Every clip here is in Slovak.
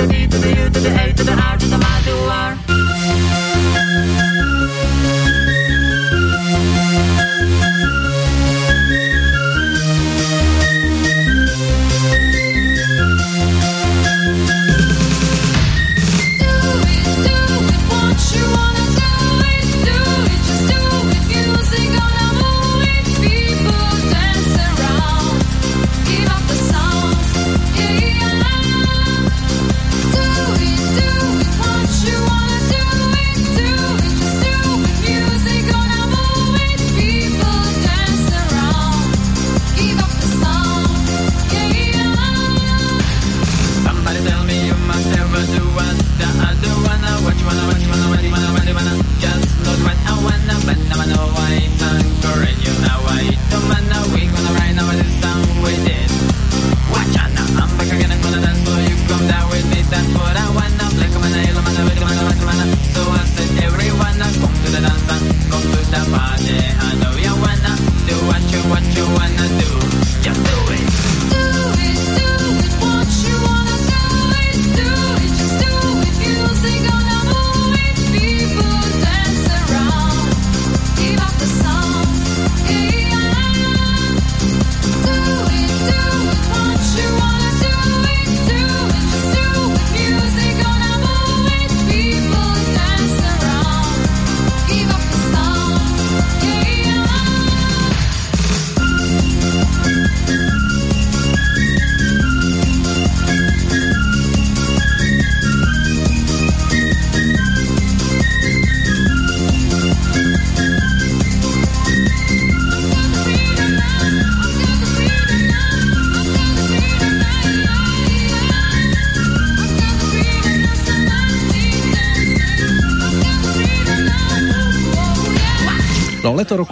the D to the U to the A to the R to the Maduar. Somebody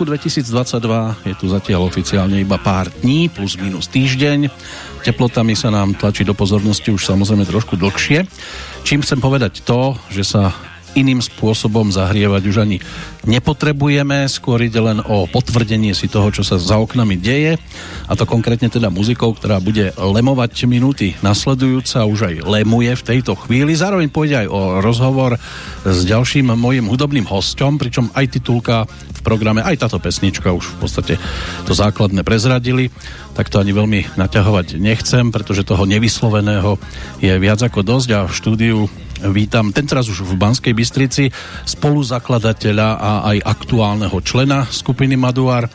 2022 je tu zatiaľ oficiálne iba pár dní, plus minus týždeň. Teplotami sa nám tlačí do pozornosti už samozrejme trošku dlhšie. Čím chcem povedať to, že sa iným spôsobom zahrievať už ani nepotrebujeme, skôr ide len o potvrdenie si toho, čo sa za oknami deje a to konkrétne teda muzikou, ktorá bude lemovať minúty nasledujúca, už aj lemuje v tejto chvíli. Zároveň pôjde aj o rozhovor s ďalším mojim hudobným hostom, pričom aj titulka v programe, aj táto pesnička už v podstate to základné prezradili, tak to ani veľmi naťahovať nechcem, pretože toho nevysloveného je viac ako dosť a v štúdiu vítam tentoraz už v Banskej Bystrici spoluzakladateľa a aj aktuálneho člena skupiny Maduar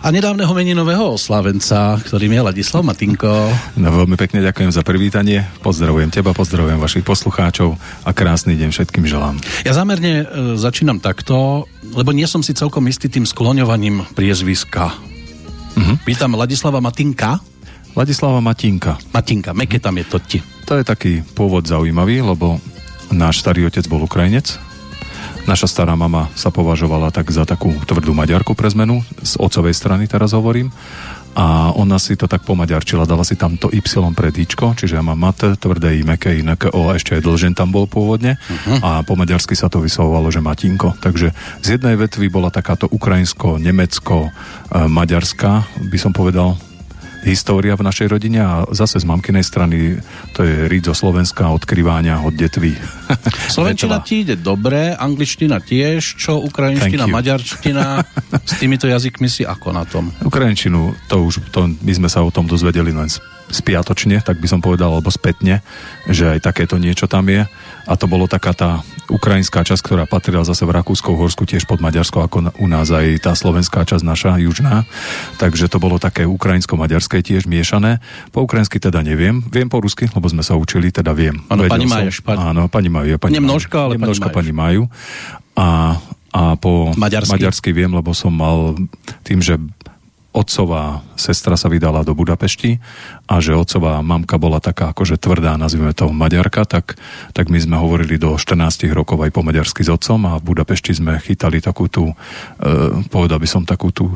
a nedávneho meninového oslavenca, ktorým je Ladislav Matinko. No veľmi pekne ďakujem za privítanie, pozdravujem teba, pozdravujem vašich poslucháčov a krásny deň všetkým želám. Ja zámerne e, začínam takto, lebo nie som si celkom istý tým skloňovaním priezviska. Mhm. Pýtam Ladislava Matinka. Ladislava Matinka. Matinka, meké tam je to ti. To je taký pôvod zaujímavý, lebo náš starý otec bol Ukrajinec. Naša stará mama sa považovala tak za takú tvrdú maďarku pre zmenu, z otcovej strany teraz hovorím. A ona si to tak pomaďarčila, dala si tam to Y pred Ičko, čiže mám mat, tvrdé I, meké I, neké O a ešte aj dlžen tam bol pôvodne. Uh-huh. A po maďarsky sa to vyslovovalo, že Matinko. Takže z jednej vetvy bola takáto ukrajinsko-nemecko-maďarská, by som povedal, história v našej rodine a zase z mamkinej strany to je ríd zo Slovenska od kryváňa, od detví. Slovenčina ti ide dobre, angličtina tiež, čo ukrajinština, maďarština, s týmito jazykmi si ako na tom? Ukrajinčinu, to už, to, my sme sa o tom dozvedeli len spiatočne, tak by som povedal, alebo spätne, že aj takéto niečo tam je. A to bolo taká tá ukrajinská časť, ktorá patrila zase v Rakúsku, Horsku, tiež pod Maďarsko, ako u nás aj tá slovenská časť naša, južná. Takže to bolo také ukrajinsko-maďarské tiež miešané. Po ukrajinsky teda neviem, viem po rusky, lebo sme sa učili, teda viem. Áno, pani Maješ. Pani... Áno, pani Maju. Pani Nemnožka, ale Nemnožka, pani, pani Maju. A, a po maďarsky. maďarsky viem, lebo som mal tým, že otcová sestra sa vydala do Budapešti a že otcová mamka bola taká akože tvrdá, nazvime to Maďarka, tak, tak my sme hovorili do 14 rokov aj po maďarsky s otcom a v Budapešti sme chytali takú tú, e, povedal by som takú tú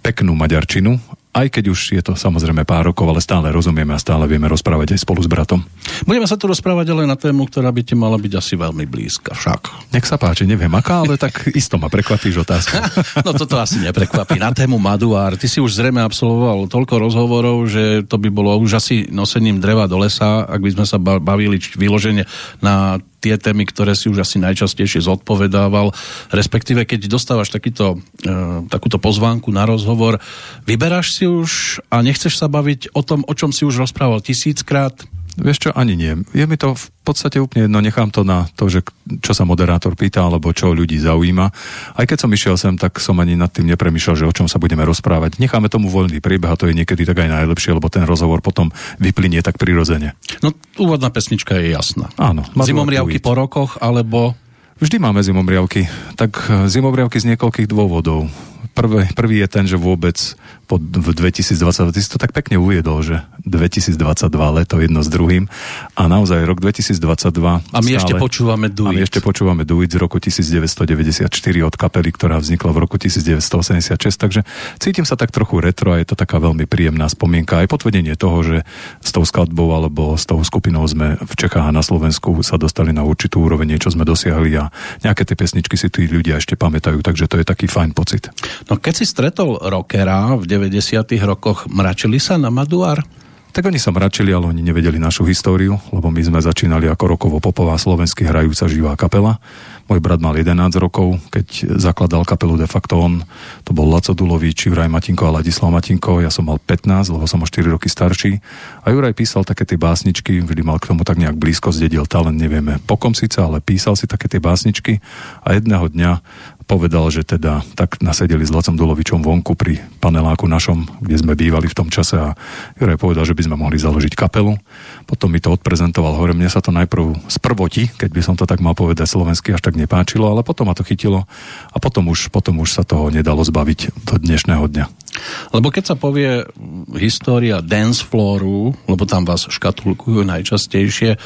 peknú maďarčinu aj keď už je to samozrejme pár rokov, ale stále rozumieme a stále vieme rozprávať aj spolu s bratom. Budeme sa tu rozprávať ale na tému, ktorá by ti mala byť asi veľmi blízka však. Nech sa páči, neviem aká, ale tak isto ma prekvapíš otázka. no toto asi neprekvapí. Na tému Maduár, ty si už zrejme absolvoval toľko rozhovorov, že to by bolo už asi nosením dreva do lesa, ak by sme sa bavili vyloženie na tie témy, ktoré si už asi najčastejšie zodpovedával, respektíve keď dostávaš takýto, e, takúto pozvánku na rozhovor, vyberáš si už a nechceš sa baviť o tom, o čom si už rozprával tisíckrát? Vieš čo, ani nie. Je mi to v podstate úplne jedno, nechám to na to, že čo sa moderátor pýta, alebo čo ľudí zaujíma. Aj keď som išiel sem, tak som ani nad tým nepremýšľal, že o čom sa budeme rozprávať. Necháme tomu voľný priebeh a to je niekedy tak aj najlepšie, lebo ten rozhovor potom vyplynie tak prirodzene. No, úvodná pesnička je jasná. Áno. Zimomriavky po rokoch, alebo... Vždy máme zimomriavky. Tak eh, zimomriavky z niekoľkých dôvodov. Prvý, prvý je ten, že vôbec pod, v 2022, ty si to tak pekne uviedol, že 2022 leto jedno s druhým. A naozaj rok 2022 a my stále, ešte počúvame Do A my ešte počúvame Do z roku 1994 od kapely, ktorá vznikla v roku 1986, takže cítim sa tak trochu retro a je to taká veľmi príjemná spomienka. Aj potvrdenie toho, že s tou skladbou alebo s tou skupinou sme v Čechách a na Slovensku sa dostali na určitú úroveň, niečo sme dosiahli a nejaké tie pesničky si tí ľudia ešte pamätajú, takže to je taký fajn pocit. No keď si stretol rockera v 90. rokoch, mračili sa na Maduár? Tak oni sa mračili, ale oni nevedeli našu históriu, lebo my sme začínali ako rokovo popová slovensky hrajúca živá kapela. Môj brat mal 11 rokov, keď zakladal kapelu de facto on. To bol Laco Dulovič, Juraj Matinko a Ladislav Matinko. Ja som mal 15, lebo som o 4 roky starší. A Juraj písal také tie básničky, vždy mal k tomu tak nejak blízko, zdedil talent, nevieme pokom síce, ale písal si také tie básničky a jedného dňa povedal, že teda tak nasedeli s Lacom Dulovičom vonku pri paneláku našom, kde sme bývali v tom čase a Juraj povedal, že by sme mohli založiť kapelu. Potom mi to odprezentoval hore. Mne sa to najprv z prvoti, keď by som to tak mal povedať slovensky, až tak nepáčilo, ale potom ma to chytilo a potom už, potom už sa toho nedalo zbaviť do dnešného dňa. Lebo keď sa povie história dance flooru, lebo tam vás škatulkujú najčastejšie,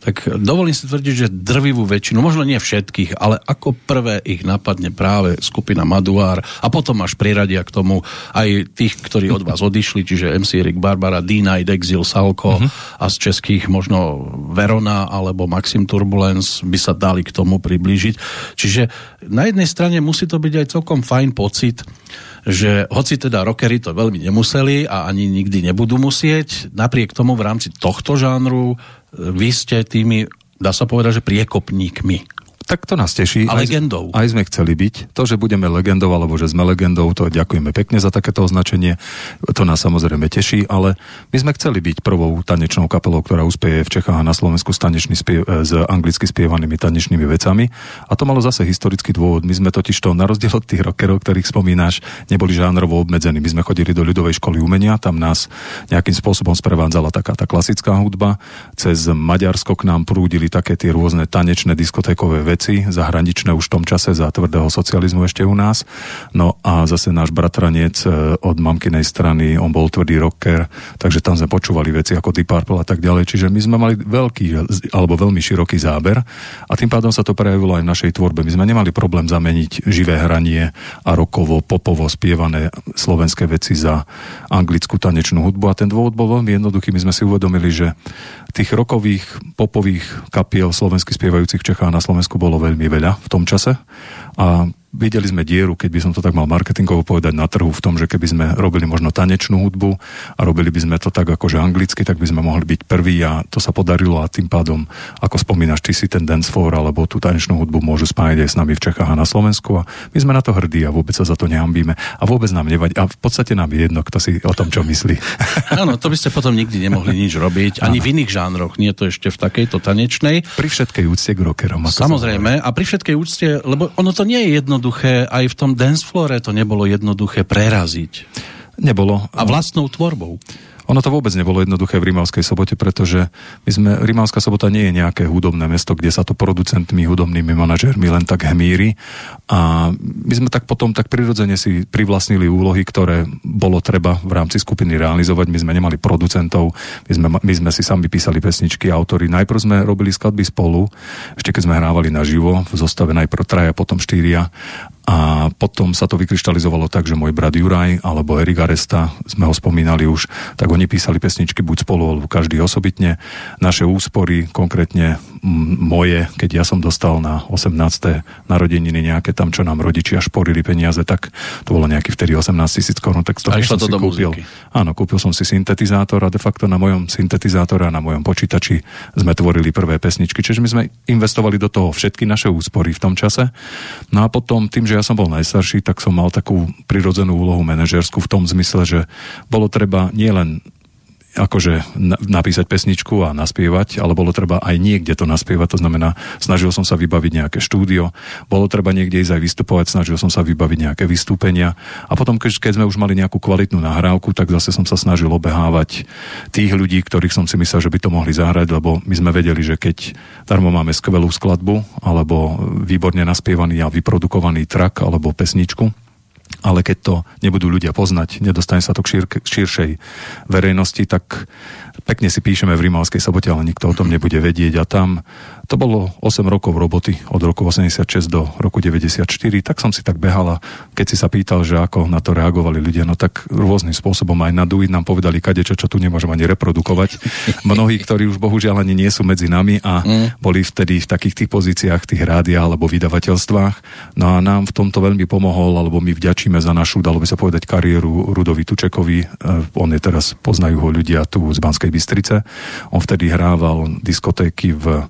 tak dovolím si tvrdiť, že drvivú väčšinu, možno nie všetkých, ale ako prvé ich napadne práve skupina Maduár a potom až priradia k tomu aj tých, ktorí od vás odišli, čiže MC Rick Barbara, D-Night, Exil, Salko uh-huh. a z českých možno Verona alebo Maxim Turbulence by sa dali k tomu priblížiť. Čiže na jednej strane musí to byť aj celkom fajn pocit, že hoci teda rockery to veľmi nemuseli a ani nikdy nebudú musieť, napriek tomu v rámci tohto žánru vy ste tými, dá sa povedať, že priekopníkmi tak to nás teší. A legendou. Aj, sme chceli byť. To, že budeme legendou, alebo že sme legendou, to ďakujeme pekne za takéto označenie. To nás samozrejme teší, ale my sme chceli byť prvou tanečnou kapelou, ktorá uspieje v Čechách a na Slovensku s, spiev, e, s anglicky spievanými tanečnými vecami. A to malo zase historický dôvod. My sme totiž to, na rozdiel od tých rockerov, ktorých spomínaš, neboli žánrovo obmedzení. My sme chodili do ľudovej školy umenia, tam nás nejakým spôsobom sprevádzala taká tá klasická hudba. Cez Maďarsko k nám prúdili také tie rôzne tanečné diskotékové veci veci zahraničné už v tom čase za tvrdého socializmu ešte u nás. No a zase náš bratranec e, od mamkinej strany, on bol tvrdý rocker, takže tam sme počúvali veci ako Deep Purple a tak ďalej. Čiže my sme mali veľký alebo veľmi široký záber a tým pádom sa to prejavilo aj v našej tvorbe. My sme nemali problém zameniť živé hranie a rokovo, popovo spievané slovenské veci za anglickú tanečnú hudbu a ten dôvod bol veľmi jednoduchý. My sme si uvedomili, že tých rokových, popových kapiel slovenských spievajúcich v Čechách na Slovensku bolo veľmi veľa v tom čase. A videli sme dieru, keď by som to tak mal marketingovo povedať na trhu v tom, že keby sme robili možno tanečnú hudbu a robili by sme to tak akože anglicky, tak by sme mohli byť prví a to sa podarilo a tým pádom, ako spomínaš, ty si ten dance floor alebo tú tanečnú hudbu môžu spájať aj s nami v Čechách a na Slovensku a my sme na to hrdí a vôbec sa za to nehambíme a vôbec nám nevadí a v podstate nám je jedno, kto si o tom čo myslí. Áno, to by ste potom nikdy nemohli nič robiť, ani ano. v iných žánroch, nie to ešte v takejto tanečnej. Pri všetkej úcte k rockerom. Samozrejme, a pri všetkej úcte, lebo ono to nie je jednoduché, aj v tom danceflore to nebolo jednoduché preraziť. Nebolo. A vlastnou tvorbou. Ono to vôbec nebolo jednoduché v Rimavskej sobote, pretože my sme, Rimavská sobota nie je nejaké hudobné mesto, kde sa to producentmi, hudobnými manažermi len tak hmíri. A my sme tak potom tak prirodzene si privlastnili úlohy, ktoré bolo treba v rámci skupiny realizovať. My sme nemali producentov, my sme, my sme si sami písali pesničky, autory. Najprv sme robili skladby spolu, ešte keď sme hrávali naživo, v zostave najprv traja, potom štyria A potom sa to vykryštalizovalo tak, že môj brat Juraj alebo Erik Aresta, sme ho spomínali už, tak oni písali pesničky buď spolu alebo každý osobitne. Naše úspory, konkrétne moje, keď ja som dostal na 18. narodeniny nejaké tam, čo nám rodičia šporili peniaze, tak to bolo nejaký vtedy 18 tisíc korún, tak to som si do kúpil. Muziky. Áno, kúpil som si syntetizátor a de facto na mojom syntetizátora, na mojom počítači sme tvorili prvé pesničky. Čiže my sme investovali do toho všetky naše úspory v tom čase. No a potom tým, že ja som bol najstarší, tak som mal takú prirodzenú úlohu manažersku v tom zmysle, že bolo treba nielen akože napísať pesničku a naspievať, ale bolo treba aj niekde to naspievať, to znamená, snažil som sa vybaviť nejaké štúdio, bolo treba niekde ísť aj vystupovať, snažil som sa vybaviť nejaké vystúpenia a potom, keď, keď sme už mali nejakú kvalitnú nahrávku, tak zase som sa snažil obehávať tých ľudí, ktorých som si myslel, že by to mohli zahrať, lebo my sme vedeli, že keď darmo máme skvelú skladbu alebo výborne naspievaný a vyprodukovaný track alebo pesničku, ale keď to nebudú ľudia poznať, nedostane sa to k, šír, k širšej verejnosti, tak pekne si píšeme v Rimavskej sobote, ale nikto o tom nebude vedieť a tam to bolo 8 rokov roboty od roku 86 do roku 94, tak som si tak behala, keď si sa pýtal, že ako na to reagovali ľudia, no tak rôznym spôsobom aj na Duit nám povedali kadečo, čo tu nemôžem ani reprodukovať. Mnohí, ktorí už bohužiaľ ani nie sú medzi nami a mm. boli vtedy v takých tých pozíciách, tých rádiách alebo vydavateľstvách. No a nám v tomto veľmi pomohol, alebo my vďačíme za našu, dalo by sa povedať, kariéru Rudovi Tučekovi. E, on je teraz, poznajú ho ľudia tu z Banskej Bystrice. On vtedy hrával diskotéky v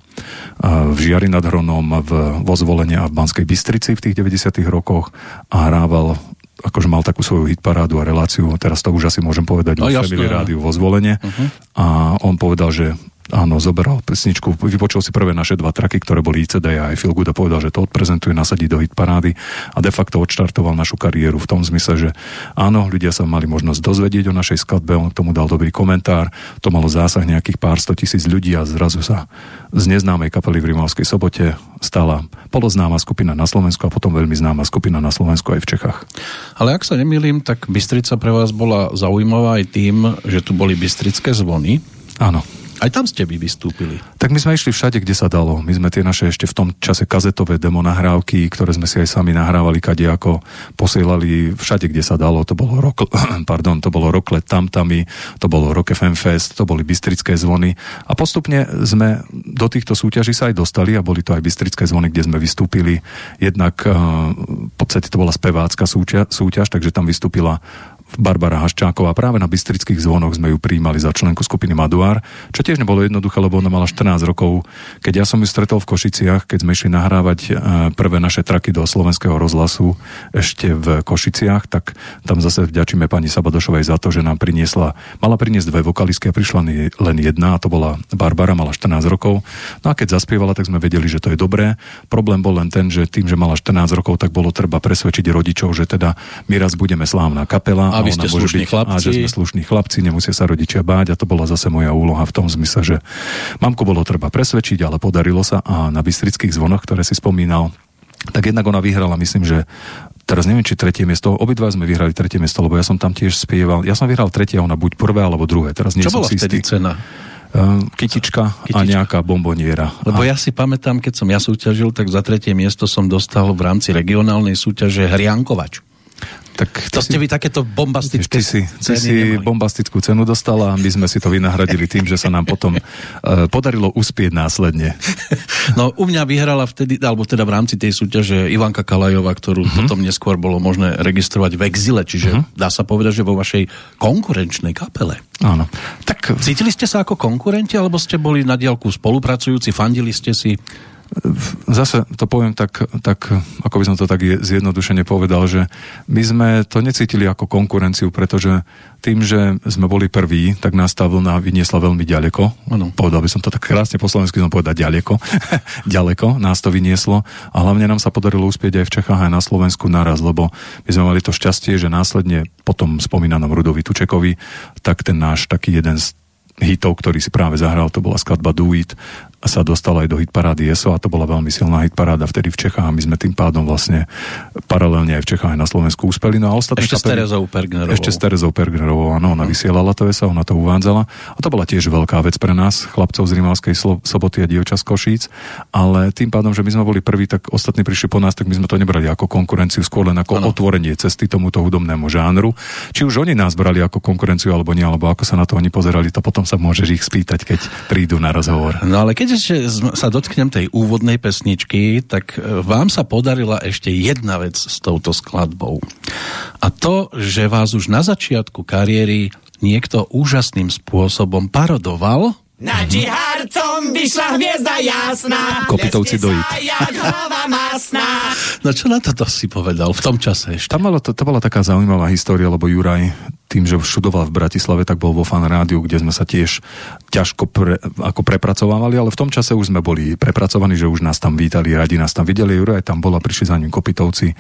v Žiari nad Hronom, v, vo zvolenia a v Banskej Bystrici v tých 90 rokoch a hrával akože mal takú svoju hitparádu a reláciu, teraz to už asi môžem povedať, no, o Family Rádiu vo zvolenie. Uh-huh. A on povedal, že Áno, zoberal pesničku, vypočul si prvé naše dva traky, ktoré boli ICD a aj Phil Good a povedal, že to odprezentuje, nasadí do hit parády a de facto odštartoval našu kariéru v tom zmysle, že áno, ľudia sa mali možnosť dozvedieť o našej skladbe, on k tomu dal dobrý komentár, to malo zásah nejakých pár sto tisíc ľudí a zrazu sa z neznámej kapely v Rimavskej sobote stala poloznáma skupina na Slovensku a potom veľmi známa skupina na Slovensku aj v Čechách. Ale ak sa nemýlim, tak Bystrica pre vás bola zaujímavá aj tým, že tu boli bystrické zvony. Áno. Aj tam ste vy vystúpili. Tak my sme išli všade, kde sa dalo. My sme tie naše ešte v tom čase kazetové demo nahrávky, ktoré sme si aj sami nahrávali, kade ako posielali všade, kde sa dalo. To bolo rock, pardon, to bolo Rocklet Tamtami, to bolo Rock FM Fest, to boli Bystrické zvony. A postupne sme do týchto súťaží sa aj dostali a boli to aj Bystrické zvony, kde sme vystúpili. Jednak eh, v podstate to bola spevácka súťaž, súťaž takže tam vystúpila Barbara Haščáková. Práve na Bystrických zvonoch sme ju príjmali za členku skupiny Maduár, čo tiež nebolo jednoduché, lebo ona mala 14 rokov. Keď ja som ju stretol v Košiciach, keď sme išli nahrávať e, prvé naše traky do slovenského rozhlasu ešte v Košiciach, tak tam zase vďačíme pani Sabadošovej za to, že nám priniesla, mala priniesť dve vokalistky a prišla len jedna a to bola Barbara, mala 14 rokov. No a keď zaspievala, tak sme vedeli, že to je dobré. Problém bol len ten, že tým, že mala 14 rokov, tak bolo treba presvedčiť rodičov, že teda my raz budeme slávna kapela a vy ste slušní byť, chlapci. A že sme slušní chlapci, nemusia sa rodičia báť a to bola zase moja úloha v tom zmysle, že mamku bolo treba presvedčiť, ale podarilo sa a na Bystrických zvonoch, ktoré si spomínal, tak jednak ona vyhrala, myslím, že teraz neviem, či tretie miesto, obidva sme vyhrali tretie miesto, lebo ja som tam tiež spieval, ja som vyhral tretie, ona buď prvé alebo druhé, teraz nie Čo som bola vtedy istý. cena? Kytička, kytička a nejaká bomboniera. Lebo a... ja si pamätám, keď som ja súťažil, tak za tretie miesto som dostal v rámci regionálnej súťaže Hriankovač. Tak to ste vy takéto bombastické ty si, ty si bombastickú cenu dostala a my sme si to vynahradili tým, že sa nám potom uh, podarilo uspieť následne. No u mňa vyhrala vtedy, alebo teda v rámci tej súťaže Ivanka Kalajová, ktorú uh-huh. potom neskôr bolo možné registrovať v exile, čiže uh-huh. dá sa povedať, že vo vašej konkurenčnej kapele. Áno. Tak... Cítili ste sa ako konkurenti, alebo ste boli na diálku spolupracujúci, fandili ste si? Zase to poviem tak, tak, ako by som to tak zjednodušene povedal, že my sme to necítili ako konkurenciu, pretože tým, že sme boli prví, tak nás tá vlna vyniesla veľmi ďaleko. Ano. Povedal by som to tak krásne po slovensky, som povedať ďaleko. ďaleko nás to vynieslo a hlavne nám sa podarilo uspieť aj v Čechách aj na Slovensku naraz, lebo my sme mali to šťastie, že následne po tom spomínanom Rudovi Tučekovi, tak ten náš taký jeden z hitov, ktorý si práve zahral, to bola skladba Do It a sa dostala aj do hitparády ESO a to bola veľmi silná hitparáda vtedy v Čechách a my sme tým pádom vlastne paralelne aj v Čechách aj na Slovensku úspeli. No a ostatné ešte kapely, s Terezou Pergnerovou. Ešte s Terezou Pergnerovou, áno, ona hm. vysielala to ESO, ona to uvádzala a to bola tiež veľká vec pre nás, chlapcov z Rimavskej soboty a dievča z Košíc, ale tým pádom, že my sme boli prví, tak ostatní prišli po nás, tak my sme to nebrali ako konkurenciu, skôr len ako ano. otvorenie cesty tomuto hudobnému žánru. Či už oni nás brali ako konkurenciu alebo nie, alebo ako sa na to oni pozerali, to potom sa môžeš ich spýtať, keď prídu na rozhovor. No ale keď sa dotknem tej úvodnej pesničky, tak e, vám sa podarila ešte jedna vec s touto skladbou. A to, že vás už na začiatku kariéry niekto úžasným spôsobom parodoval, na džihárcom vyšla hviezda jasná. Kopitovci dojít. No čo na toto si povedal v tom čase ešte? Tam malo, to, to bola taká zaujímavá história, lebo Juraj tým, že študoval v Bratislave, tak bol vo fan rádiu, kde sme sa tiež ťažko pre, ako prepracovávali, ale v tom čase už sme boli prepracovaní, že už nás tam vítali, radi nás tam videli. Juraj tam bola, prišli za ním kopitovci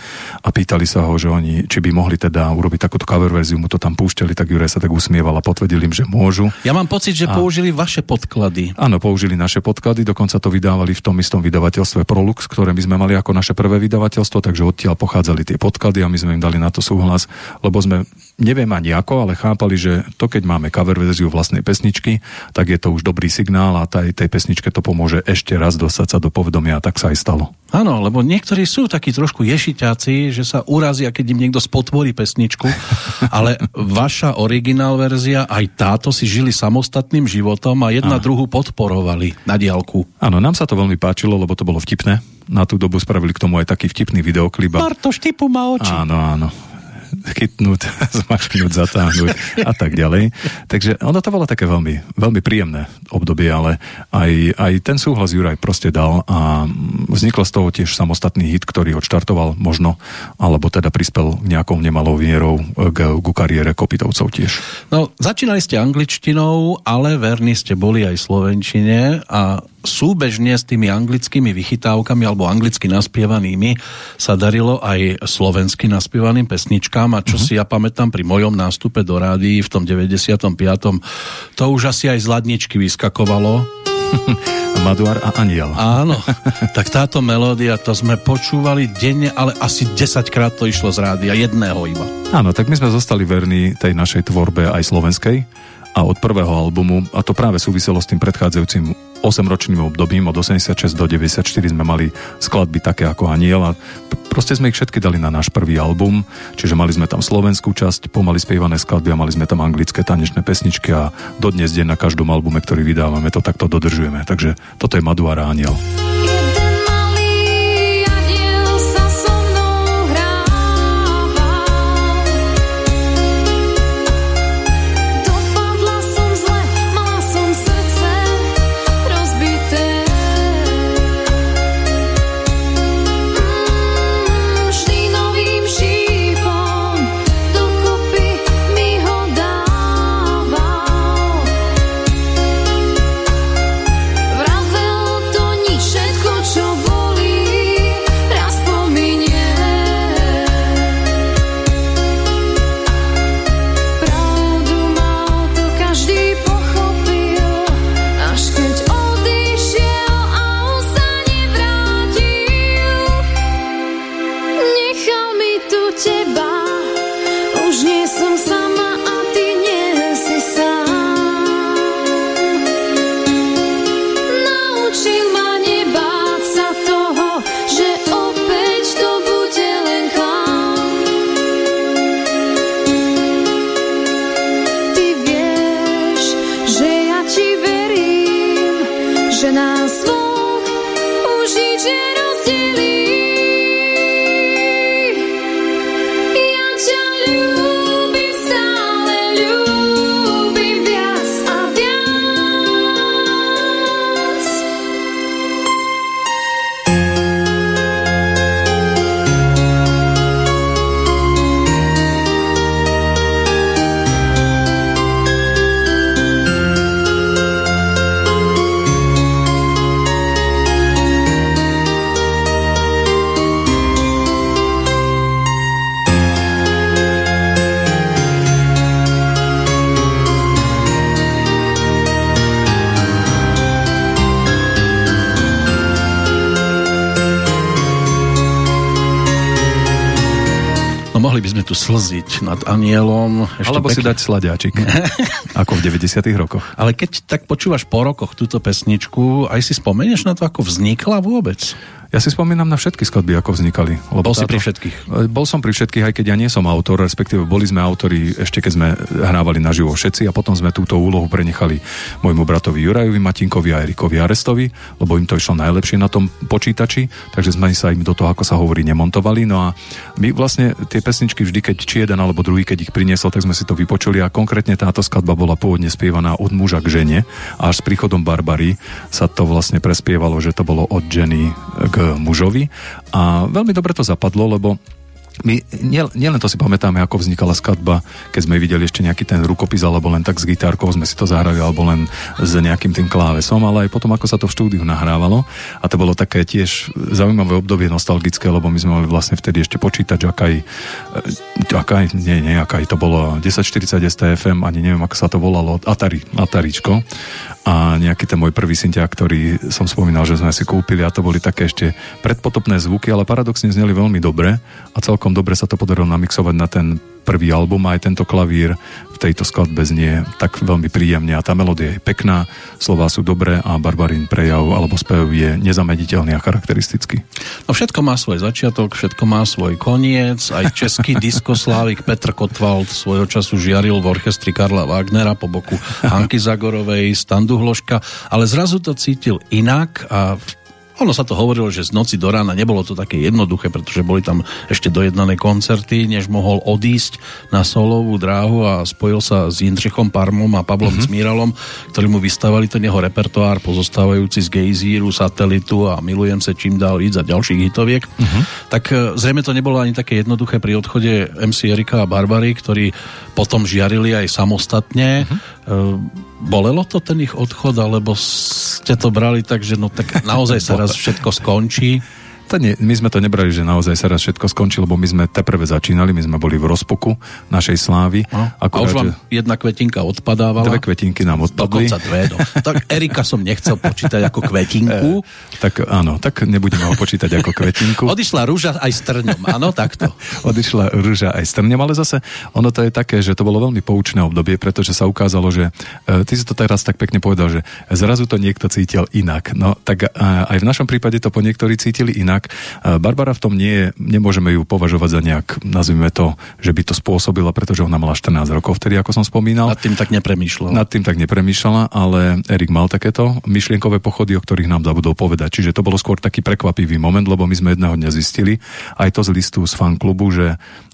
a pýtali sa ho, že oni, či by mohli teda urobiť takúto cover verziu, mu to tam púšťali, tak Juraj sa tak usmieval a potvrdil im, že môžu. Ja mám pocit, že a... použili vaše podklady. Áno, použili naše podklady, dokonca to vydávali v tom istom vydavateľstve Prolux, ktoré my sme mali ako naše prvé vydavateľstvo, takže odtiaľ pochádzali tie podklady a my sme im dali na to súhlas, lebo sme neviem ani ako, ale chápali, že to keď máme cover verziu vlastnej pesničky, tak je to už dobrý signál a tej, tej pesničke to pomôže ešte raz dostať sa do povedomia a tak sa aj stalo. Áno, lebo niektorí sú takí trošku ješiťáci, že sa urazia, keď im niekto spotvorí pesničku, ale vaša originál verzia, aj táto si žili samostatným životom a jedna Áno. druhu podporovali na diálku. Áno, nám sa to veľmi páčilo, lebo to bolo vtipné. Na tú dobu spravili k tomu aj taký vtipný videoklip. Bartoš, typu má oči. Áno, áno chytnúť, zmačknúť, zatáhnuť a tak ďalej. Takže ono to bolo také veľmi, veľmi príjemné obdobie, ale aj, aj ten súhlas Juraj proste dal a vzniklo z toho tiež samostatný hit, ktorý odštartoval možno, alebo teda prispel nejakou nemalou vierou k, k kariére Kopitovcov tiež. No, začínali ste angličtinou, ale verní ste boli aj slovenčine a súbežne s tými anglickými vychytávkami alebo anglicky naspievanými sa darilo aj slovensky naspievaným pesničkám a čo uh-huh. si ja pamätám pri mojom nástupe do rádií v tom 95. to už asi aj z ladničky vyskakovalo. Maduar a Aniel. Áno, tak táto melódia, to sme počúvali denne, ale asi 10 krát to išlo z rádia, jedného iba. Áno, tak my sme zostali verní tej našej tvorbe aj slovenskej a od prvého albumu, a to práve súviselo s tým predchádzajúcim 8-ročným obdobím, od 86 do 94 sme mali skladby také ako Aniel a proste sme ich všetky dali na náš prvý album, čiže mali sme tam slovenskú časť, pomaly spievané skladby a mali sme tam anglické tanečné pesničky a dodnes deň na každom albume, ktorý vydávame, to takto dodržujeme. Takže toto je Maduara Aniel. Tu slziť nad anielom. Ešte Alebo pekne. si dať sladiačik, ako v 90 rokoch. Ale keď tak počúvaš po rokoch túto pesničku, aj si spomenieš na to, ako vznikla vôbec? Ja si spomínam na všetky skladby, ako vznikali. Lebo bol táto, si pri všetkých? E, bol som pri všetkých, aj keď ja nie som autor, respektíve boli sme autori ešte keď sme hrávali naživo všetci a potom sme túto úlohu prenechali môjmu bratovi Jurajovi Matinkovi a Erikovi Arestovi, lebo im to išlo najlepšie na tom počítači, takže sme sa im do toho, ako sa hovorí, nemontovali. No a my vlastne tie pesničky vždy, keď či jeden alebo druhý, keď ich priniesol, tak sme si to vypočuli a konkrétne táto skladba bola pôvodne spievaná od muža k žene a až s príchodom Barbary sa to vlastne prespievalo, že to bolo od ženy k mužovi a veľmi dobre to zapadlo, lebo my nielen to si pamätáme, ako vznikala skladba, keď sme videli ešte nejaký ten rukopis, alebo len tak s gitárkou sme si to zahrali, alebo len s nejakým tým klávesom, ale aj potom, ako sa to v štúdiu nahrávalo. A to bolo také tiež zaujímavé obdobie nostalgické, lebo my sme mali vlastne vtedy ešte počítač, akaj, akaj nie, nie, akaj, to bolo 1040 STFM, ani neviem, ako sa to volalo, Atari, Ataričko a nejaký ten môj prvý synťák, ktorý som spomínal, že sme si kúpili a to boli také ešte predpotopné zvuky, ale paradoxne zneli veľmi dobre a celkom dobre sa to podarilo namixovať na ten prvý album a aj tento klavír v tejto skladbe znie tak veľmi príjemne a tá melódia je pekná, slová sú dobré a Barbarín prejav alebo spev je nezamediteľný a charakteristický. No všetko má svoj začiatok, všetko má svoj koniec, aj český diskoslávik Petr Kotwald svojho času žiaril v orchestri Karla Wagnera po boku Hanky Zagorovej, Standu Hloška, ale zrazu to cítil inak a v ono sa to hovorilo, že z noci do rána nebolo to také jednoduché, pretože boli tam ešte dojednané koncerty, než mohol odísť na solovú dráhu a spojil sa s Jindřichom Parmom a Pavlom mm-hmm. Cmíralom, ktorí mu vystavali ten jeho repertoár pozostávajúci z Gejzíru, Satelitu a Milujem sa čím dál víc a ďalších hitoviek. Mm-hmm. Tak e, zrejme to nebolo ani také jednoduché pri odchode MC Erika a Barbary, ktorí potom žiarili aj samostatne. Mm-hmm bolelo to ten ich odchod, alebo ste to brali tak, že no tak naozaj sa raz všetko skončí? To nie, my sme to nebrali, že naozaj sa raz všetko skončilo, lebo my sme teprve začínali, my sme boli v rozpoku našej slávy. No, Akurát, a už vám že... jedna kvetinka odpadávala? Dve kvetinky nám odpadli. Dokonca dve. No. Tak Erika som nechcel počítať ako kvetinku. E, tak áno, tak nebudeme ho počítať ako kvetinku. Odišla rúža aj s trňom, áno, takto. Odišla rúža aj s trňom, ale zase ono to je také, že to bolo veľmi poučné obdobie, pretože sa ukázalo, že e, ty si to teraz tak pekne povedal, že zrazu to niekto cítil inak. No tak e, aj v našom prípade to po niektorí cítili inak inak. Barbara v tom nie je, nemôžeme ju považovať za nejak, nazvime to, že by to spôsobila, pretože ona mala 14 rokov vtedy, ako som spomínal. Nad tým tak nepremýšľala. Nad tým tak nepremýšľala, ale Erik mal takéto myšlienkové pochody, o ktorých nám zabudol povedať. Čiže to bolo skôr taký prekvapivý moment, lebo my sme jedného dňa zistili, aj to z listu z fanklubu, že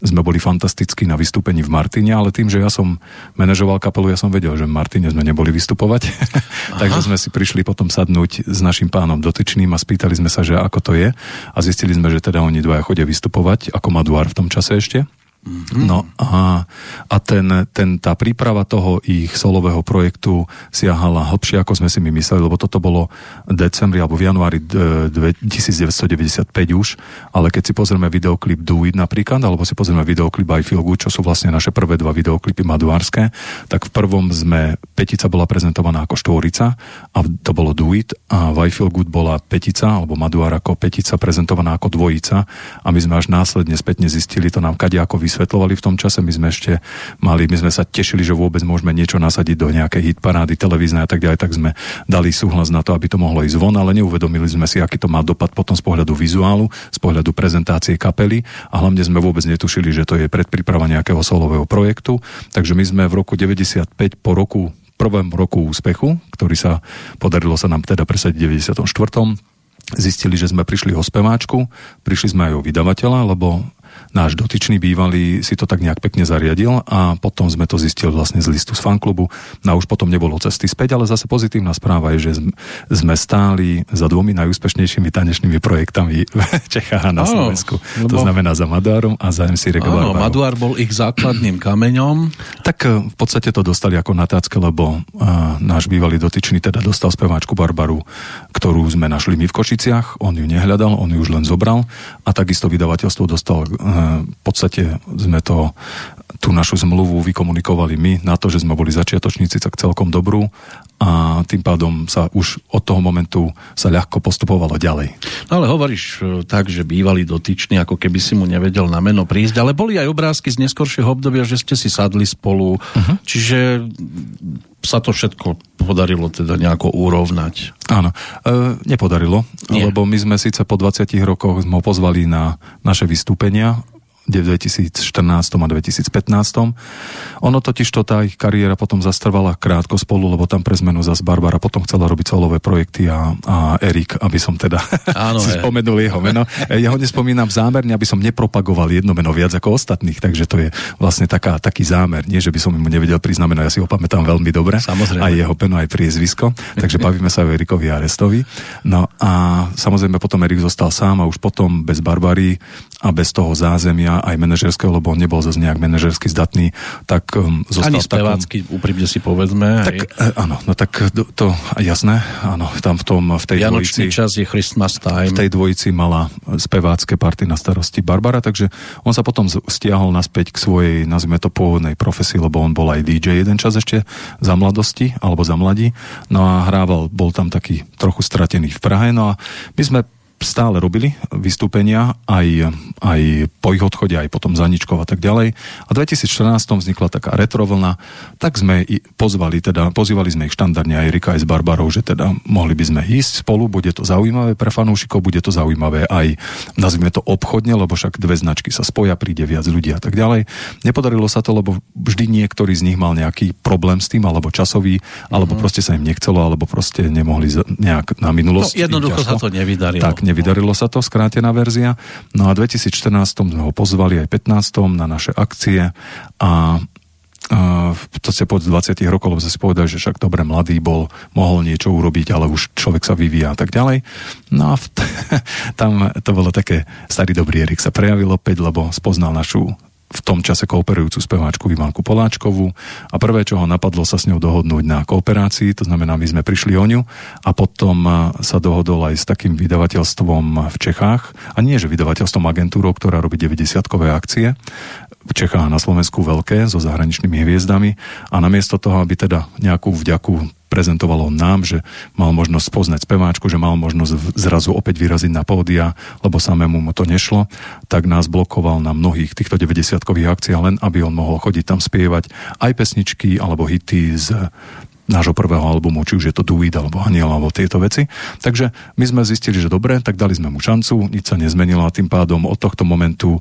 sme boli fantastickí na vystúpení v Martine, ale tým, že ja som manažoval kapelu, ja som vedel, že v Martine sme neboli vystupovať. Takže sme si prišli potom sadnúť s našim pánom dotyčným a spýtali sme sa, že ako to je a zistili sme, že teda oni dvaja chodia vystupovať, ako Maduár v tom čase ešte. Mm-hmm. No a, a ten, ten, tá príprava toho ich solového projektu siahala hlbšie, ako sme si my mysleli, lebo toto bolo decembri alebo v januári 1995 už, ale keď si pozrieme videoklip Do It napríklad, alebo si pozrieme videoklip I Feel Good, čo sú vlastne naše prvé dva videoklipy maduárske, tak v prvom sme, petica bola prezentovaná ako štvorica a to bolo Do It a v I Feel Good bola petica, alebo maduár ako petica prezentovaná ako dvojica a my sme až následne spätne zistili, to nám kade ako vys- vysvetľovali v tom čase. My sme ešte mali, my sme sa tešili, že vôbec môžeme niečo nasadiť do nejakej hitparády televíznej a tak ďalej, tak sme dali súhlas na to, aby to mohlo ísť von, ale neuvedomili sme si, aký to má dopad potom z pohľadu vizuálu, z pohľadu prezentácie kapely a hlavne sme vôbec netušili, že to je predpríprava nejakého solového projektu. Takže my sme v roku 95 po roku prvom roku úspechu, ktorý sa podarilo sa nám teda presadiť v 94 zistili, že sme prišli o speváčku, prišli sme aj o vydavateľa, lebo náš dotyčný bývalý si to tak nejak pekne zariadil a potom sme to zistili vlastne z listu z fanklubu. No a už potom nebolo cesty späť, ale zase pozitívna správa je, že sme stáli za dvomi najúspešnejšími tanečnými projektami v Čechách a na áno, Slovensku. Lebo... To znamená za Maduárom a za MC Rega Áno, Maduár bol ich základným kameňom. Tak eh, v podstate to dostali ako natácke, lebo uh, náš bývalý dotyčný teda dostal speváčku Barbaru, ktorú sme našli my v Košiciach. On ju nehľadal, on ju už len zobral a takisto vydavateľstvo dostal, v podstate sme to tú našu zmluvu vykomunikovali my na to, že sme boli začiatočníci tak celkom dobrú a tým pádom sa už od toho momentu sa ľahko postupovalo ďalej. No ale hovoríš e, tak, že bývali dotyční, ako keby si mu nevedel na meno prísť, ale boli aj obrázky z neskoršieho obdobia, že ste si sadli spolu, uh-huh. čiže sa to všetko podarilo teda nejako urovnať. Áno, e, nepodarilo, Nie. lebo my sme síce po 20 rokoch sme ho pozvali na naše vystúpenia v 2014 a 2015. Ono totiž to tá ich kariéra potom zastrvala krátko spolu, lebo tam pre zmenu zase Barbara potom chcela robiť solové projekty a, a Erik, aby som teda Áno, si spomenul jeho meno. Ja ho nespomínam zámerne, aby som nepropagoval jedno meno viac ako ostatných, takže to je vlastne taká, taký zámer. Nie, že by som mu nevedel priznamenať, ja si ho pamätám veľmi dobre. Samozrejme. Aj jeho peno, aj priezvisko. Takže bavíme sa o Erikovi Arestovi. No a samozrejme potom Erik zostal sám a už potom bez Barbary a bez toho zázemia aj manažerského, lebo on nebol zase nejak manažersky zdatný, tak um, zostal Ani spevácky, takom... úprimne si povedzme. Tak, e, áno, no tak to, to jasné, áno, tam v tom, v tej Vianočný dvojici... čas je Christmas time. V tej dvojici mala spevácké party na starosti Barbara, takže on sa potom stiahol naspäť k svojej, nazvime to pôvodnej profesii, lebo on bol aj DJ jeden čas ešte za mladosti, alebo za mladí, no a hrával, bol tam taký trochu stratený v Prahe, no a my sme stále robili vystúpenia, aj, aj po ich odchode, aj potom za Ničkov a tak ďalej. A v 2014 vznikla taká retrovlna, tak sme pozvali, teda pozývali sme ich štandardne aj Rika aj s Barbarou, že teda mohli by sme ísť spolu, bude to zaujímavé pre fanúšikov, bude to zaujímavé aj, nazvime to obchodne, lebo však dve značky sa spoja, príde viac ľudí a tak ďalej. Nepodarilo sa to, lebo vždy niektorý z nich mal nejaký problém s tým, alebo časový, alebo mm. proste sa im nechcelo, alebo proste nemohli nejak na minulosť. No, jednoducho sa to nevydarilo. Tak, nevydarilo sa to, skrátená verzia. No a v 2014 sme ho pozvali aj 15. na naše akcie a to sa po 20 rokov, lebo sa si povedali, že však dobre, mladý bol, mohol niečo urobiť, ale už človek sa vyvíja a tak ďalej. No a v, tam to bolo také, starý dobrý Erik sa prejavil opäť, lebo spoznal našu v tom čase kooperujúcu speváčku Ivanku Poláčkovú a prvé, čo ho napadlo sa s ňou dohodnúť na kooperácii, to znamená, my sme prišli o ňu a potom sa dohodol aj s takým vydavateľstvom v Čechách. A nie, že vydavateľstvom agentúrou, ktorá robí 90-kové akcie, v Čechách a na Slovensku veľké so zahraničnými hviezdami. A namiesto toho, aby teda nejakú vďaku prezentovalo nám, že mal možnosť poznať speváčku, že mal možnosť zrazu opäť vyraziť na pódia, lebo samému mu to nešlo, tak nás blokoval na mnohých týchto 90-kových akciách len, aby on mohol chodiť tam spievať aj pesničky alebo hity z nášho prvého albumu, či už je to Duit alebo Aniel alebo tieto veci. Takže my sme zistili, že dobre, tak dali sme mu šancu, nič sa nezmenilo a tým pádom od tohto momentu e,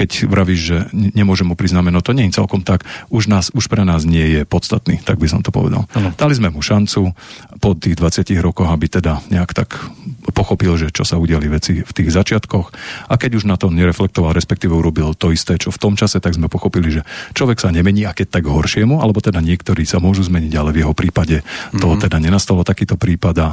keď vravíš, že nemôžem mu priznať to nie je celkom tak, už, nás, už pre nás nie je podstatný, tak by som to povedal. Ano. Dali sme mu šancu po tých 20 rokoch, aby teda nejak tak pochopil, že čo sa udiali veci v tých začiatkoch a keď už na to nereflektoval, respektíve urobil to isté, čo v tom čase, tak sme pochopili, že človek sa nemení a keď tak horšiemu, alebo teda niektorí sa môžu zmeniť, ale v jeho prípade to mm-hmm. teda nenastalo takýto prípad a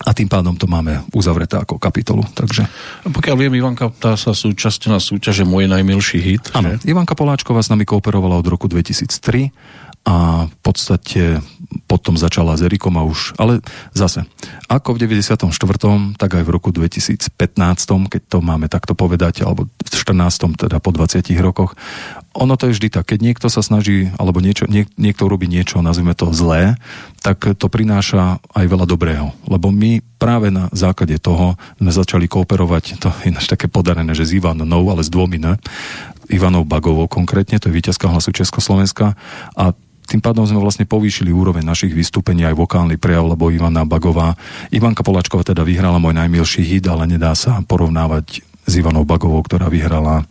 a tým pádom to máme uzavreté ako kapitolu. Takže... Pokiaľ viem, Ivanka tá sa súčasťou na súťaže Môj najmilší hit. Áno, Ivanka Poláčková s nami kooperovala od roku 2003 a v podstate potom začala s Erikom a už, ale zase, ako v 94., tak aj v roku 2015, keď to máme takto povedať, alebo v 14., teda po 20 rokoch, ono to je vždy tak, keď niekto sa snaží, alebo niečo, niek, niekto robí niečo, nazvime to zlé, tak to prináša aj veľa dobrého. Lebo my práve na základe toho sme začali kooperovať, to je také podarené, že s Ivanou, ale s dvomi, ne? Ivanou Bagovou konkrétne, to je víťazka hlasu Československa a tým pádom sme vlastne povýšili úroveň našich vystúpení aj vokálny prejav, lebo Ivana Bagová, Ivanka Polačková teda vyhrala môj najmilší hit, ale nedá sa porovnávať s Ivanou Bagovou, ktorá vyhrala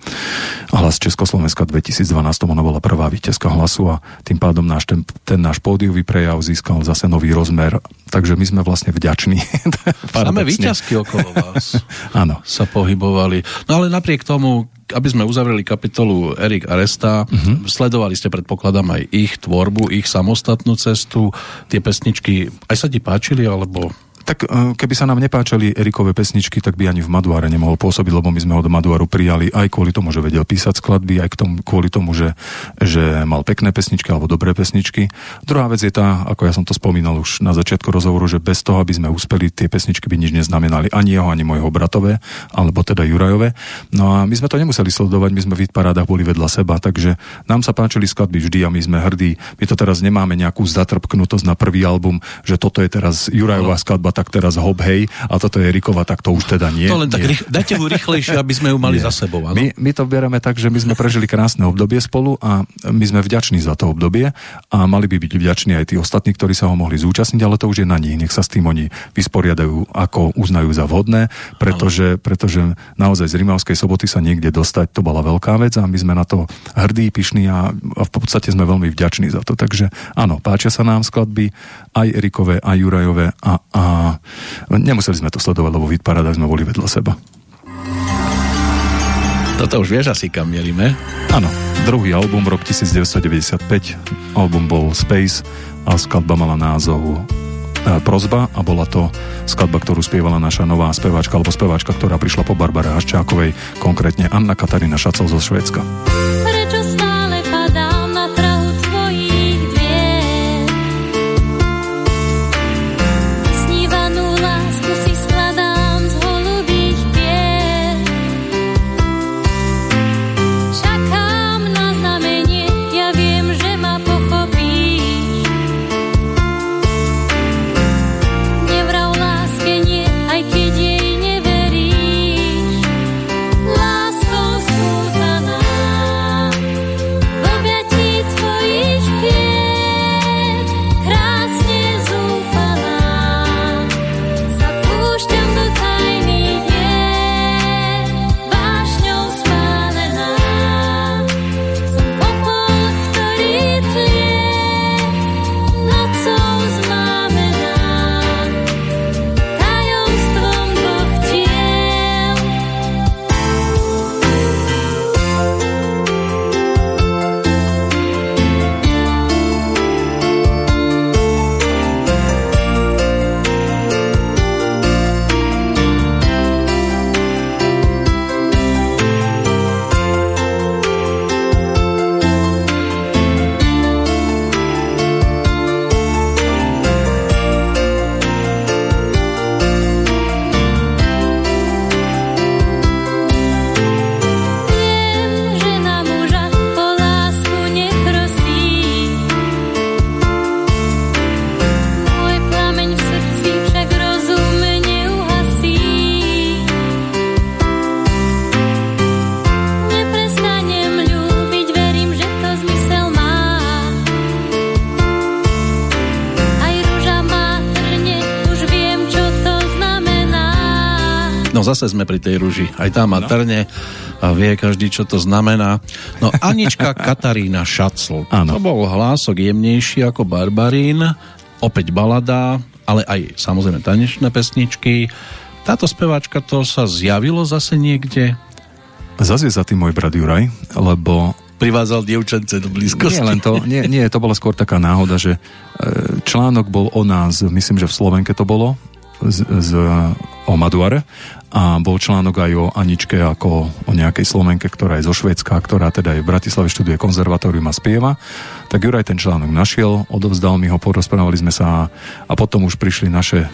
hlas Československa v 2012. Ona bola prvá víťazka hlasu a tým pádom náš, ten, ten náš pódiový prejav získal zase nový rozmer. Takže my sme vlastne vďační. Samé víťazky okolo vás Áno. sa pohybovali. No ale napriek tomu, aby sme uzavreli kapitolu Erik Aresta, uh-huh. sledovali ste, predpokladám, aj ich tvorbu, ich samostatnú cestu, tie pesničky, aj sa ti páčili, alebo Tak e, keby sa nám nepáčali Erikové pesničky, tak by ani v Maduáre nemohol pôsobiť, lebo my sme ho do Maduáru prijali aj kvôli tomu, že vedel písať skladby, aj k tomu, kvôli tomu, že, že mal pekné pesničky alebo dobré pesničky. Druhá vec je tá, ako ja som to spomínal už na začiatku rozhovoru, že bez toho, aby sme uspeli, tie pesničky by nič neznamenali ani jeho, ani môjho bratové, alebo teda Jurajové. No a my sme to nemuseli sledovať, my sme v parádach boli vedľa seba, takže nám sa páčili skladby vždy a my sme hrdí. My to teraz nemáme nejakú zatrpknutosť na prvý album, že toto je teraz Jurajová no. Skladba, tak teraz hop hej, a toto je Erikova, tak to už teda nie. To len tak nie. Rých, dajte mu rýchlejšie, aby sme ju mali nie. za sebou. Ano? My, my to bereme tak, že my sme prežili krásne obdobie spolu a my sme vďační za to obdobie a mali by byť vďační aj tí ostatní, ktorí sa ho mohli zúčastniť, ale to už je na nich. Nech sa s tým oni vysporiadajú, ako uznajú za vhodné, pretože, pretože naozaj z Rimavskej soboty sa niekde dostať, to bola veľká vec a my sme na to hrdí, pyšní a, a v podstate sme veľmi vďační za to. Takže áno, páčia sa nám skladby aj Erikové, aj Jurajové a, a nemuseli sme to sledovať, lebo v sme boli vedľa seba. Toto už vieš asi kam mielime? Áno, druhý album, rok 1995, album bol Space a skladba mala názov e, Prozba a bola to skladba, ktorú spievala naša nová speváčka alebo speváčka, ktorá prišla po Barbare Haščákovej, konkrétne Anna Katarína Šacel zo Švédska. Zase sme pri tej ruži. Aj tá má no. trne a vie každý, čo to znamená. No Anička Katarína Šacl. Ano. To bol hlások jemnejší ako Barbarín, opäť balada, ale aj samozrejme tanečné pesničky. Táto speváčka to sa zjavilo zase niekde? Zase za tým môj brat Juraj, lebo privádzal dievčence do blízkosti. Nie, len to, nie, nie, to bola skôr taká náhoda, že e, článok bol o nás, myslím, že v Slovenke to bolo, z, z, o Maduare a bol článok aj o Aničke ako o nejakej Slovenke, ktorá je zo Švedska, ktorá teda je v Bratislave študuje konzervatórium a spieva. Tak Juraj ten článok našiel, odovzdal mi ho, porozprávali sme sa a potom už prišli naše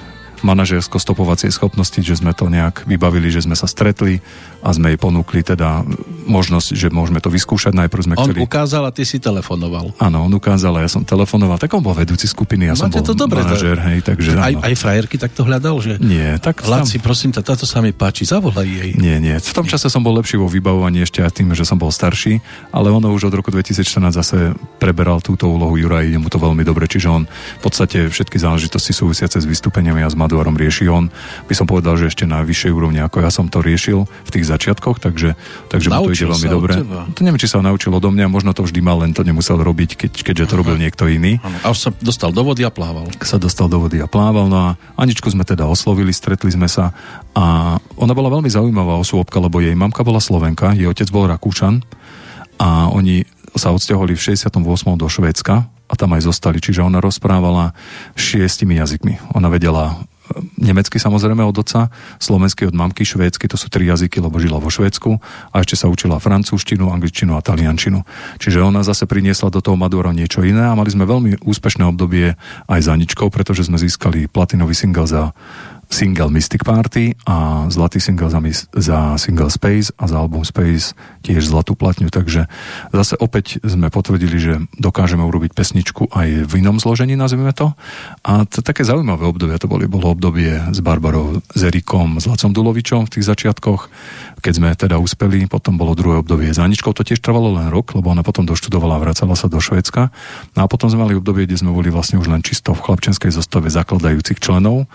manažersko-stopovacie schopnosti, že sme to nejak vybavili, že sme sa stretli a sme jej ponúkli teda možnosť, že môžeme to vyskúšať. Najprv sme on chceli... ukázal a ty si telefonoval. Áno, on ukázal a ja som telefonoval. Tak on bol vedúci skupiny, ja Máte som bol to dobre, manažer, hej, takže... Aj, aj frajerky takto hľadal, že... Nie, tak... Laci, tam... prosím, táto sa mi páči, zavolaj jej. Nie, nie. V tom čase som bol lepší vo vybavovaní ešte aj tým, že som bol starší, ale ono už od roku 2014 zase preberal túto úlohu Jura, ide mu to veľmi dobre, čiže on v podstate všetky záležitosti súvisiace s vystúpeniami a s Maduarom rieši on. By som povedal, že ešte na vyššej úrovni, ako ja som to riešil v tých začiatkoch, takže, takže mu to ide veľmi dobre. To neviem, či sa naučil odo mňa, možno to vždy mal, len to nemusel robiť, keď, keďže to robil niekto iný. Ano. A už sa dostal do vody a plával. Sa dostal do vody a plával, no a Aničku sme teda oslovili, stretli sme sa a ona bola veľmi zaujímavá osôbka, lebo jej mamka bola Slovenka, jej otec bol Rakúšan a oni sa odsťahovali v 68. do Švédska a tam aj zostali. Čiže ona rozprávala šiestimi jazykmi. Ona vedela nemecky samozrejme od oca, slovenský od mamky, švédsky, to sú tri jazyky, lebo žila vo Švédsku a ešte sa učila francúzštinu, angličtinu a taliančinu. Čiže ona zase priniesla do toho Madura niečo iné a mali sme veľmi úspešné obdobie aj za Aničkou, pretože sme získali platinový single za single Mystic Party a zlatý single za, za single Space a za album Space tiež zlatú platňu, takže zase opäť sme potvrdili, že dokážeme urobiť pesničku aj v inom zložení, nazvime to. A to také zaujímavé obdobie to boli. Bolo obdobie s Barbarou, s Erikom, s Lacom Dulovičom v tých začiatkoch, keď sme teda uspeli, potom bolo druhé obdobie. S Aničkou to tiež trvalo len rok, lebo ona potom doštudovala a vracala sa do Švédska. No a potom sme mali obdobie, kde sme boli vlastne už len čisto v chlapčenskej zostave zakladajúcich členov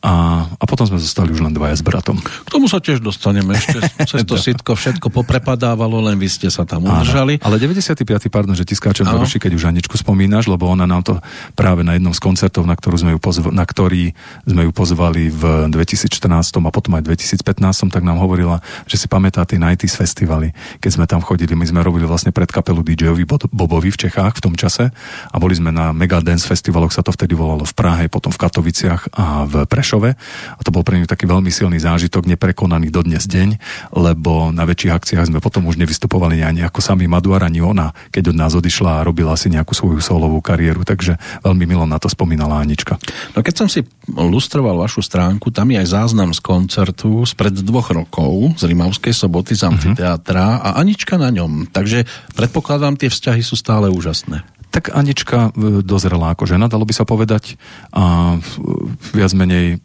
a, a potom sme zostali už len dvaja s bratom. K tomu sa tiež dostaneme ešte. Cez to sitko všetko poprepadávalo, len vy ste sa tam udržali. Áno, ale 95. pardon, že ti skáčem do ruši, keď už Aničku spomínaš, lebo ona nám to práve na jednom z koncertov, na, ktorú sme ju pozv- na ktorý sme ju pozvali v 2014 a potom aj 2015, tak nám hovorila, že si pamätá tie 90s festivaly, keď sme tam chodili. My sme robili vlastne pred kapelu DJ-ovi Bobovi v Čechách v tom čase a boli sme na Mega Dance festivaloch, sa to vtedy volalo v Prahe, potom v Katoviciach a v Preš Prešove a to bol pre ňu taký veľmi silný zážitok, neprekonaný dodnes deň, lebo na väčších akciách sme potom už nevystupovali ani ako sami Maduar, ani ona, keď od nás odišla a robila si nejakú svoju solovú kariéru, takže veľmi milo na to spomínala Anička. No keď som si lustroval vašu stránku, tam je aj záznam z koncertu spred dvoch rokov z Rimavskej soboty z mhm. amfiteátra uh-huh. a Anička na ňom, takže predpokladám, tie vzťahy sú stále úžasné tak Anička e, dozrela ako žena, dalo by sa povedať. A viac menej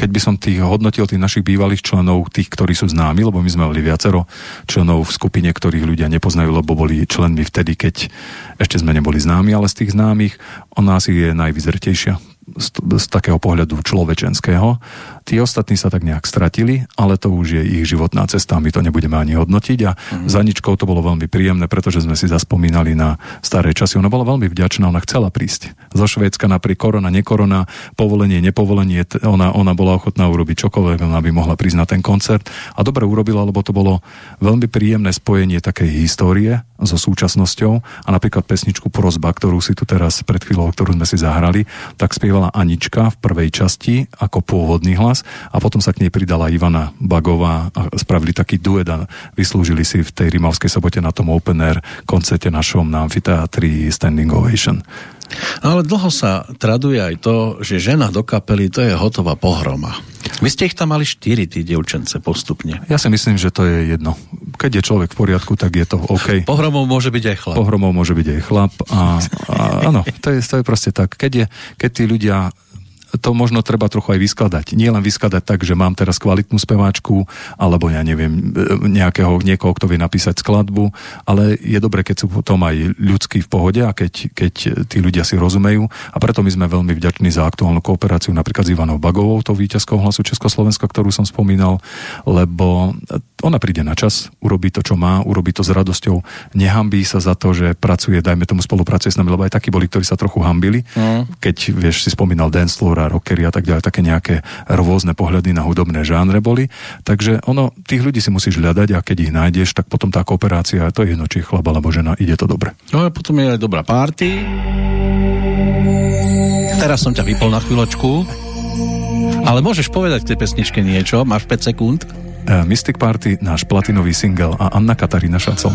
keď by som tých hodnotil tých našich bývalých členov, tých, ktorí sú známi, lebo my sme mali viacero členov v skupine, ktorých ľudia nepoznajú, lebo boli členmi vtedy, keď ešte sme neboli známi, ale z tých známych ona asi je najvyzretejšia z, z takého pohľadu človečenského. Tí ostatní sa tak nejak stratili, ale to už je ich životná cesta, my to nebudeme ani hodnotiť a mm. za ničkou to bolo veľmi príjemné, pretože sme si zaspomínali na staré časy. Ona bola veľmi vďačná, ona chcela prísť zo Švédska napriek korona, nekorona, povolenie, nepovolenie, ona, ona bola ochotná urobiť čokoľvek, ona by mohla prísť na ten koncert a dobre urobila, lebo to bolo veľmi príjemné spojenie takej histórie so súčasnosťou a napríklad pesničku Prozba, ktorú si tu teraz pred chvíľou, ktorú sme si zahrali, tak spievala Anička v prvej časti ako pôvodný hlas a potom sa k nej pridala Ivana Bagová a spravili taký duet a vyslúžili si v tej Rimavskej sobote na tom open air koncerte našom na amfiteátri Standing Ovation. Ale dlho sa traduje aj to, že žena do kapely to je hotová pohroma. Vy ste ich tam mali štyri, tí dievčence, postupne. Ja si myslím, že to je jedno. Keď je človek v poriadku, tak je to OK. Pohromou môže byť aj chlap. Pohromou môže byť aj chlap. A, a áno, to je, to je proste tak. Keď, je, keď tí ľudia to možno treba trochu aj vyskladať. Nie len vyskladať tak, že mám teraz kvalitnú speváčku, alebo ja neviem, nejakého, niekoho, kto vie napísať skladbu, ale je dobre, keď sú potom aj ľudskí v pohode a keď, keď tí ľudia si rozumejú. A preto my sme veľmi vďační za aktuálnu kooperáciu napríklad s Ivanou Bagovou, to víťazkou hlasu Československa, ktorú som spomínal, lebo ona príde na čas, urobí to, čo má, urobí to s radosťou, nehambí sa za to, že pracuje, dajme tomu spolupracuje s nami, lebo aj takí boli, ktorí sa trochu hambili, mm. keď, vieš, si spomínal dance floor a rockery a tak ďalej, také nejaké rôzne pohľady na hudobné žánre boli. Takže ono, tých ľudí si musíš hľadať a keď ich nájdeš, tak potom tá kooperácia, to je jedno, či je chlap alebo žena, ide to dobre. No a potom je aj dobrá party. Teraz som ťa vypol na chvíľočku. Ale môžeš povedať k tej pesničke niečo? Máš 5 sekúnd? Mystic Party, náš platinový single a Anna Katarína Šacel.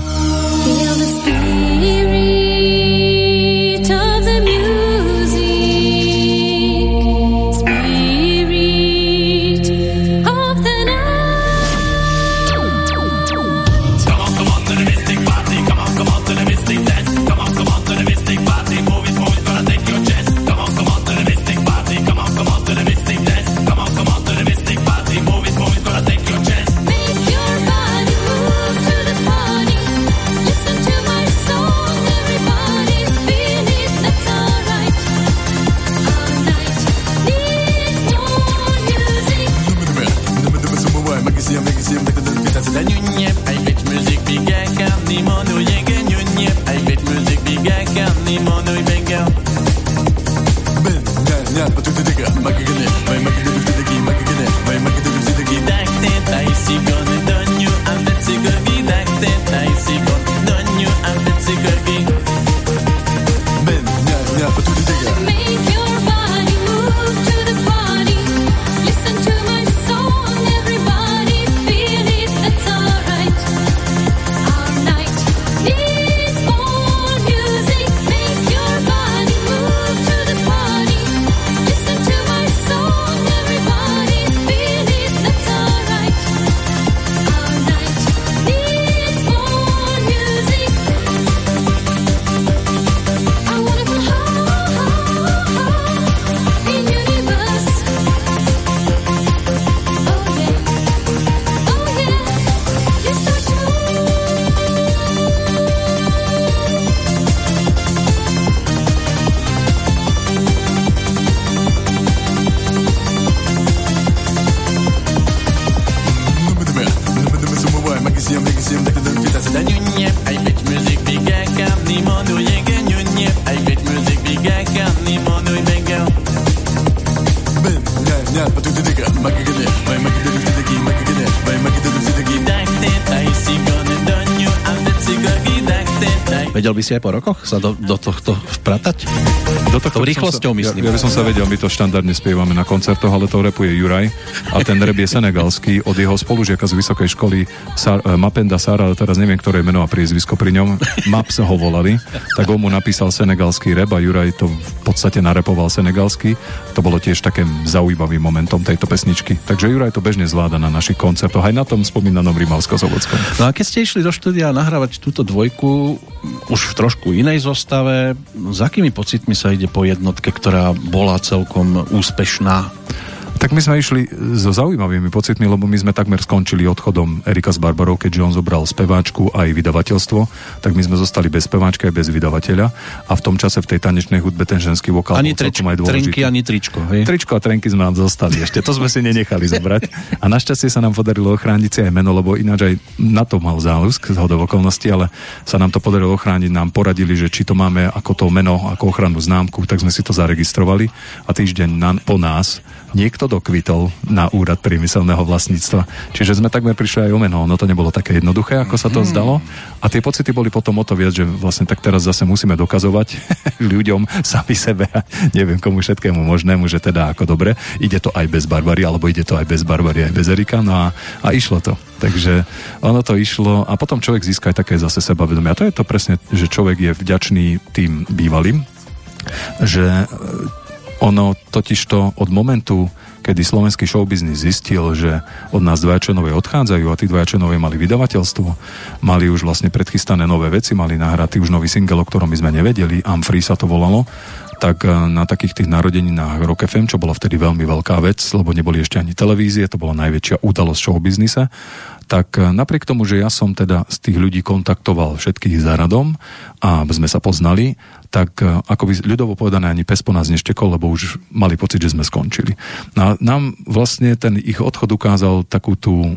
Si aj po rokoch sa do, do tohto vpratať? Do tohto Tou rýchlosťou sa, myslím. Ja, ja by som sa vedel, my to štandardne spievame na koncertoch, ale to repuje Juraj a ten rep je senegalský od jeho spolužiaka z vysokej školy Sar, uh, Mapenda Sara, ale teraz neviem, ktoré meno a priezvisko pri ňom. Maps ho volali, tak on mu napísal senegalský rep a Juraj to v podstate narepoval senegalsky. To bolo tiež takým zaujímavým momentom tejto pesničky. Takže Juraj to bežne zvláda na našich koncertoch, aj na tom spomínanom Rimavsko-Sobotskom. No a keď ste išli do štúdia nahrávať túto dvojku už v trošku inej zostave, s akými pocitmi sa ide po jednotke, ktorá bola celkom úspešná? Tak my sme išli so zaujímavými pocitmi, lebo my sme takmer skončili odchodom Erika s Barbarou, keďže on zobral speváčku aj vydavateľstvo, tak my sme zostali bez speváčky aj bez vydavateľa a v tom čase v tej tanečnej hudbe ten ženský vokál Ani bol celkom aj dôležitý. trenky, ani tričko. Hej? Tričko a trenky sme nám zostali ešte, to sme si nenechali zobrať. A našťastie sa nám podarilo ochrániť si aj meno, lebo ináč aj na to mal záľusk z hodov okolností, ale sa nám to podarilo ochrániť, nám poradili, že či to máme ako to meno, ako ochrannú známku, tak sme si to zaregistrovali a týždeň na, po nás niekto dokvitol na úrad priemyselného vlastníctva. Čiže sme takmer prišli aj o meno. Ono to nebolo také jednoduché, ako sa to mm. zdalo. A tie pocity boli potom o to viac, že vlastne tak teraz zase musíme dokazovať ľuďom, sami sebe neviem komu všetkému možnému, že teda ako dobre, ide to aj bez Barbary, alebo ide to aj bez Barbary, aj bez Erika. No a, a išlo to. Takže ono to išlo a potom človek získa aj také zase sebavedomie. A to je to presne, že človek je vďačný tým bývalým, že ono totižto od momentu, kedy slovenský showbiznis zistil, že od nás dvaja členové odchádzajú a tí dvaja členové mali vydavateľstvo, mali už vlastne predchystané nové veci, mali nahrať už nový single, o ktorom my sme nevedeli, Amfree sa to volalo, tak na takých tých narodeninách Rock FM, čo bola vtedy veľmi veľká vec, lebo neboli ešte ani televízie, to bola najväčšia udalosť showbiznise, tak napriek tomu, že ja som teda z tých ľudí kontaktoval všetkých za radom a sme sa poznali, tak ako by ľudovo povedané ani pes po nás neštekol, lebo už mali pocit, že sme skončili. No a nám vlastne ten ich odchod ukázal takú tú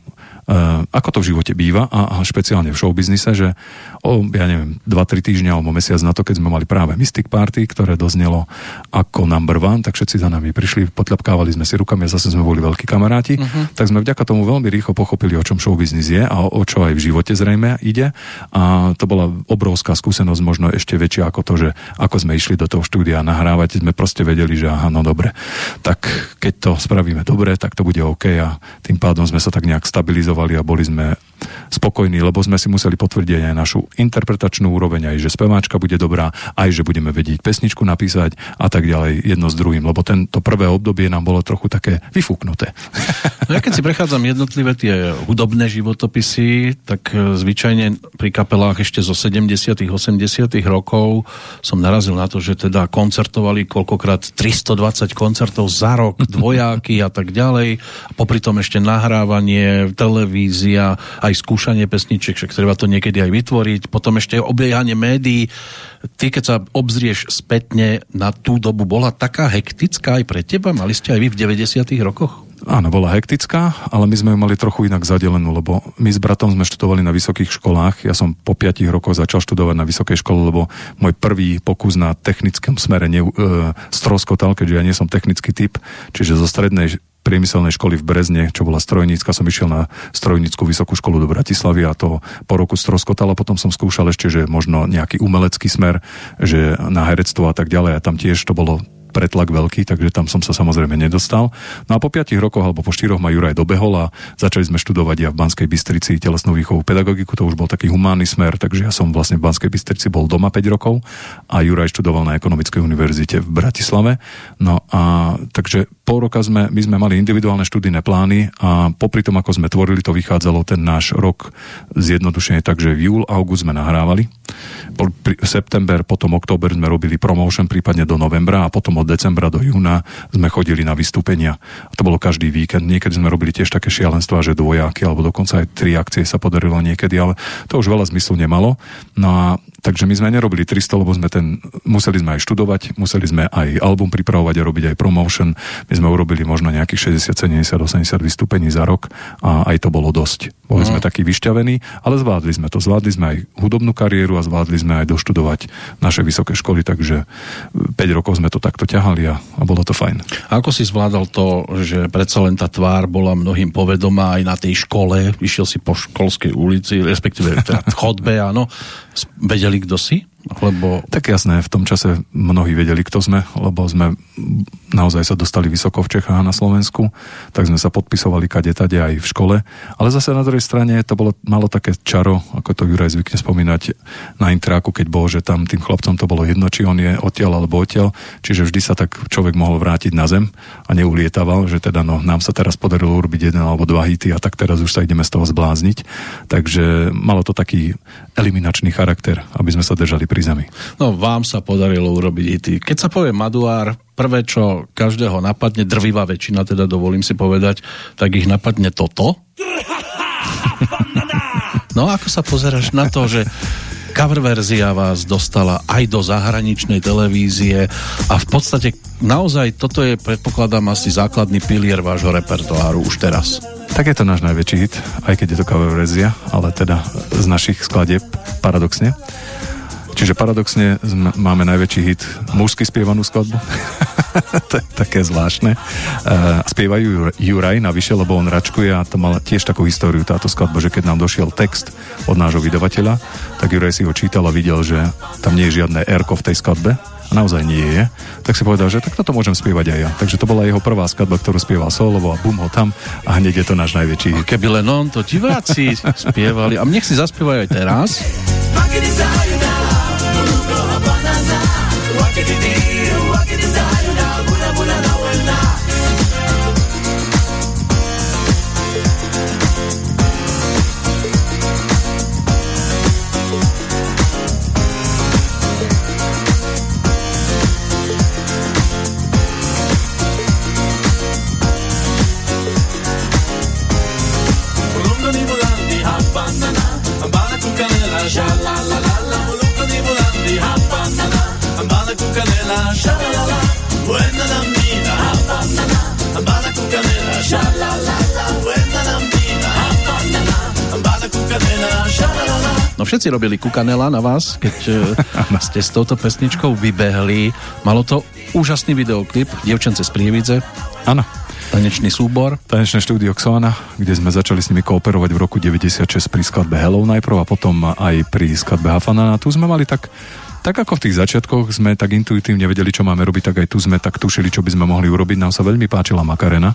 ako to v živote býva a, a špeciálne v showbiznise, že o, ja neviem, 2-3 týždňa alebo mesiac na to, keď sme mali práve Mystic Party, ktoré doznelo ako number one, tak všetci za nami prišli, potľapkávali sme si rukami a zase sme boli veľkí kamaráti, uh-huh. tak sme vďaka tomu veľmi rýchlo pochopili, o čom showbiznis je a o, o čo aj v živote zrejme ide a to bola obrovská skúsenosť, možno ešte väčšia ako to, že ako sme išli do toho štúdia nahrávať, sme proste vedeli, že aha, no dobre, tak keď to spravíme dobre, tak to bude OK a tým pádom sme sa tak nejak stabilizovali a boli sme spokojní, lebo sme si museli potvrdiť aj našu interpretačnú úroveň, aj že speváčka bude dobrá, aj že budeme vedieť pesničku napísať a tak ďalej jedno s druhým, lebo tento prvé obdobie nám bolo trochu také vyfúknuté. No ja keď si prechádzam jednotlivé tie hudobné životopisy, tak e, zvyčajne pri kapelách ešte zo 70 80 rokov som narazil na to, že teda koncertovali koľkokrát 320 koncertov za rok, dvojáky a tak ďalej. A popri tom ešte nahrávanie, televízia, aj skúšanie pesničiek, však treba to niekedy aj vytvoriť, potom ešte obiehanie médií. Ty, keď sa obzrieš spätne na tú dobu, bola taká hektická aj pre teba? Mali ste aj vy v 90 rokoch? Áno, bola hektická, ale my sme ju mali trochu inak zadelenú, lebo my s bratom sme študovali na vysokých školách. Ja som po 5 rokoch začal študovať na vysokej škole, lebo môj prvý pokus na technickom smere ne, e, stroskotal, keďže ja nie som technický typ, čiže zo strednej priemyselnej školy v Brezne, čo bola strojnícka, som išiel na strojnícku vysokú školu do Bratislavy a to po roku stroskotal a potom som skúšal ešte, že možno nejaký umelecký smer, že na herectvo a tak ďalej. A tam tiež to bolo pretlak veľký, takže tam som sa samozrejme nedostal. No a po 5 rokoch alebo po 4 ma Juraj dobehol a začali sme študovať ja v Banskej Bystrici telesnú výchovu pedagogiku, to už bol taký humánny smer, takže ja som vlastne v Banskej Bystrici bol doma 5 rokov a Juraj študoval na Ekonomickej univerzite v Bratislave. No a takže pol roka sme, my sme mali individuálne študijné plány a popri tom, ako sme tvorili, to vychádzalo ten náš rok zjednodušene tak, že v júl, august sme nahrávali. September, potom október sme robili promotion, prípadne do novembra a potom od decembra do júna sme chodili na vystúpenia. A to bolo každý víkend. Niekedy sme robili tiež také šialenstva, že dvojáky alebo dokonca aj tri akcie sa podarilo niekedy, ale to už veľa zmyslu nemalo. No a takže my sme nerobili 300, lebo sme ten, museli sme aj študovať, museli sme aj album pripravovať a robiť aj promotion. My sme urobili možno nejakých 60, 70, 80 vystúpení za rok a aj to bolo dosť. Boli mm. sme takí vyšťavení, ale zvládli sme to. Zvládli sme aj hudobnú kariéru a zvládli sme aj doštudovať naše vysoké školy, takže 5 rokov sme to takto ťahali a, a bolo to fajn. A ako si zvládal to, že predsa len tá tvár bola mnohým povedomá aj na tej škole, išiel si po školskej ulici, respektíve teda chodbe, áno, vedeli, kto si? Lebo... Tak jasné, v tom čase mnohí vedeli, kto sme, lebo sme naozaj sa dostali vysoko v Čechách na Slovensku, tak sme sa podpisovali kade tade aj v škole. Ale zase na druhej strane to bolo malo také čaro, ako to Juraj zvykne spomínať na intráku, keď bol, že tam tým chlapcom to bolo jedno, či on je odtiaľ alebo odtiaľ. Čiže vždy sa tak človek mohol vrátiť na zem a neulietaval, že teda no, nám sa teraz podarilo urobiť jeden alebo dva hity a tak teraz už sa ideme z toho zblázniť. Takže malo to taký eliminačný charakter, aby sme sa držali pri zemi. No, vám sa podarilo urobiť hity. Keď sa povie Maduár, prvé, čo každého napadne, drvivá väčšina, teda dovolím si povedať, tak ich napadne toto. No ako sa pozeráš na to, že cover verzia vás dostala aj do zahraničnej televízie a v podstate naozaj toto je, predpokladám, asi základný pilier vášho repertoáru už teraz. Tak je to náš najväčší hit, aj keď je to cover verzia, ale teda z našich skladieb paradoxne. Čiže paradoxne máme najväčší hit mužsky spievanú skladbu. to je také zvláštne. Uh, spievajú Juraj navyše, lebo on račkuje a to mal tiež takú históriu táto skladba, že keď nám došiel text od nášho vydavateľa, tak Juraj si ho čítal a videl, že tam nie je žiadne R v tej skladbe, a naozaj nie je, tak si povedal, že tak toto môžem spievať aj ja. Takže to bola jeho prvá skladba, ktorú spieval solovo a bum ho tam a hneď je to náš najväčší. A keby len on, to diváci spievali. A nech si zaspievajú aj teraz. walking in the aisle, now, Buna Buna, now, and now. No všetci robili kukanela na vás, keď eh, ste s touto pesničkou vybehli. Malo to úžasný videoklip, Dievčence z Prievidze. Áno. Tanečný súbor. Tanečné štúdio Xona, kde sme začali s nimi kooperovať v roku 96 pri skladbe Hello najprv a potom aj pri skladbe Hafanana. Tu sme mali tak tak ako v tých začiatkoch sme tak intuitívne vedeli, čo máme robiť, tak aj tu sme tak tušili, čo by sme mohli urobiť. Nám sa veľmi páčila Makarena,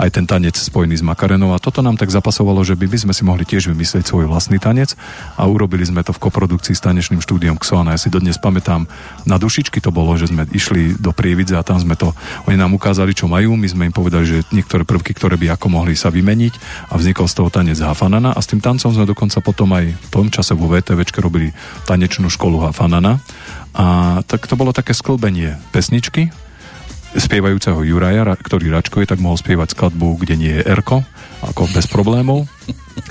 aj ten tanec spojený s Makarenou. A toto nám tak zapasovalo, že by, by sme si mohli tiež vymyslieť svoj vlastný tanec. A urobili sme to v koprodukcii s tanečným štúdiom Xona. Ja si dodnes pamätám, na dušičky to bolo, že sme išli do Prievidze a tam sme to, oni nám ukázali, čo majú, my sme im povedali, že niektoré prvky, ktoré by ako mohli sa vymeniť. A vznikol z toho tanec Hafanana. A s tým tancom sme dokonca potom aj v tom čase vo VTVčke robili tanečnú školu Hafanana a tak to bolo také sklbenie pesničky, spievajúceho Juraja, ktorý račkuje, tak mohol spievať skladbu, kde nie je Erko, ako bez problémov.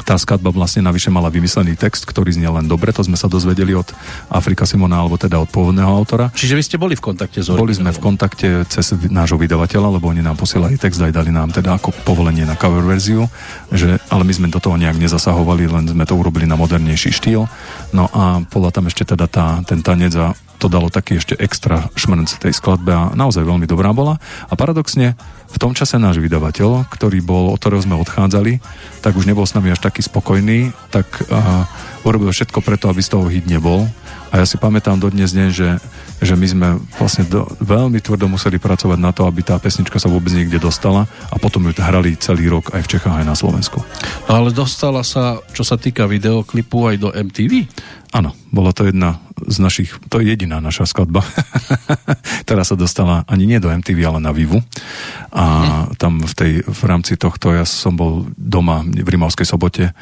Tá skladba vlastne navyše mala vymyslený text, ktorý znie len dobre, to sme sa dozvedeli od Afrika Simona, alebo teda od pôvodného autora. Čiže vy ste boli v kontakte s Boli sme v kontakte cez nášho vydavateľa, lebo oni nám posielali text, aj dali nám teda ako povolenie na cover verziu, že, ale my sme do toho nejak nezasahovali, len sme to urobili na modernejší štýl. No a bola tam ešte teda tá, ten tanec a to dalo taký ešte extra šmrnc tej skladbe a naozaj veľmi dobrá bola. A paradoxne v tom čase náš vydavateľ, ktorý bol, od ktorého sme odchádzali, tak už nebol s nami až taký spokojný, tak uh, urobil všetko preto, aby z toho hit nebol. A ja si pamätám dodnes deň, že, že my sme vlastne do, veľmi tvrdo museli pracovať na to, aby tá pesnička sa vôbec niekde dostala a potom ju hrali celý rok aj v Čechách, aj na Slovensku. No ale dostala sa, čo sa týka videoklipu, aj do MTV? Áno, bola to jedna z našich, to je jediná naša skladba, ktorá sa dostala ani nie do MTV, ale na Vivu. A mm. tam v, tej, v rámci tohto ja som bol doma v Rimavskej sobote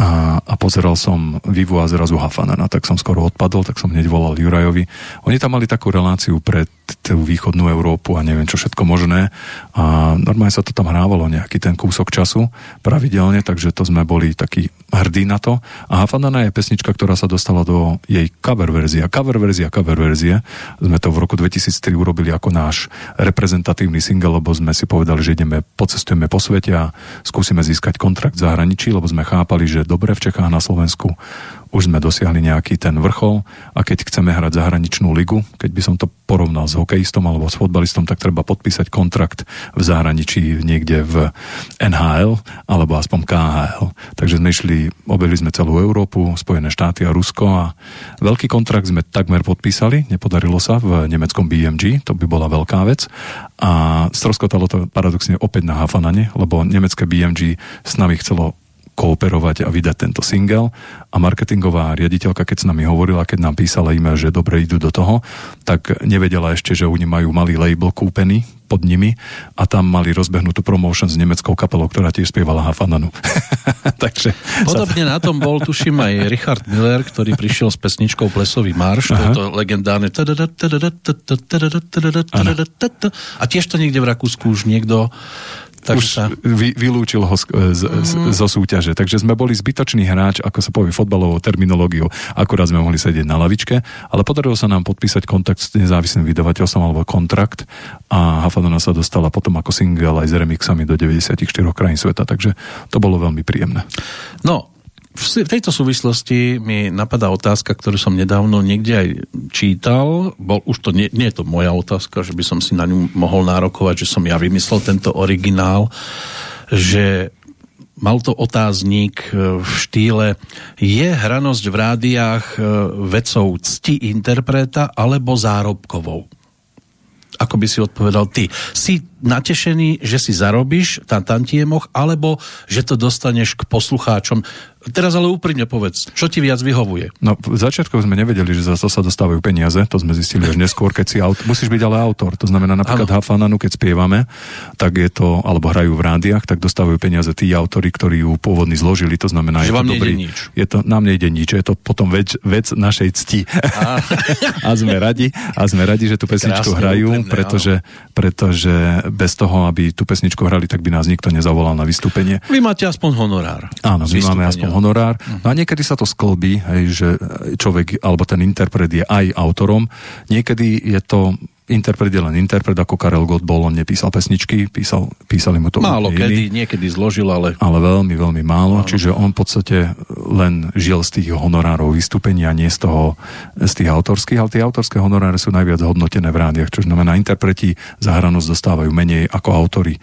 a, a pozeral som Vivu a zrazu Hafanana, tak som skoro odpadol, tak som hneď volal Jurajovi. Oni tam mali takú reláciu pred tú východnú Európu a neviem čo všetko možné. A normálne sa to tam hrávalo nejaký ten kúsok času pravidelne, takže to sme boli takí hrdí na to. A Hafanana je pesnička, ktorá sa dostala do jej cover verzia. Cover verzia, cover verzie. Sme to v roku 2003 urobili ako náš reprezentatívny single, lebo sme si povedali, že ideme, pocestujeme po svete a skúsime získať kontrakt v zahraničí, lebo sme chápali, že dobre v Čechách na Slovensku už sme dosiahli nejaký ten vrchol a keď chceme hrať zahraničnú ligu, keď by som to porovnal s hokejistom alebo s fotbalistom, tak treba podpísať kontrakt v zahraničí niekde v NHL alebo aspoň KHL. Takže sme išli, obeli sme celú Európu, Spojené štáty a Rusko a veľký kontrakt sme takmer podpísali, nepodarilo sa v nemeckom BMG, to by bola veľká vec a stroskotalo to paradoxne opäť na Hafanane, lebo nemecké BMG s nami chcelo kooperovať a vydať tento single a marketingová riaditeľka, keď s nami hovorila, keď nám písala e-mail, že dobre idú do toho, tak nevedela ešte, že oni majú malý label kúpený pod nimi a tam mali rozbehnutú promotion s nemeckou kapelou, ktorá tiež spievala Hafananu. Takže Podobne na tom bol, tuším, aj Richard Miller, ktorý prišiel s pesničkou Plesový marš, je to legendárne a tiež to niekde v Rakúsku už niekto tak už sa... vy, vylúčil ho z, z, mm. zo súťaže. Takže sme boli zbytočný hráč, ako sa povie fotbalovou terminológiou. Akurát sme mohli sedieť na lavičke, ale podarilo sa nám podpísať kontakt s nezávislým vydavateľstvom alebo kontrakt a Hafadona sa dostala potom ako single aj s remixami do 94 krajín sveta, takže to bolo veľmi príjemné. No, v tejto súvislosti mi napadá otázka, ktorú som nedávno niekde aj čítal. Bol, už to nie, nie je to moja otázka, že by som si na ňu mohol nárokovať, že som ja vymyslel tento originál, že mal to otáznik e, v štýle je hranosť v rádiách e, vecou cti interpreta alebo zárobkovou? Ako by si odpovedal ty? Si natešený, že si zarobíš na tantiemoch, alebo že to dostaneš k poslucháčom? Teraz ale úprimne povedz, čo ti viac vyhovuje? No, v začiatku sme nevedeli, že za to sa dostávajú peniaze, to sme zistili až neskôr, keď si aut- musíš byť ale autor, to znamená napríklad ano. Hafananu, keď spievame, tak je to, alebo hrajú v rádiách, tak dostávajú peniaze tí autori, ktorí ju pôvodne zložili, to znamená, že je vám to dobrý, nič. Je to, nám nejde nič, je to potom vec, vec našej cti. A. a sme radi, a sme radi, že tú pesničku Krásne, hrajú, úprimne, pretože, pretože bez toho, aby tú pesničku hrali, tak by nás nikto nezavolal na vystúpenie. Vy máte aspoň honorár. Áno, my máme aspoň honorár. No a niekedy sa to sklbí, hej, že človek alebo ten interpret je aj autorom. Niekedy je to interpret je len interpret, ako Karel Gott bol, on nepísal pesničky, písal, písali mu to Málo kedy, iný, niekedy zložil, ale... Ale veľmi, veľmi málo, málo, čiže on v podstate len žil z tých honorárov vystúpenia, nie z toho, z tých autorských, ale tie autorské honoráre sú najviac hodnotené v rádiach, čo znamená, interpreti za hranosť dostávajú menej ako autory.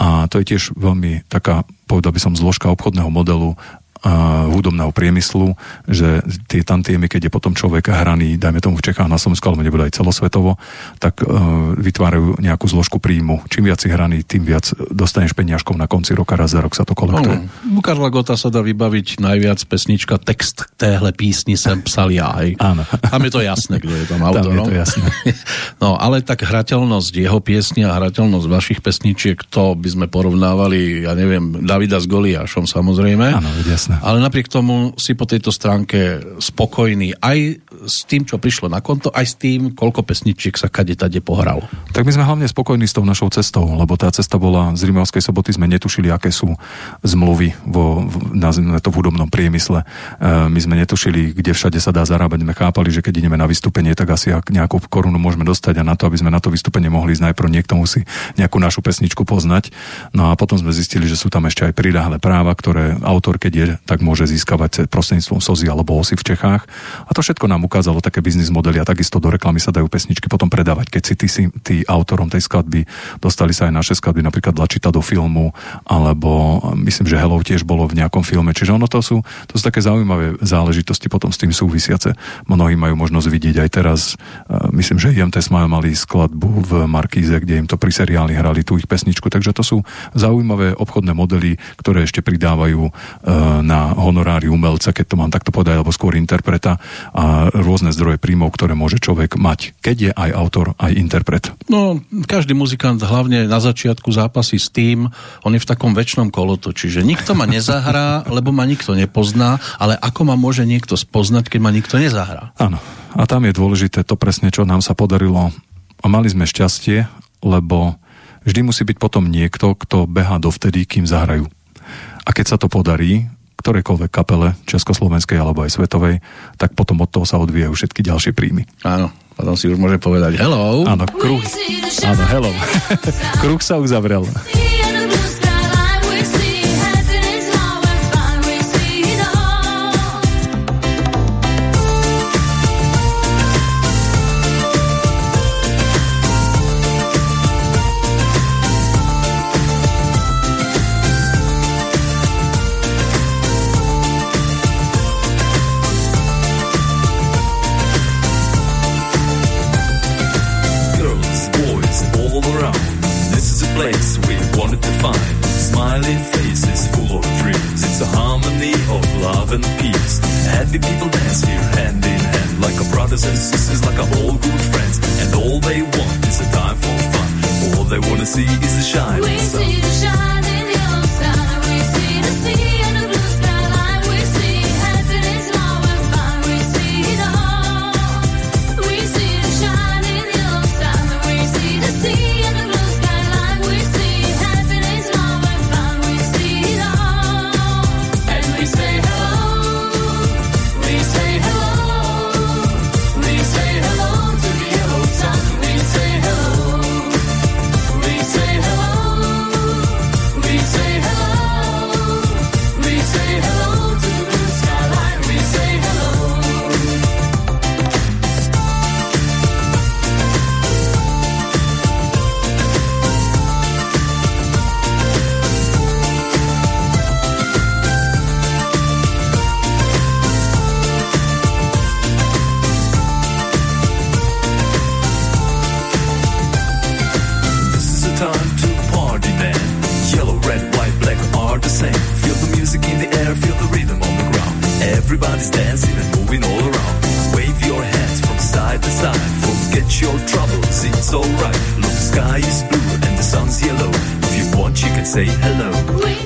A to je tiež veľmi taká povedal by som, zložka obchodného modelu hudobného priemyslu, že tie tantiemy, keď je potom človek hraný, dajme tomu v Čechách, na Slovensku, alebo nebude aj celosvetovo, tak uh, vytvárajú nejakú zložku príjmu. Čím viac si hraný, tým viac dostaneš peniažkov na konci roka, raz za rok sa to kolektuje. No, u Karla Gota sa dá vybaviť najviac pesnička, text téhle písni sem psal ja. Aj. Áno. Tam je to jasné, kto je tam autorom. Tam je to jasné. no, ale tak hrateľnosť jeho piesni a hrateľnosť vašich pesničiek, to by sme porovnávali, ja neviem, Davida s Goliášom samozrejme. Áno, jasné jasné. Ale napriek tomu si po tejto stránke spokojný aj s tým, čo prišlo na konto, aj s tým, koľko pesničiek sa kade tade pohralo. Tak my sme hlavne spokojní s tou našou cestou, lebo tá cesta bola z Rimavskej soboty, sme netušili, aké sú zmluvy vo, v, nazvime to v hudobnom priemysle. E, my sme netušili, kde všade sa dá zarábať. My chápali, že keď ideme na vystúpenie, tak asi nejakú korunu môžeme dostať a na to, aby sme na to vystúpenie mohli ísť najprv niekto musí nejakú našu pesničku poznať. No a potom sme zistili, že sú tam ešte aj pridáhle práva, ktoré autor, keď je tak môže získavať prostredníctvom SOZY alebo OSI v Čechách. A to všetko nám ukázalo také biznis modely a takisto do reklamy sa dajú pesničky potom predávať. Keď si ty, si, autorom tej skladby dostali sa aj naše skladby, napríklad Lačita do filmu, alebo myslím, že Hello tiež bolo v nejakom filme. Čiže ono to sú, to sú také zaujímavé záležitosti potom s tým súvisiace. Mnohí majú možnosť vidieť aj teraz, myslím, že IMT Smile mali skladbu v Markíze, kde im to pri seriáli hrali tú ich pesničku. Takže to sú zaujímavé obchodné modely, ktoré ešte pridávajú na honorári umelca, keď to mám takto povedať, alebo skôr interpreta a rôzne zdroje príjmov, ktoré môže človek mať, keď je aj autor, aj interpret. No, každý muzikant hlavne na začiatku zápasí s tým, on je v takom väčšnom kolotoči, že nikto ma nezahrá, lebo ma nikto nepozná, ale ako ma môže niekto spoznať, keď ma nikto nezahrá? Áno. A tam je dôležité to presne, čo nám sa podarilo a mali sme šťastie, lebo vždy musí byť potom niekto, kto beha dovtedy, kým zahrajú. A keď sa to podarí, ktorejkoľvek kapele, československej alebo aj svetovej, tak potom od toho sa odvíjajú všetky ďalšie príjmy. Áno, potom si už môže povedať hello. Áno, kruh, áno, hello. kruh sa uzavrel. Smiling faces full of dreams. It's a harmony of love and peace. Happy people dance here hand in hand, like a brothers and sisters, like a all good friends. And all they want is a time for fun. All they wanna see is the shine. We see the shining Everybody's dancing and moving all around. Wave your hands from side to side. Forget your troubles, it's alright. Say hello.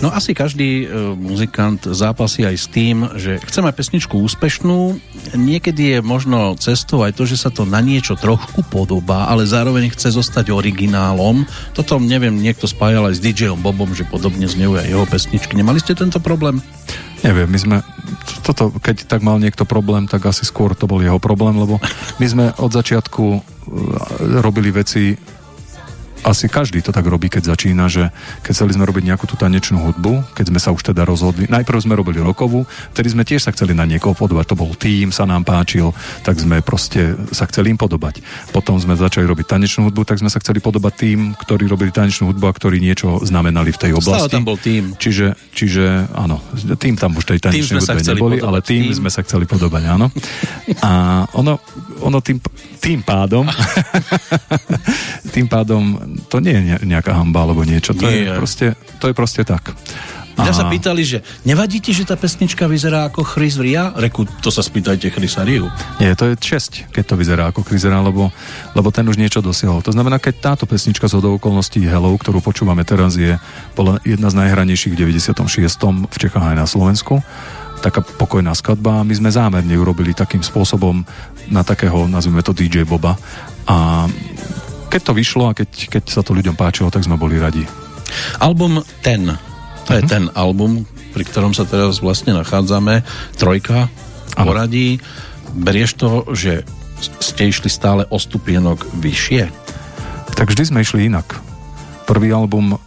No asi každý e, muzikant zápasí aj s tým, že chce mať pesničku úspešnú. Niekedy je možno cestou aj to, že sa to na niečo trochu podobá, ale zároveň chce zostať originálom. Toto, neviem, niekto spájal aj s DJom Bobom, že podobne znejú aj jeho pesničky. Nemali ste tento problém? Neviem, my sme, toto, keď tak mal niekto problém, tak asi skôr to bol jeho problém, lebo my sme od začiatku e, robili veci asi každý to tak robí, keď začína, že keď chceli sme robiť nejakú tú tanečnú hudbu, keď sme sa už teda rozhodli, najprv sme robili rokovú, vtedy sme tiež sa chceli na niekoho podobať, to bol tým, sa nám páčil, tak sme proste sa chceli im podobať. Potom sme začali robiť tanečnú hudbu, tak sme sa chceli podobať tým, ktorí robili tanečnú hudbu a ktorí niečo znamenali v tej oblasti. Stále tam bol tým. Čiže, čiže áno, tým tam už tej tanečnej hudbe neboli, podobať, ale tým, tým. sme sa chceli podobať, áno. A ono, ono tým, tým pádom tým pádom to nie je ne- nejaká hamba alebo niečo, to, Nie. je proste, to je proste tak. Mňa A- sa pýtali, že nevadí ti, že tá pesnička vyzerá ako Chris Ria? Reku, to sa spýtajte Chrisa Riu. Nie, to je česť, keď to vyzerá ako Krizera, lebo, lebo ten už niečo dosiahol. To znamená, keď táto pesnička z hodou okolností Hello, ktorú počúvame teraz, je bola jedna z najhranejších v 96. v Čechách aj na Slovensku, taká pokojná skladba a my sme zámerne ju robili takým spôsobom na takého, nazvime to DJ Boba a keď to vyšlo a keď, keď sa to ľuďom páčilo, tak sme boli radi. Album Ten, to je ten album, pri ktorom sa teraz vlastne nachádzame, trojka v Áno. poradí. Berieš to, že ste išli stále o stupienok vyššie? Tak vždy sme išli inak. Prvý album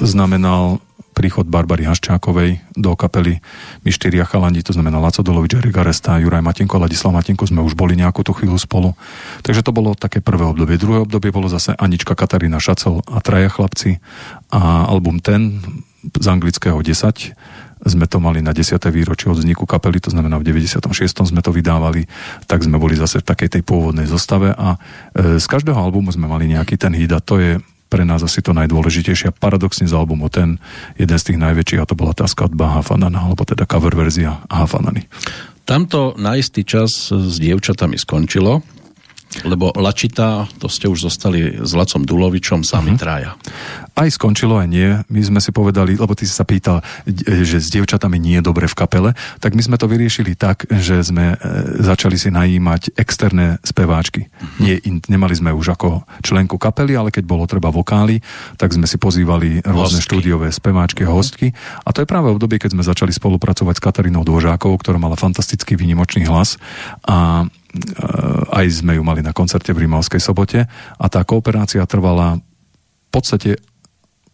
znamenal príchod Barbary Haščákovej do kapely. My štyria chalani, to znamená Laco Dolovič, Erik Aresta, Juraj Matinko, Ladislav Matinko, sme už boli nejakú tú chvíľu spolu. Takže to bolo také prvé obdobie. Druhé obdobie bolo zase Anička Katarína Šacel a traja chlapci a album ten z anglického 10 sme to mali na 10. výročie od vzniku kapely, to znamená v 96. sme to vydávali, tak sme boli zase v takej tej pôvodnej zostave a e, z každého albumu sme mali nejaký ten hit a to je pre nás asi to najdôležitejšie. A Paradoxne z albumu ten, jeden z tých najväčších, a to bola tá skladba Hafanana, alebo teda cover verzia Hafanany. Tamto na istý čas s dievčatami skončilo. Lebo Lačita, to ste už zostali s Lacom Dulovičom sami uh-huh. traja. Aj skončilo, aj nie. My sme si povedali, lebo ty si sa pýtal, e, že s dievčatami nie je dobre v kapele, tak my sme to vyriešili tak, že sme e, začali si najímať externé speváčky. Uh-huh. Nie, nemali sme už ako členku kapely, ale keď bolo treba vokály, tak sme si pozývali rôzne Hostky. štúdiové speváčky a hostky. A to je práve obdobie, keď sme začali spolupracovať s Katarínou Dôžákovou, ktorá mala fantastický výnimočný hlas a aj sme ju mali na koncerte v Rímavskej sobote a tá kooperácia trvala v podstate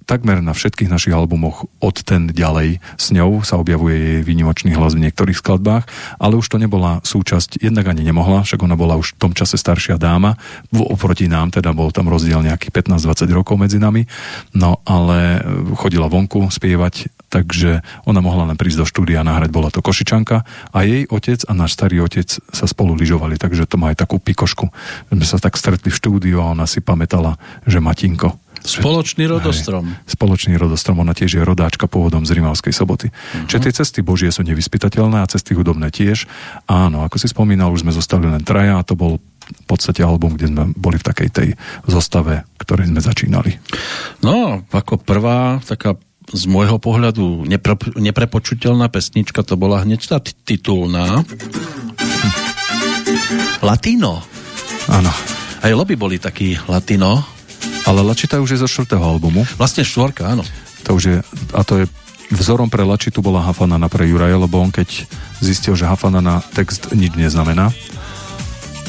takmer na všetkých našich albumoch od ten ďalej. S ňou sa objavuje jej výnimočný hlas v niektorých skladbách, ale už to nebola súčasť, jednak ani nemohla, však ona bola už v tom čase staršia dáma, oproti nám teda bol tam rozdiel nejakých 15-20 rokov medzi nami, no ale e, chodila vonku spievať, takže ona mohla len prísť do štúdia a nahrať, bola to Košičanka a jej otec a náš starý otec sa spolu lyžovali, takže to má aj takú pikošku. Sme sa tak stretli v štúdiu a ona si pamätala, že Matinko. Spoločný rodostrom. Hej, spoločný rodostrom, ona tiež je rodáčka pôvodom z Rimavskej soboty. Uh-huh. Čiže tie cesty Božie sú nevyspytateľné a cesty hudobné tiež. Áno, ako si spomínal, už sme zostali len traja a to bol v podstate album, kde sme boli v takej tej zostave, ktorej sme začínali. No, ako prvá taká z môjho pohľadu nepre, neprepočuteľná pesnička to bola hneď tá titulná. Latino. Áno. Aj lobby boli takí latino. Ale Lačita už je zo štvrtého albumu. Vlastne štvorka, áno. To už je, a to je vzorom pre Lačitu bola Hafanana pre Juraja, lebo on keď zistil, že Hafanana text nič neznamená,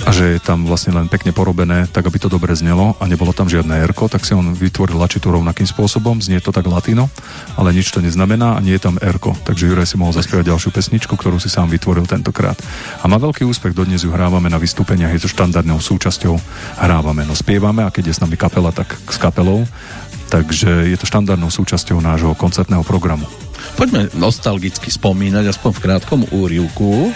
a že je tam vlastne len pekne porobené, tak aby to dobre znelo a nebolo tam žiadne erko, tak si on vytvoril lačitu rovnakým spôsobom, znie to tak latino, ale nič to neznamená a nie je tam erko. Takže Juraj si mohol zaspievať ďalšiu pesničku, ktorú si sám vytvoril tentokrát. A má veľký úspech, dodnes ju hrávame na vystúpeniach, je to štandardnou súčasťou, hrávame, no spievame a keď je s nami kapela, tak s kapelou. Takže je to štandardnou súčasťou nášho koncertného programu. Poďme nostalgicky spomínať, aspoň v krátkom úrivku.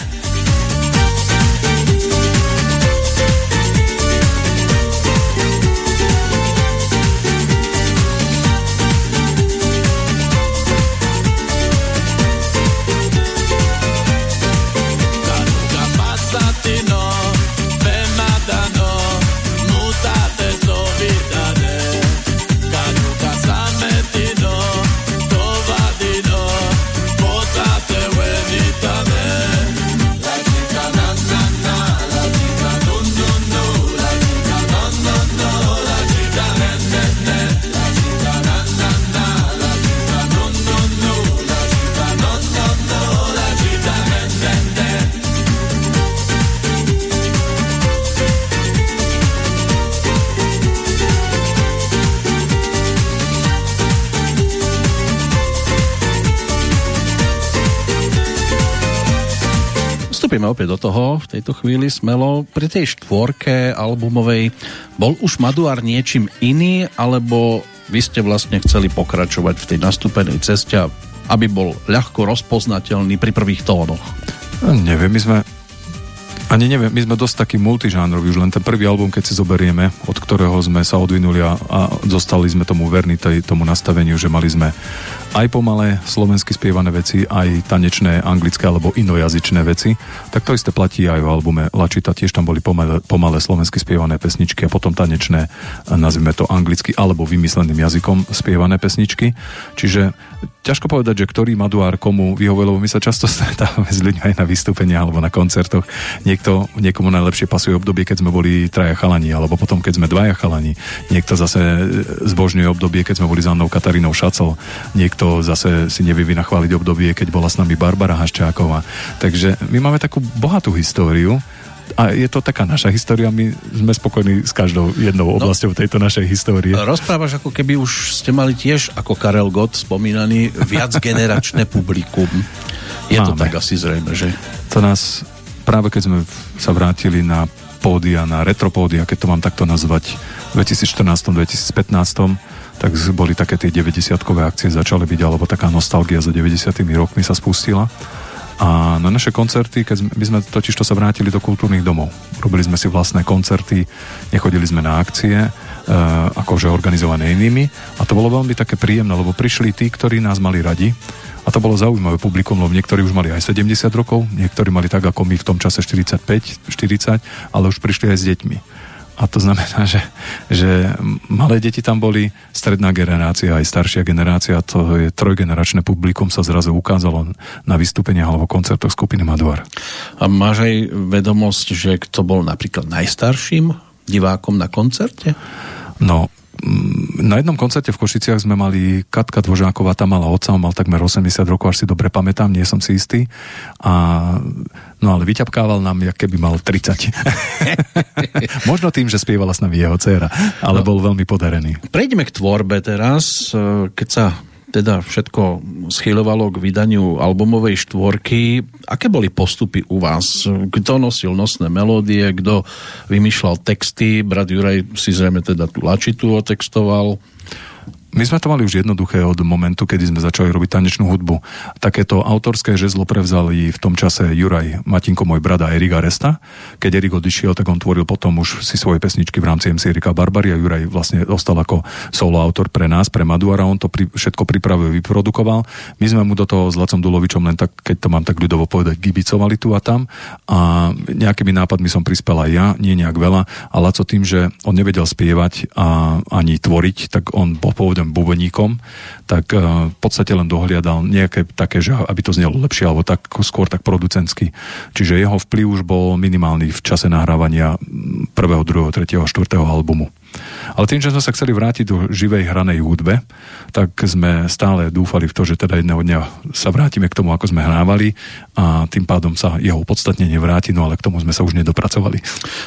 Vstúpime opäť do toho v tejto chvíli smelo. Pri tej štvorke albumovej bol už Maduár niečím iný, alebo vy ste vlastne chceli pokračovať v tej nastúpenej ceste, aby bol ľahko rozpoznateľný pri prvých tónoch. No, neviem, my sme ani neviem, my sme dosť taký multižánrový, už len ten prvý album, keď si zoberieme, od ktorého sme sa odvinuli a, a zostali sme tomu verní tej, tomu nastaveniu, že mali sme aj pomalé slovensky spievané veci, aj tanečné, anglické alebo inojazyčné veci, tak to isté platí aj o albume Lačita, tiež tam boli pomalé, pomalé slovensky spievané pesničky a potom tanečné, nazvime to anglicky alebo vymysleným jazykom spievané pesničky. Čiže ťažko povedať, že ktorý maduár komu vyhovuje, lebo my sa často stretávame s ľuďmi aj na vystúpeniach alebo na koncertoch. Niekto, niekomu najlepšie pasuje obdobie, keď sme boli traja chalani, alebo potom, keď sme dvaja chalani. Niekto zase zbožňuje obdobie, keď sme boli s Annou Katarínou Šacol. Niekto zase si nevie vynachváliť obdobie, keď bola s nami Barbara Haščáková. Takže my máme takú bohatú históriu, a je to taká naša história, my sme spokojní s každou jednou oblasťou tejto našej histórie. Rozprávaš, ako keby už ste mali tiež, ako Karel Gott spomínaný, viac generačné publikum. Je to Máme. tak asi zrejme, že? To nás, práve keď sme sa vrátili na pódia, na retropódia, keď to mám takto nazvať, v 2014-2015, tak boli také tie 90-kové akcie začali byť, alebo taká nostalgia za 90 rokmi sa spustila. A na naše koncerty, keď my sme totiž to sa vrátili do kultúrnych domov. Robili sme si vlastné koncerty, nechodili sme na akcie, e, akože organizované inými. A to bolo veľmi také príjemné, lebo prišli tí, ktorí nás mali radi A to bolo zaujímavé publikum, lebo niektorí už mali aj 70 rokov, niektorí mali tak ako my v tom čase 45, 40, ale už prišli aj s deťmi. A to znamená, že, že malé deti tam boli, stredná generácia, aj staršia generácia, to je trojgeneračné publikum sa zrazu ukázalo na vystúpeniach alebo koncertoch skupiny Maduar. A máš aj vedomosť, že kto bol napríklad najstarším divákom na koncerte? No, na jednom koncerte v Košiciach sme mali Katka Dvožáková, tam mala otca, on mal takmer 80 rokov, až si dobre pamätám, nie som si istý. A, no ale vyťapkával nám, jak keby mal 30. Možno tým, že spievala s nami jeho dcéra, ale bol veľmi podarený. Prejdeme k tvorbe teraz, e, keď sa teda všetko schylovalo k vydaniu albumovej štvorky. Aké boli postupy u vás? Kto nosil nosné melódie, kto vymýšľal texty? Brat Juraj si zrejme teda tú lačitu otextoval. My sme to mali už jednoduché od momentu, kedy sme začali robiť tanečnú hudbu. Takéto autorské žezlo prevzali v tom čase Juraj Matinko, môj brada Erika Resta. Keď Erik odišiel, tak on tvoril potom už si svoje pesničky v rámci MC Erika Barbary a Juraj vlastne ostal ako solo autor pre nás, pre Maduara. On to pri, všetko pripravil, vyprodukoval. My sme mu do toho s Lacom Dulovičom len tak, keď to mám tak ľudovo povedať, gibicovali tu a tam. A nejakými nápadmi som prispel aj ja, nie nejak veľa. A Laco tým, že on nevedel spievať a ani tvoriť, tak on bol pôvodom bubeníkom, tak eh, v podstate len dohliadal nejaké také, že aby to znelo lepšie, alebo tak, skôr tak producentsky. Čiže jeho vplyv už bol minimálny v čase nahrávania prvého, druhého, tretieho a štvrtého albumu. Ale tým, že sme sa chceli vrátiť do živej hranej hudbe, tak sme stále dúfali v to, že teda jedného dňa sa vrátime k tomu, ako sme hrávali a tým pádom sa jeho podstatne nevráti, no ale k tomu sme sa už nedopracovali.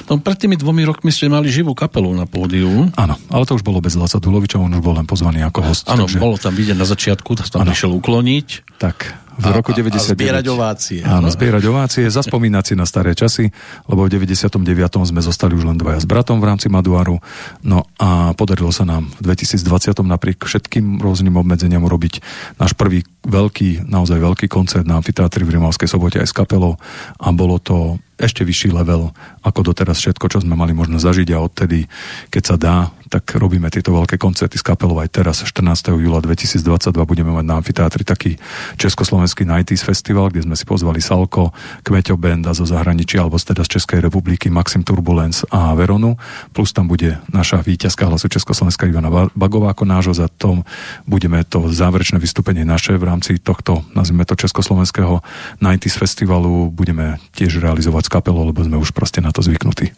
No pred tými dvomi rokmi ste mali živú kapelu na pódiu. Áno, ale to už bolo bez Laca Duloviča, on už bol len pozvaný ako host. Áno, takže, bolo tam vidieť na začiatku, tam išiel ukloniť. tak, v A- roku a- a 99. zbierať ovácie, áno. zbierať ovácie, zaspomínať si na staré časy, lebo v 99. sme zostali už len dvaja s bratom v rámci Maduaru. No a podarilo sa nám v 2020. napriek všetkým rôznym obmedzeniam urobiť náš prvý veľký, naozaj veľký koncert na amfiteátri v Rimavskej sobote aj s kapelou a bolo to ešte vyšší level ako doteraz všetko, čo sme mali možno zažiť a odtedy, keď sa dá, tak robíme tieto veľké koncerty s kapelou aj teraz. 14. júla 2022 budeme mať na amfiteátri taký Československý 90s festival, kde sme si pozvali Salko, Kmeťo Band zo zahraničia, alebo teda z Českej republiky Maxim Turbulence a Veronu, plus tam bude naša víťazka hlasu Československá Ivana Ba- Bagová ako nášho, za tom budeme to záverečné vystúpenie naše v rámci tohto, nazvime to Československého 90s festivalu, budeme tiež realizovať s kapelou, lebo sme už proste na to zvyknutí.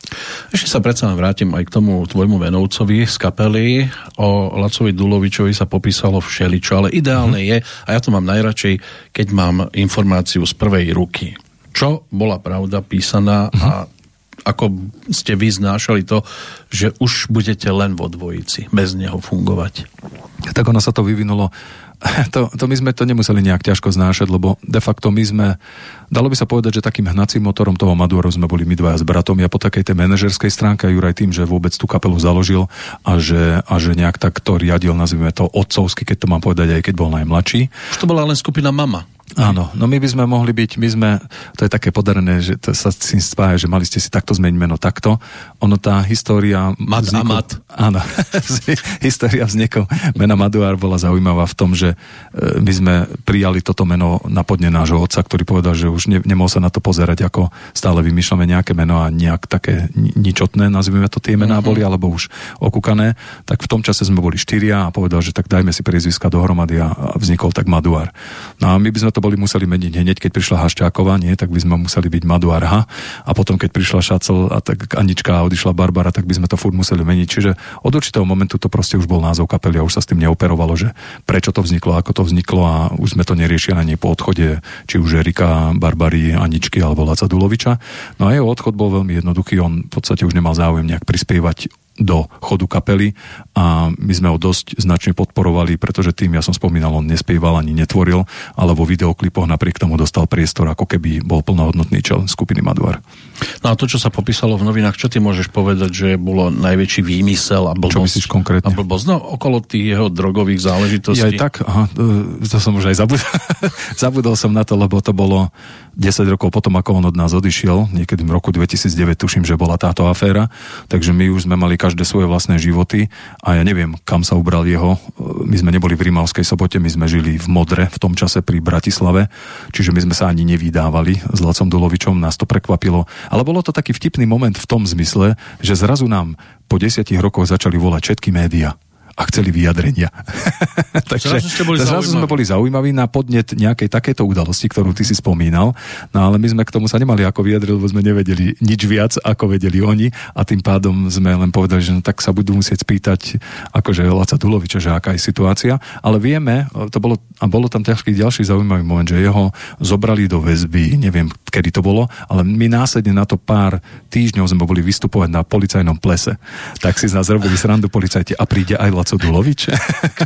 Ešte sa predsa vrátim aj k tomu tvojmu venovcovi z kapely. O Lacovi Dulovičovi sa popísalo všeličo, ale ideálne je, a ja to mám najradšej, keď mám informáciu z prvej ruky. Čo bola pravda písaná a ako ste vy znášali to, že už budete len vo dvojici, bez neho fungovať. tak ono sa to vyvinulo. To, to my sme to nemuseli nejak ťažko znášať, lebo de facto my sme, dalo by sa povedať, že takým hnacím motorom toho Maduaru sme boli my dvaja s bratom. Ja po takej tej manažerskej stránke, Juraj tým, že vôbec tú kapelu založil a že, a že nejak tak to riadil, nazvime to otcovsky, keď to mám povedať, aj keď bol najmladší. Už to bola len skupina Mama. Áno, no my by sme mohli byť, my sme, to je také podarené, že to sa s tým spája, že mali ste si takto zmeniť meno takto. Ono tá história... Mat a mat. Áno, história vzniku mena Maduár bola zaujímavá v tom, že e, my sme prijali toto meno na podne nášho otca, ktorý povedal, že už ne, nemohol sa na to pozerať, ako stále vymýšľame nejaké meno a nejak také ni- ničotné, nazvime to tie mená boli, alebo už okúkané. Tak v tom čase sme boli štyria a povedal, že tak dajme si priezviska dohromady a a vznikol tak Maduár. No a my by sme to boli museli meniť hneď, keď prišla Hašťáková, nie, tak by sme museli byť Maduár H. A potom, keď prišla Šacel a tak Anička a odišla Barbara, tak by sme to furt museli meniť. Čiže od určitého momentu to proste už bol názov kapely a už sa s tým neoperovalo, že prečo to vzniklo, ako to vzniklo a už sme to neriešili ani po odchode, či už Erika, Barbary, Aničky alebo Laca Duloviča. No a jeho odchod bol veľmi jednoduchý, on v podstate už nemal záujem nejak prispievať do chodu kapely a my sme ho dosť značne podporovali, pretože tým, ja som spomínal, on nespieval ani netvoril, ale vo videoklipoch napriek tomu dostal priestor, ako keby bol plnohodnotný člen skupiny Maduar. No a to, čo sa popísalo v novinách, čo ty môžeš povedať, že bolo najväčší výmysel a blbosť? Čo myslíš konkrétne? A blbosť, no okolo tých jeho drogových záležitostí. Ja aj tak, aha, e, to som už aj zabudol. zabudol som na to, lebo to bolo 10 rokov potom, ako on od nás odišiel, niekedy v roku 2009, tuším, že bola táto aféra, takže my už sme mali každé svoje vlastné životy a ja neviem, kam sa ubral jeho. My sme neboli v Rimavskej sobote, my sme žili v Modre v tom čase pri Bratislave, čiže my sme sa ani nevydávali s Lacom Dulovičom, nás to prekvapilo. Ale bolo to taký vtipný moment v tom zmysle, že zrazu nám po desiatich rokoch začali volať všetky médiá a chceli vyjadrenia. Takže Zrazu ste boli zrazu sme boli zaujímaví na podnet nejakej takéto udalosti, ktorú ty si spomínal, no ale my sme k tomu sa nemali ako vyjadriť, lebo sme nevedeli nič viac, ako vedeli oni a tým pádom sme len povedali, že no, tak sa budú musieť spýtať akože Laca Duloviča, že aká je situácia, ale vieme, to bolo, a bolo tam taký ďalší zaujímavý moment, že jeho zobrali do väzby, neviem kedy to bolo, ale my následne na to pár týždňov sme boli vystupovať na policajnom plese. Tak si z nás robili srandu policajti a príde aj Laco Dulovič.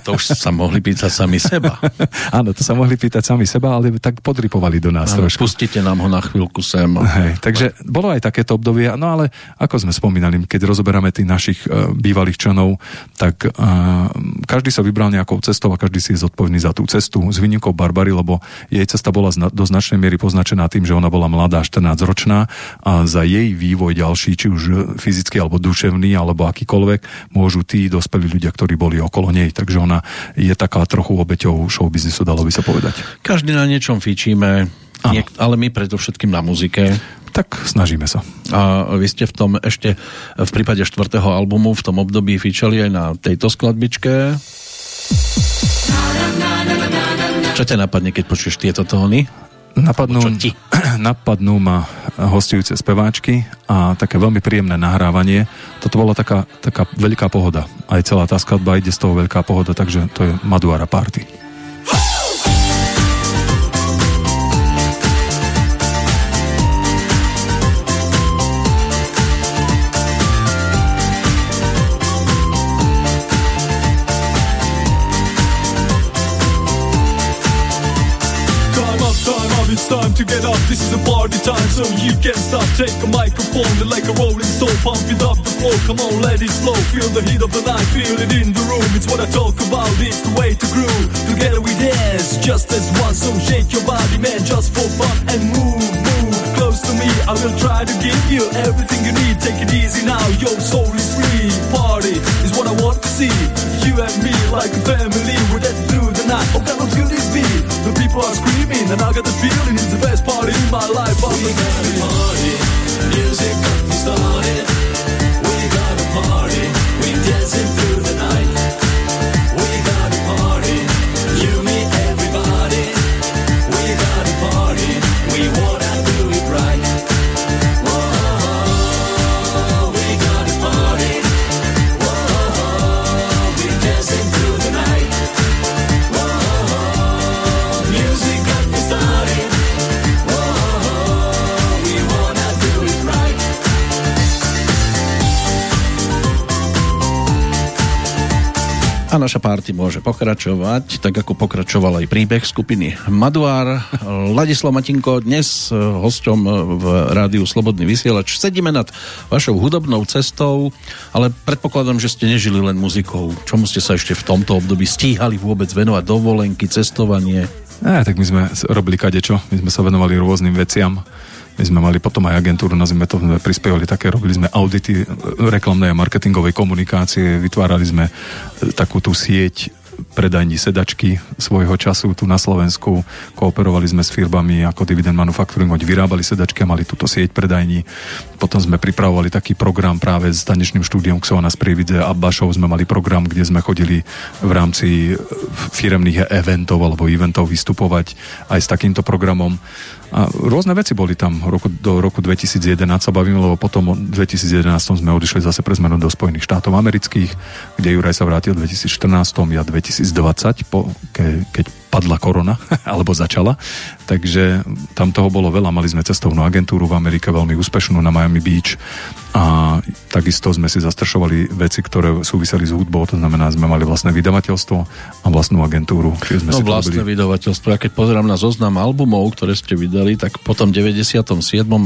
To už sa mohli pýtať sami seba. Áno, to sa mohli pýtať sami seba, ale tak podripovali do nás Áno, trošku. pustite nám ho na chvíľku sem. Hej, takže bolo aj takéto obdobie, no ale ako sme spomínali, keď rozoberáme tých našich uh, bývalých členov, tak uh, každý sa vybral nejakou cestou a každý si je zodpovedný za tú cestu s výnimkou Barbary, lebo jej cesta bola zna- do značnej miery poznačená tým, že ona bola mladá, 14-ročná a za jej vývoj ďalší, či už fyzický alebo duševný, alebo akýkoľvek, môžu tí dospelí ľudia, ktorí boli okolo nej. Takže ona je taká trochu obeťou showbiznisu, dalo by sa povedať. Každý na niečom fičíme, niek- ale my predovšetkým na muzike. Tak snažíme sa. A vy ste v tom ešte v prípade štvrtého albumu v tom období fičali aj na tejto skladbičke. Čo ťa napadne, keď počuješ tieto tóny? Napadnú, napadnú ma hostujúce speváčky a také veľmi príjemné nahrávanie. Toto bola taká, taká veľká pohoda. Aj celá tá skladba ide z toho veľká pohoda, takže to je Maduara Party. Get up. This is a party time, so you can't stop. Take a microphone like a rolling stone, pump it up the floor. Come on, let it flow. Feel the heat of the night, feel it in the room. It's what I talk about, it's the way to groove. Together we dance, just as one. So shake your body, man, just for fun and move, move close to me. I will try to give you everything you need. Take it easy now, your soul is free. Party is what I want to see. You and me like a family. We're dead through the night. Oh God, how good it be? The people are screaming, and I got the feeling it's the best party in my life. I'm we got party, music got me started. A naša party môže pokračovať, tak ako pokračoval aj príbeh skupiny Maduár. Ladislav Matinko, dnes eh, hosťom eh, v rádiu Slobodný vysielač. Sedíme nad vašou hudobnou cestou, ale predpokladám, že ste nežili len muzikou. Čomu ste sa ešte v tomto období stíhali vôbec venovať? Dovolenky, cestovanie? Ne, tak my sme robili kadečo, my sme sa venovali rôznym veciam. My sme mali potom aj agentúru, nazvime to, sme prispievali také, robili sme audity e, reklamnej a marketingovej komunikácie, vytvárali sme e, takú tú sieť predajní sedačky svojho času tu na Slovensku. Kooperovali sme s firmami ako Dividend Manufacturing, oni vyrábali sedačky a mali túto sieť predajní. Potom sme pripravovali taký program práve s tanečným štúdiom Ksovana z Prievidze a Bašov sme mali program, kde sme chodili v rámci e, firemných eventov alebo eventov vystupovať aj s takýmto programom. A rôzne veci boli tam roku, do roku 2011 sa bavíme, lebo potom v 2011 sme odišli zase pre zmenu do Spojených štátov amerických, kde Juraj sa vrátil v 2014, ja 2020, po, ke, keď padla korona, alebo začala. Takže tam toho bolo veľa. Mali sme cestovnú agentúru v Amerike, veľmi úspešnú na Miami Beach a takisto sme si zastršovali veci, ktoré súviseli s hudbou, to znamená, sme mali vlastné vydavateľstvo a vlastnú agentúru. Čiže sme No si vlastné robili- vydavateľstvo. Ja keď pozerám na zoznam albumov, ktoré ste vydali, tak potom 97.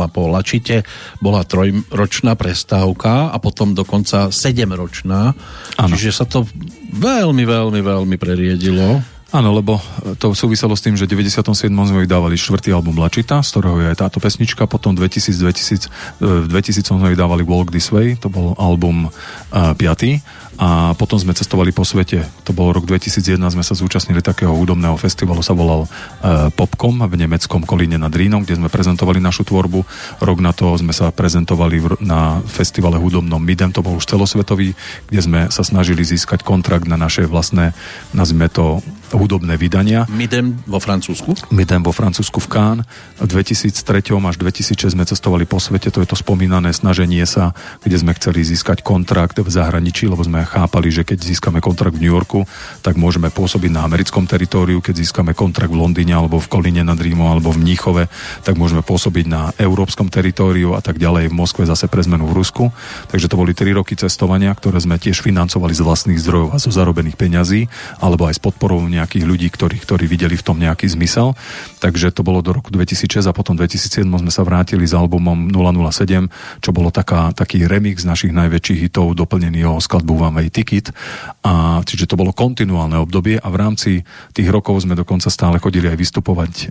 a po Lačite bola trojročná prestávka a potom dokonca sedemročná. Áno. Čiže sa to veľmi, veľmi, veľmi preriedilo. Áno, lebo to súviselo s tým, že v 97. sme vydávali štvrtý album Lačita, z ktorého je aj táto pesnička, potom 2000, 2000, v 2000 sme vydávali Walk This Way, to bol album uh, piatý a potom sme cestovali po svete. To bol rok 2001, sme sa zúčastnili takého hudobného festivalu, sa volal uh, Popcom v nemeckom Kolíne nad Rínom, kde sme prezentovali našu tvorbu. Rok na to sme sa prezentovali v, na festivale hudobnom Midem, to bol už celosvetový, kde sme sa snažili získať kontrakt na naše vlastné, nazvime to hudobné vydania. Midem vo Francúzsku. Midem vo Francúzsku v Cannes. V 2003 až 2006 sme cestovali po svete, to je to spomínané snaženie sa, kde sme chceli získať kontrakt v zahraničí, lebo sme chápali, že keď získame kontrakt v New Yorku, tak môžeme pôsobiť na americkom teritóriu, keď získame kontrakt v Londýne alebo v Kolíne nad Rímom alebo v Mníchove, tak môžeme pôsobiť na európskom teritóriu a tak ďalej v Moskve zase pre zmenu v Rusku. Takže to boli 3 roky cestovania, ktoré sme tiež financovali z vlastných zdrojov a zo zarobených peňazí, alebo aj s podporou nejakých ľudí, ktorí, ktorí videli v tom nejaký zmysel. Takže to bolo do roku 2006 a potom 2007 sme sa vrátili s albumom 007, čo bolo taká, taký remix našich najväčších hitov, doplnený o skladbu One Way Ticket. A, čiže to bolo kontinuálne obdobie a v rámci tých rokov sme dokonca stále chodili aj vystupovať e,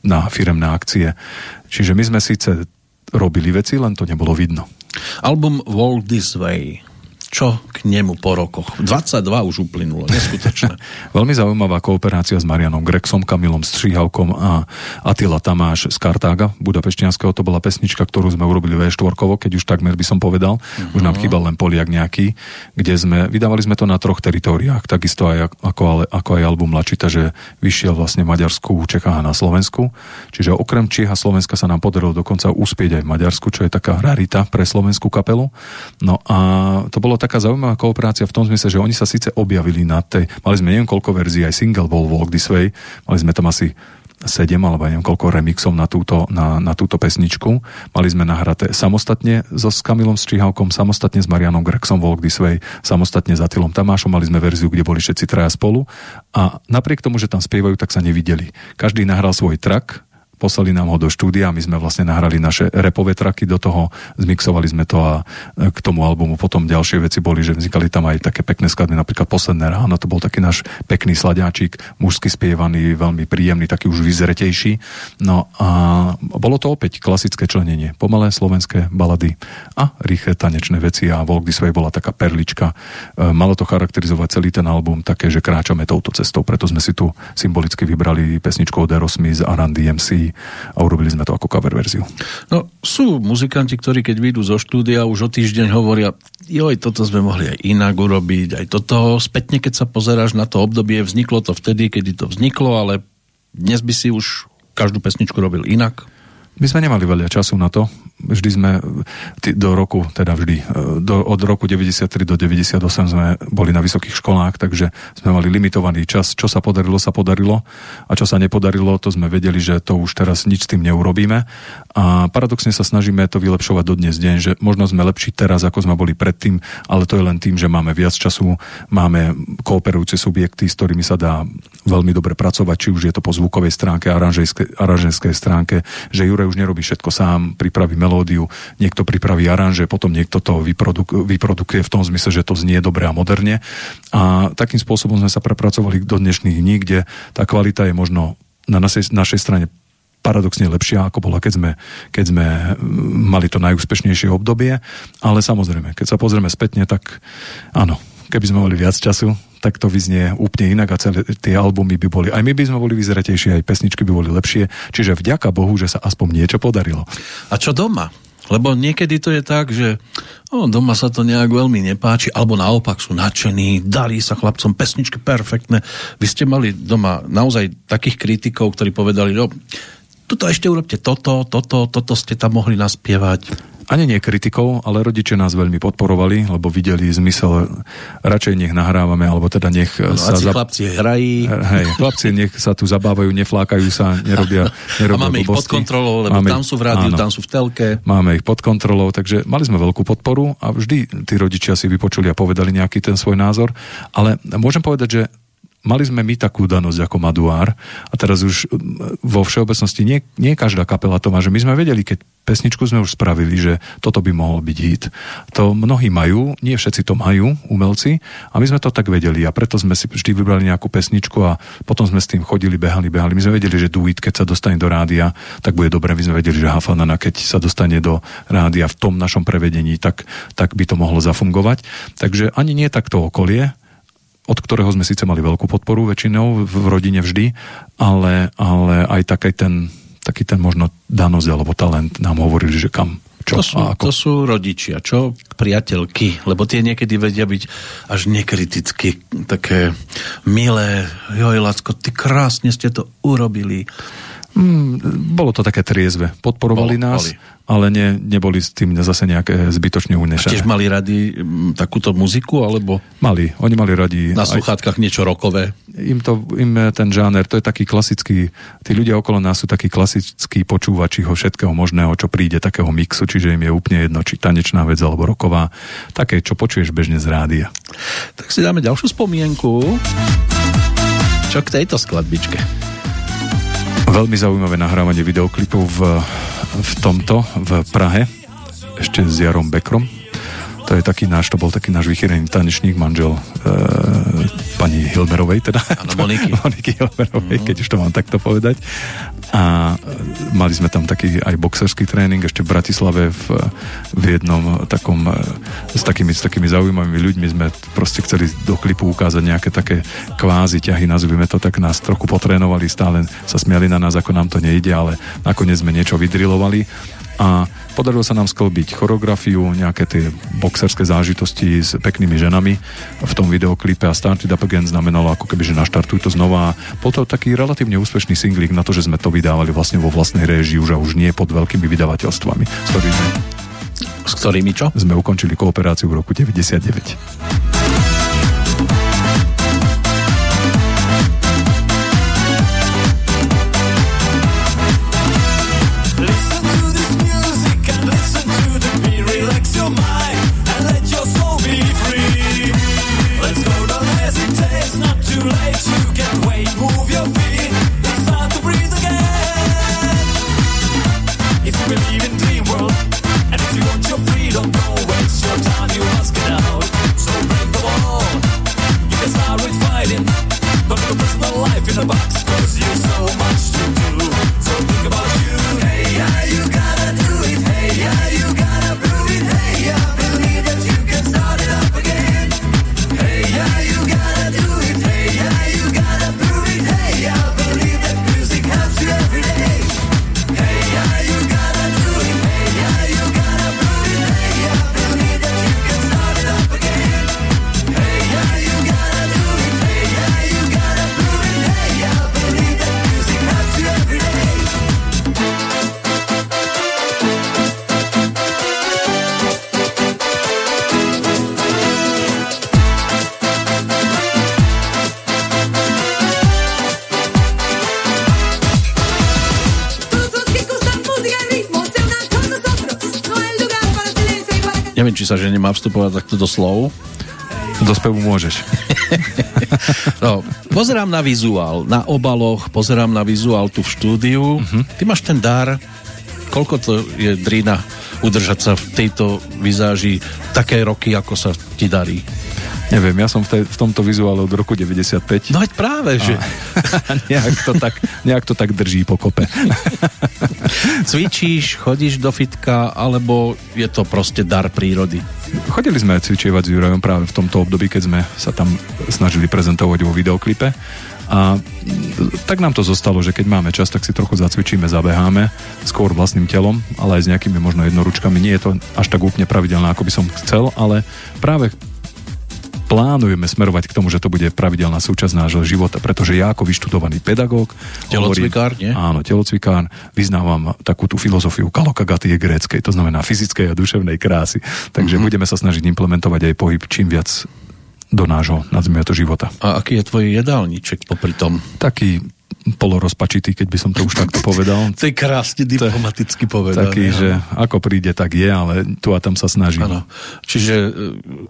na firemné akcie. Čiže my sme síce robili veci, len to nebolo vidno. Album Walk This Way. Čo k nemu po rokoch? 22 už uplynulo, neskutočné. Veľmi zaujímavá kooperácia s Marianom Grexom, Kamilom Stříhavkom a Attila Tamáš z Kartága Budapešťanského. To bola pesnička, ktorú sme urobili V4, keď už takmer by som povedal. Uh-huh. Už nám chýbal len Poliak nejaký, kde sme, vydávali sme to na troch teritóriách, takisto aj ako, ale, ako aj album Lačita, že vyšiel vlastne v Maďarsku, Čechách a na Slovensku. Čiže okrem Čiech a Slovenska sa nám podarilo dokonca uspieť aj v Maďarsku, čo je taká rarita pre slovenskú kapelu. No a to bolo taká zaujímavá kooperácia v tom zmysle, že oni sa síce objavili na tej, mali sme neviem koľko verzií, aj single bol Walk This Way, mali sme tam asi 7 alebo neviem koľko remixov na túto, na, na túto pesničku. Mali sme nahraté samostatne so s Kamilom Stříhavkom, samostatne s Marianom Grexom Walk This Way, samostatne s Atilom Tamášom, mali sme verziu, kde boli všetci traja spolu a napriek tomu, že tam spievajú, tak sa nevideli. Každý nahral svoj track, poslali nám ho do štúdia, my sme vlastne nahrali naše repové traky do toho, zmixovali sme to a k tomu albumu potom ďalšie veci boli, že vznikali tam aj také pekné skladby, napríklad Posledné ráno, to bol taký náš pekný sladáčik, mužsky spievaný, veľmi príjemný, taký už vyzretejší. No a bolo to opäť klasické členenie, pomalé slovenské balady a rýchle tanečné veci a Walk This Way bola taká perlička. E, malo to charakterizovať celý ten album také, že kráčame touto cestou, preto sme si tu symbolicky vybrali pesničku od Aerosmith a Run A urobili sme to ako cover verziu. No, sú muzikanti, ktorí keď vyjdú zo štúdia, už o týždeň hovoria, joj, toto sme mohli aj inak urobiť, aj toto. Spätne, keď sa pozeráš na to obdobie, vzniklo to vtedy, kedy to vzniklo, ale dnes by si už každú pesničku robil inak. My sme nemali veľa času na to. Vždy sme do roku, teda vždy, do, od roku 93 do 98 sme boli na vysokých školách, takže sme mali limitovaný čas. Čo sa podarilo, sa podarilo a čo sa nepodarilo, to sme vedeli, že to už teraz nič s tým neurobíme. A paradoxne sa snažíme to vylepšovať do dnes deň, že možno sme lepší teraz, ako sme boli predtým, ale to je len tým, že máme viac času, máme kooperujúce subjekty, s ktorými sa dá veľmi dobre pracovať, či už je to po zvukovej stránke, aranžerskej stránke, že Jure už nerobí všetko sám, pripraví melódiu, niekto pripraví aranže, potom niekto to vyproduk- vyprodukuje v tom zmysle, že to znie dobre a moderne. A takým spôsobom sme sa prepracovali do dnešných dní, kde tá kvalita je možno na našej, našej strane paradoxne lepšia, ako bola, keď sme, keď sme mali to najúspešnejšie obdobie. Ale samozrejme, keď sa pozrieme spätne, tak áno, keby sme mali viac času, tak to vyznie úplne inak a celé tie albumy by boli, aj my by sme boli vyzretejšie, aj pesničky by boli lepšie, čiže vďaka Bohu, že sa aspoň niečo podarilo. A čo doma? Lebo niekedy to je tak, že o, doma sa to nejak veľmi nepáči, alebo naopak sú nadšení, darí sa chlapcom pesničky perfektné. Vy ste mali doma naozaj takých kritikov, ktorí povedali, no, tuto ešte urobte toto, toto, toto ste tam mohli naspievať ani nie kritikou, ale rodiče nás veľmi podporovali, lebo videli zmysel, radšej nech nahrávame, alebo teda nech no, sa... Za... chlapci hrají. Hej, chlapci nech sa tu zabávajú, neflákajú sa, nerobia, nerobia A máme blbosti. ich pod kontrolou, lebo máme, tam sú v rádiu, áno, tam sú v telke. Máme ich pod kontrolou, takže mali sme veľkú podporu a vždy tí rodičia si vypočuli a povedali nejaký ten svoj názor, ale môžem povedať, že mali sme my takú danosť ako Maduár a teraz už vo všeobecnosti nie, nie každá kapela to má, že my sme vedeli, keď pesničku sme už spravili, že toto by mohol byť hit. To mnohí majú, nie všetci to majú, umelci, a my sme to tak vedeli a preto sme si vždy vybrali nejakú pesničku a potom sme s tým chodili, behali, behali. My sme vedeli, že Duit, keď sa dostane do rádia, tak bude dobre. My sme vedeli, že Hafanana, keď sa dostane do rádia v tom našom prevedení, tak, tak by to mohlo zafungovať. Takže ani nie takto okolie, od ktorého sme síce mali veľkú podporu väčšinou v rodine vždy, ale, ale aj taký ten, taký ten možno danosť alebo talent nám hovorili, že kam, čo To sú, a ako. to sú rodičia, čo priateľky, lebo tie niekedy vedia byť až nekriticky také milé. Joj, Lacko, ty krásne ste to urobili. Mm, bolo to také triezve. Podporovali Bolo, nás, boli. ale ne, neboli s tým zase nejaké zbytočne A unešené. tiež mali rady mm, takúto muziku, alebo Mali, oni mali radi... na aj- sluchátkach niečo rokové? im, to, im ten žáner, to je taký klasický, tí ľudia okolo nás sú takí klasickí počúvači ho všetkého možného, čo príde, takého mixu, čiže im je úplne jedno, či tanečná vec alebo roková, také, čo počuješ bežne z rádia. Tak si dáme ďalšiu spomienku. Čo k tejto skladbičke? Veľmi zaujímavé nahrávanie videoklipov v, v tomto, v Prahe, ešte s Jarom Bekrom. To je taký náš, to bol taký náš vychýrený tanečník, manžel e, pani Hilmerovej, teda. Áno, Moniky. Moniky Hilmerovej, keď už to mám takto povedať. A e, mali sme tam taký aj boxerský tréning ešte v Bratislave v, v jednom takom e, s takými, s takými zaujímavými ľuďmi sme proste chceli do klipu ukázať nejaké také kvázi ťahy, nazvime to tak, nás trochu potrénovali, stále sa smiali na nás, ako nám to nejde, ale nakoniec sme niečo vydrilovali a podarilo sa nám sklbiť choreografiu, nejaké tie boxerské zážitosti s peknými ženami v tom videoklipe a Start It Up Again znamenalo ako keby, že naštartuj to znova. Bol to taký relatívne úspešný singlik na to, že sme to vydávali vlastne vo vlastnej réžii už a už nie pod veľkými vydavateľstvami, s ktorými S ktorými čo? sme ukončili kooperáciu v roku 99. Neviem, či sa žene má vstupovať takto do slov. Do spevu môžeš. No, pozerám na vizuál, na obaloch, pozerám na vizuál tu v štúdiu. Ty máš ten dar, koľko to je drina udržať sa v tejto vizáži také roky, ako sa ti darí. Neviem, ja som v, tej, v tomto vizuále od roku 95. No veď práve, že nejak, to tak, nejak to tak drží po kope. cvičíš, chodíš do fitka, alebo je to proste dar prírody. Chodili sme cvičievať s Jurajom práve v tomto období, keď sme sa tam snažili prezentovať vo videoklipe. A mm, tak nám to zostalo, že keď máme čas, tak si trochu zacvičíme, zabeháme, skôr vlastným telom, ale aj s nejakými možno jednoručkami. Nie je to až tak úplne pravidelné, ako by som chcel, ale práve plánujeme smerovať k tomu, že to bude pravidelná súčasť nášho života, pretože ja ako vyštudovaný pedagóg Telocvikár, nie? Áno, telocvikár, vyznávam takú tú filozofiu kalokagatie gréckej, to znamená fyzickej a duševnej krásy. Takže mm-hmm. budeme sa snažiť implementovať aj pohyb čím viac do nášho, nazvime to, života. A aký je tvoj jedálniček popri tom? Taký polorozpačitý, keď by som to už takto povedal. To je krásne diplomaticky povedané. Taký, že ako príde, tak je, ale tu a tam sa snažím. Áno. Čiže e,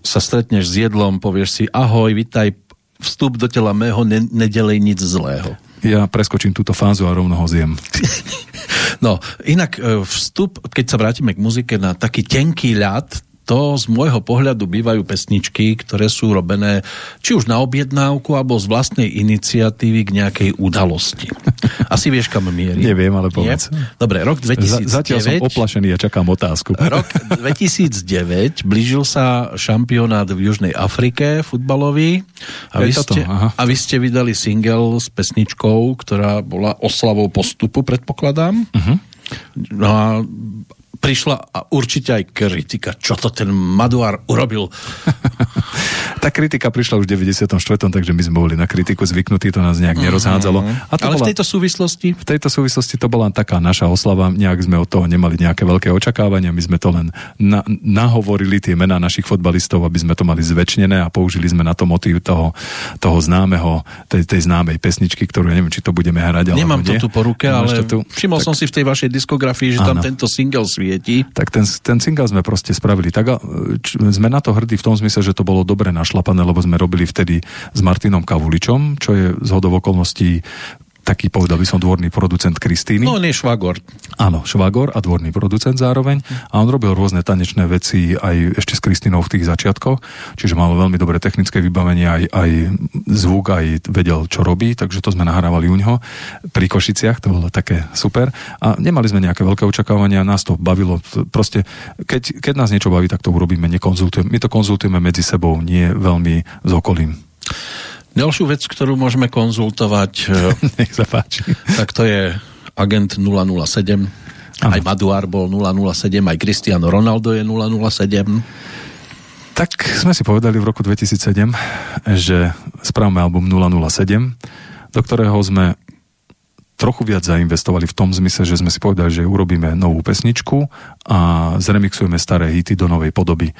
sa stretneš s jedlom, povieš si ahoj, vitaj, vstup do tela mého ne- nedelej nic zlého. Ja preskočím túto fázu a rovno ho zjem. No, inak e, vstup, keď sa vrátime k muzike, na taký tenký ľad, to z môjho pohľadu bývajú pesničky, ktoré sú robené či už na objednávku, alebo z vlastnej iniciatívy k nejakej udalosti. Asi vieš, kam mierim? Neviem, ale povedz. Nie? Dobre, rok 2009. Z- zatiaľ som oplašený a čakám otázku. Rok 2009 blížil sa šampionát v Južnej Afrike futbalový a vy, ste, aha. a vy ste vydali single s pesničkou, ktorá bola oslavou postupu, predpokladám. Uh-huh. No a prišla a určite aj kritika, čo to ten Maduár urobil. Tá kritika prišla už v 94., takže my sme boli na kritiku zvyknutí, to nás nejak nerozhádzalo. A to Ale bola, v tejto súvislosti v tejto súvislosti to bola taká naša oslava, nejak sme od toho nemali nejaké veľké očakávania, my sme to len na, nahovorili tie mená našich fotbalistov, aby sme to mali zväčšnené a použili sme na to motív toho, toho známeho, tej, tej známej pesničky, ktorú ja neviem, či to budeme hrať, Nemám to nie. tu po ruke, ale tu? všimol Tak- som si v tej vašej diskografii, že tam Áno. tento single svieti. tak ten, ten single sme proste spravili tak, a, č, sme na to hrdí v tom zmysle, že to bolo dobre našlapané, lebo sme robili vtedy s Martinom Kavuličom, čo je z hodov okolností taký, povedal by som, dvorný producent Kristíny. No, on je švagor. Áno, švagor a dvorný producent zároveň. A on robil rôzne tanečné veci aj ešte s Kristínou v tých začiatkoch, čiže mal veľmi dobré technické vybavenie, aj, aj zvuk, aj vedel, čo robí, takže to sme nahrávali u neho pri Košiciach, to bolo také super. A nemali sme nejaké veľké očakávania, nás to bavilo. Proste, keď, keď nás niečo baví, tak to urobíme, nekonzultujeme. My to konzultujeme medzi sebou, nie veľmi s okolím. Ďalšiu vec, ktorú môžeme konzultovať, e, Nech sa páči. tak to je agent 007. Aj Maduár bol 007, aj Cristiano Ronaldo je 007. Tak sme si povedali v roku 2007, že správame album 007, do ktorého sme trochu viac zainvestovali v tom zmysle, že sme si povedali, že urobíme novú pesničku a zremixujeme staré hity do novej podoby.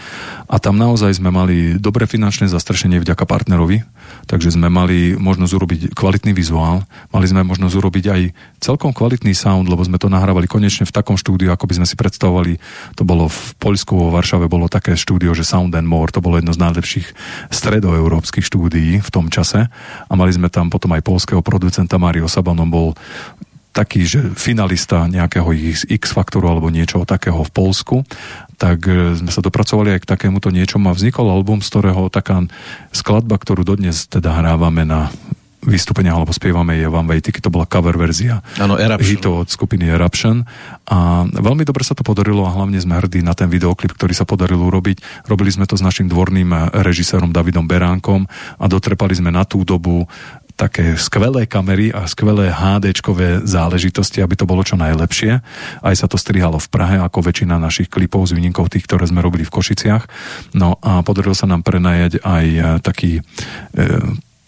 A tam naozaj sme mali dobré finančné zastrešenie vďaka partnerovi, takže sme mali možnosť urobiť kvalitný vizuál, mali sme možnosť urobiť aj celkom kvalitný sound, lebo sme to nahrávali konečne v takom štúdiu, ako by sme si predstavovali. To bolo v Poľsku, vo Varšave bolo také štúdio, že Sound and More, to bolo jedno z najlepších stredoeurópskych štúdií v tom čase a mali sme tam potom aj polského producenta Mario Sabanon bol taký, že finalista nejakého X, faktoru alebo niečoho takého v Polsku, tak e, sme sa dopracovali aj k takémuto niečomu a vznikol album, z ktorého taká skladba, ktorú dodnes teda hrávame na vystúpenia alebo spievame je One Way Ticket, to bola cover verzia Eruption. hitov od skupiny Eruption a veľmi dobre sa to podarilo a hlavne sme hrdí na ten videoklip, ktorý sa podarilo urobiť. Robili sme to s našim dvorným režisérom Davidom Beránkom a dotrepali sme na tú dobu také skvelé kamery a skvelé HD-čkové záležitosti, aby to bolo čo najlepšie. Aj sa to strihalo v Prahe, ako väčšina našich klipov z výnikov tých, ktoré sme robili v Košiciach. No a podarilo sa nám prenajať aj e, taký e,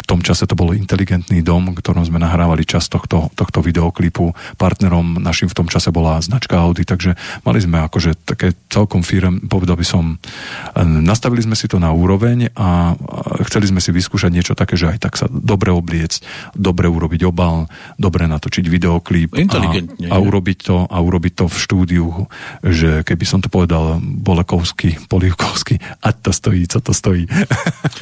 v tom čase to bol inteligentný dom, ktorom sme nahrávali čas tohto, tohto videoklipu. Partnerom našim v tom čase bola značka Audi, takže mali sme akože také celkom firm, povedal by som, nastavili sme si to na úroveň a chceli sme si vyskúšať niečo také, že aj tak sa dobre obliecť, dobre urobiť obal, dobre natočiť videoklip a, a urobiť to a urobiť to v štúdiu, že keby som to povedal Bolekovsky, Polivkovsky, a to stojí, co to stojí.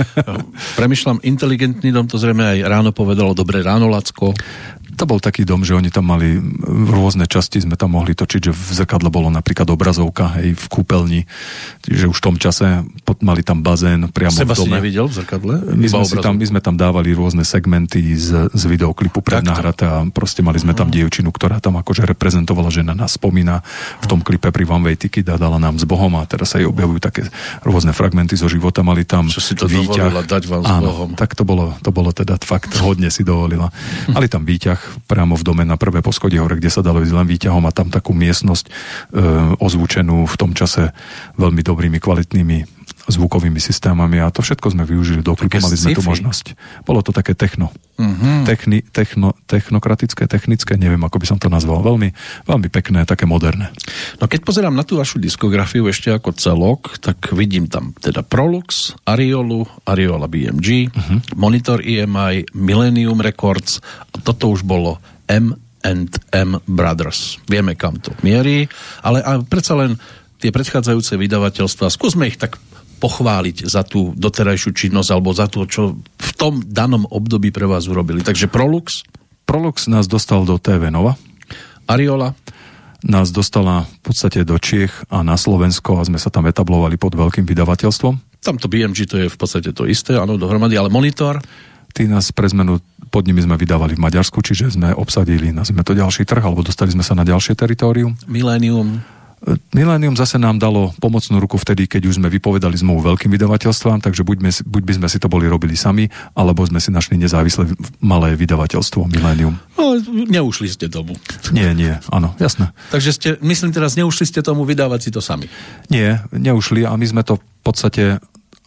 Premýšľam, inteligentný dom, to zrejme aj ráno povedalo, dobre ráno, Lacko. To bol taký dom, že oni tam mali rôzne časti, sme tam mohli točiť, že v zrkadle bolo napríklad obrazovka, hej, v kúpeľni, čiže už v tom čase mali tam bazén priamo Seba v si dome. nevidel v zrkadle? My sme, si tam, my sme tam dávali rôzne segmenty z, z videoklipu prednahraté a proste mali sme tam dievčinu, ktorá tam akože reprezentovala, že na nás spomína v tom klipe pri One Way Ticket a dala nám s Bohom a teraz sa jej objavujú také rôzne fragmenty zo života. Mali tam Čo si to výťah. dovolila dať vám s Áno, Bohom. tak to bolo, to bolo teda fakt hodne si dovolila. Mali tam výťah priamo v dome na prvé poschodie hore, kde sa dalo ísť len výťahom a tam takú miestnosť e, ozvučenú v tom čase veľmi dobrými, kvalitnými zvukovými systémami a to všetko sme využili do klipu, Také mali sme sci-fi. možnosť. Bolo to také techno. Mhm. Techni, techno, technokratické, technické, neviem, ako by som to nazval. Veľmi, veľmi pekné, také moderné. No keď pozerám na tú vašu diskografiu ešte ako celok, tak vidím tam teda Prolux, Ariolu, Ariola BMG, uh-huh. Monitor EMI, Millennium Records a toto už bolo M M Brothers. Vieme, kam to mierí, ale predsa len tie predchádzajúce vydavateľstva, skúsme ich tak pochváliť za tú doterajšiu činnosť alebo za to, čo v tom danom období pre vás urobili. Takže Prolux, Prolux nás dostal do TV Nova, Ariola, nás dostala v podstate do Čiech a na Slovensko a sme sa tam etablovali pod veľkým vydavateľstvom. tamto BMG to je v podstate to isté, áno, dohromady, ale Monitor, Tí nás pre zmenu, pod nimi sme vydávali v Maďarsku, čiže sme obsadili, nazvime to ďalší trh, alebo dostali sme sa na ďalšie teritorium. Millennium, Millennium zase nám dalo pomocnú ruku vtedy, keď už sme vypovedali zmluvu veľkým vydavateľstvám, takže buď, sme, buď by sme si to boli robili sami, alebo sme si našli nezávislé malé vydavateľstvo Millennium. no, neušli ste tomu. Nie, nie, áno, jasné. Takže ste, myslím teraz, neušli ste tomu vydávať si to sami. Nie, neušli a my sme to v podstate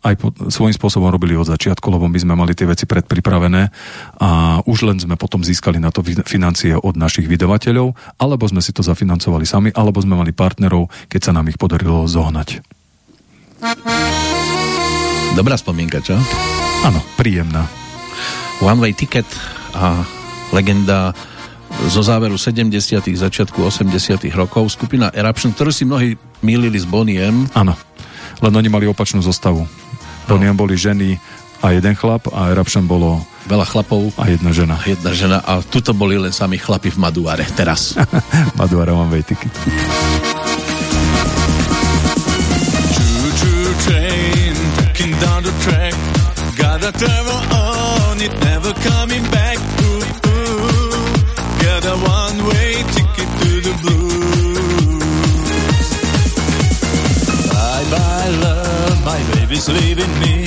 aj po, svojím spôsobom robili od začiatku, lebo my sme mali tie veci predpripravené a už len sme potom získali na to financie od našich vydavateľov, alebo sme si to zafinancovali sami, alebo sme mali partnerov, keď sa nám ich podarilo zohnať. Dobrá spomienka, čo? Áno, príjemná. One Way Ticket a legenda zo záveru 70 začiatku 80 rokov, skupina Eruption, ktorú si mnohí mýlili s Boniem. Áno, len oni mali opačnú zostavu. Boniem boli ženy a jeden chlap a Eruption bolo Veľa chlapov a jedna žena. a jedna žena a tuto boli len sami chlapi v Maduare teraz. Way Ticket. Choo-choo train, down the track. Got a travel on it, never baby's leaving me.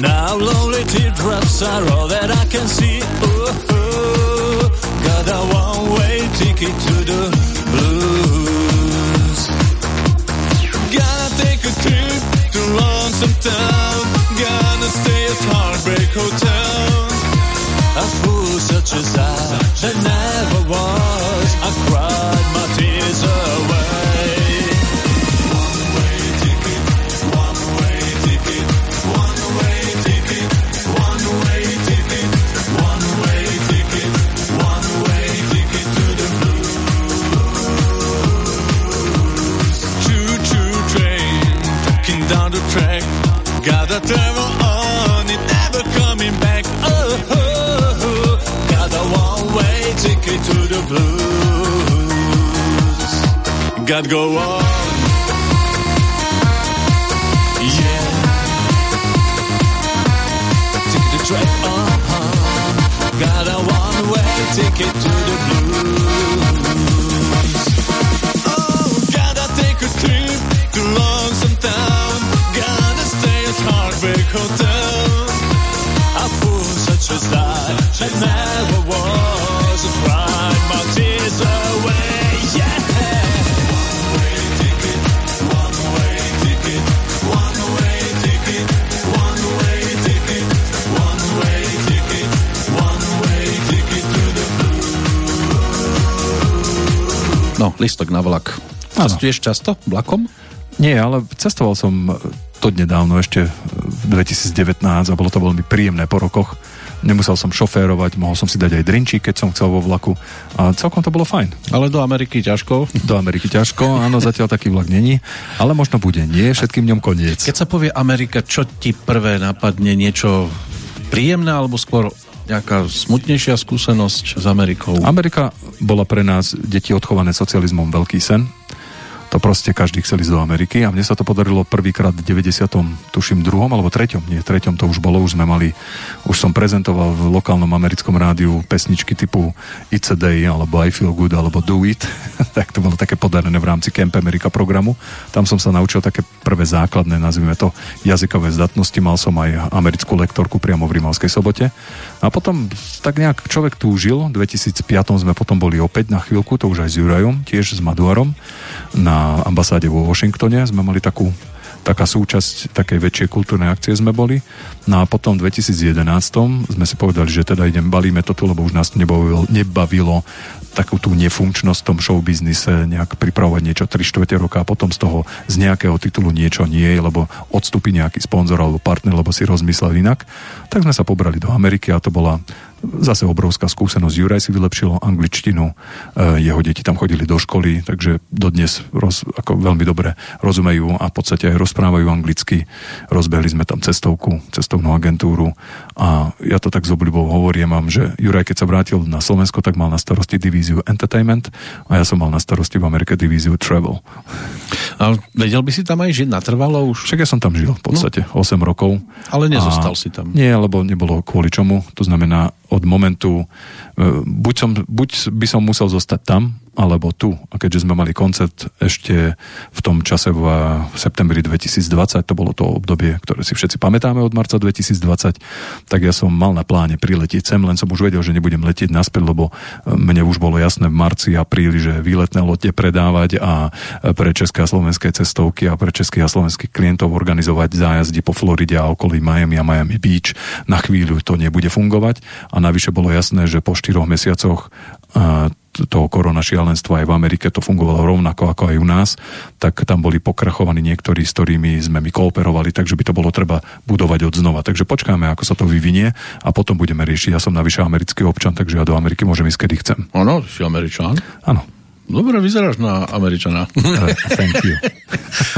Now lonely teardrops are all that I can see. Ooh, ooh. Got a one-way ticket to the blues. Gonna take a trip to Lonesome Town. Gonna stay at Heartbreak Hotel. A fool such as I, that never was. I cried Got a travel on it, never coming back. Oh, oh, oh. got a one-way ticket to the blues. Got to go on. Yeah. Ticket to track, uh-huh. Got a one-way ticket to the blues. Hotel. A fool such as I, I never was. I cried my tears away. Yeah. One-way ticket, one-way ticket, one-way ticket, one-way ticket, one-way ticket, one-way ticket to the No, listok na vlak. Cestuješ často vlakom? Nie, ale cestoval som to nedávno, ešte 2019 a bolo to veľmi príjemné po rokoch. Nemusel som šoférovať, mohol som si dať aj drinčík, keď som chcel vo vlaku a celkom to bolo fajn. Ale do Ameriky ťažko. Do Ameriky ťažko, áno, zatiaľ taký vlak není, ale možno bude, nie, všetkým ňom koniec. Keď sa povie Amerika, čo ti prvé napadne? Niečo príjemné alebo skôr nejaká smutnejšia skúsenosť s Amerikou? Amerika bola pre nás, deti odchované socializmom, veľký sen. To proste každý chcel ísť do Ameriky a mne sa to podarilo prvýkrát v 90. tuším druhom alebo treťom, nie, treťom to už bolo, už sme mali, už som prezentoval v lokálnom americkom rádiu pesničky typu It's a Day alebo I Feel Good alebo Do It, tak to bolo také podarené v rámci Camp America programu. Tam som sa naučil také prvé základné, nazvime to jazykové zdatnosti, mal som aj americkú lektorku priamo v Rimavskej sobote. A potom tak nejak človek túžil, v 2005 sme potom boli opäť na chvíľku, to už aj s Jurajom, tiež s Maduarom, na ambasáde vo Washingtone sme mali takú taká súčasť takej väčšej kultúrnej akcie sme boli. No a potom v 2011 sme si povedali, že teda idem, balíme to tu, lebo už nás nebavilo, nebavilo takú tú nefunkčnosť v tom showbiznise, nejak pripravovať niečo 3 čtvrte roka a potom z toho z nejakého titulu niečo nie je, lebo odstúpi nejaký sponzor alebo partner, lebo si rozmyslel inak. Tak sme sa pobrali do Ameriky a to bola Zase obrovská skúsenosť. Juraj si vylepšil angličtinu, e, jeho deti tam chodili do školy, takže dodnes roz, ako veľmi dobre rozumejú a v podstate aj rozprávajú anglicky. Rozbehli sme tam cestovku, cestovnú agentúru a ja to tak s obľubou hovorím vám, že Juraj, keď sa vrátil na Slovensko, tak mal na starosti divíziu Entertainment a ja som mal na starosti v Amerike divíziu Travel. A vedel by si tam aj žiť natrvalo už? Však ja som tam žil v podstate no. 8 rokov. Ale nezostal si tam. Nie, lebo nebolo kvôli čomu. To znamená, od momentu, e, buď, som, buď by som musel zostať tam, alebo tu. A keďže sme mali koncert ešte v tom čase v septembri 2020, to bolo to obdobie, ktoré si všetci pamätáme od marca 2020, tak ja som mal na pláne priletieť sem, len som už vedel, že nebudem letieť naspäť, lebo e, mne už bolo jasné v marci, apríli, že výletné lote predávať a e, pre české a slovenské cestovky a pre českých a slovenských klientov organizovať zájazdy po Floride a okolí Miami a Miami Beach na chvíľu to nebude fungovať. A navyše bolo jasné, že po štyroch mesiacoch toho korona šialenstva aj v Amerike to fungovalo rovnako ako aj u nás, tak tam boli pokrachovaní niektorí, s ktorými sme my kooperovali, takže by to bolo treba budovať od znova. Takže počkáme, ako sa to vyvinie a potom budeme riešiť. Ja som navyše americký občan, takže ja do Ameriky môžem ísť, kedy chcem. Áno, si Američan. Áno. Dobre, vyzeráš na Američana. Thank you.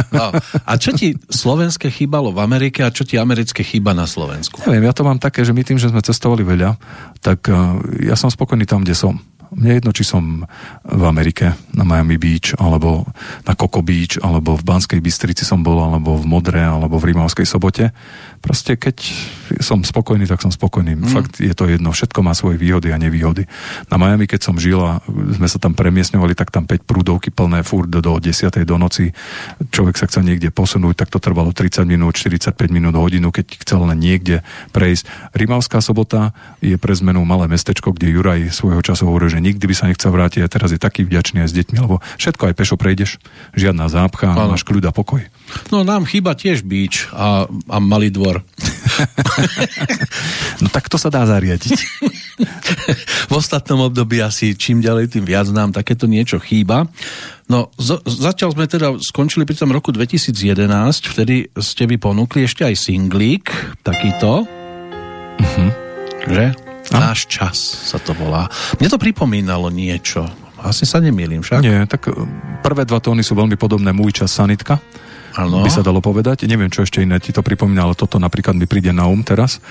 No, a čo ti slovenské chýbalo v Amerike a čo ti americké chýba na Slovensku? Neviem, ja to mám také, že my tým, že sme cestovali veľa, tak uh, ja som spokojný tam, kde som. Mne jedno, či som v Amerike, na Miami Beach, alebo na Coco Beach, alebo v Banskej Bystrici som bol, alebo v Modre, alebo v Rímavskej sobote. Proste keď som spokojný, tak som spokojný. Mm. Fakt je to jedno, všetko má svoje výhody a nevýhody. Na Miami, keď som žil a sme sa tam premiesňovali, tak tam 5 prúdovky plné furt do 10. do noci. Človek sa chcel niekde posunúť, tak to trvalo 30 minút, 45 minút, hodinu, keď chcel len niekde prejsť. Rímavská sobota je pre zmenu malé mestečko, kde Juraj svojho času hovoril, že nikdy by sa nechcel vrátiť a teraz je taký vďačný aj s deťmi, lebo všetko aj pešo prejdeš, žiadna zápcha, Áno. máš kľud a pokoj. No nám chýba tiež beach a, a malý dvor. No tak to sa dá zariadiť. v ostatnom období asi čím ďalej, tým viac nám takéto niečo chýba. No, z- zatiaľ sme teda skončili pri tom roku 2011, vtedy ste vy ponúkli ešte aj singlík, takýto. Uh-huh. Že? Náš čas sa to volá. Mne to pripomínalo niečo. Asi sa nemýlim však. Nie, tak e, prvé dva tóny sú veľmi podobné Môj čas sanitka. Áno. by sa dalo povedať. Neviem, čo ešte iné ti to pripomína, ale toto napríklad mi príde na um teraz.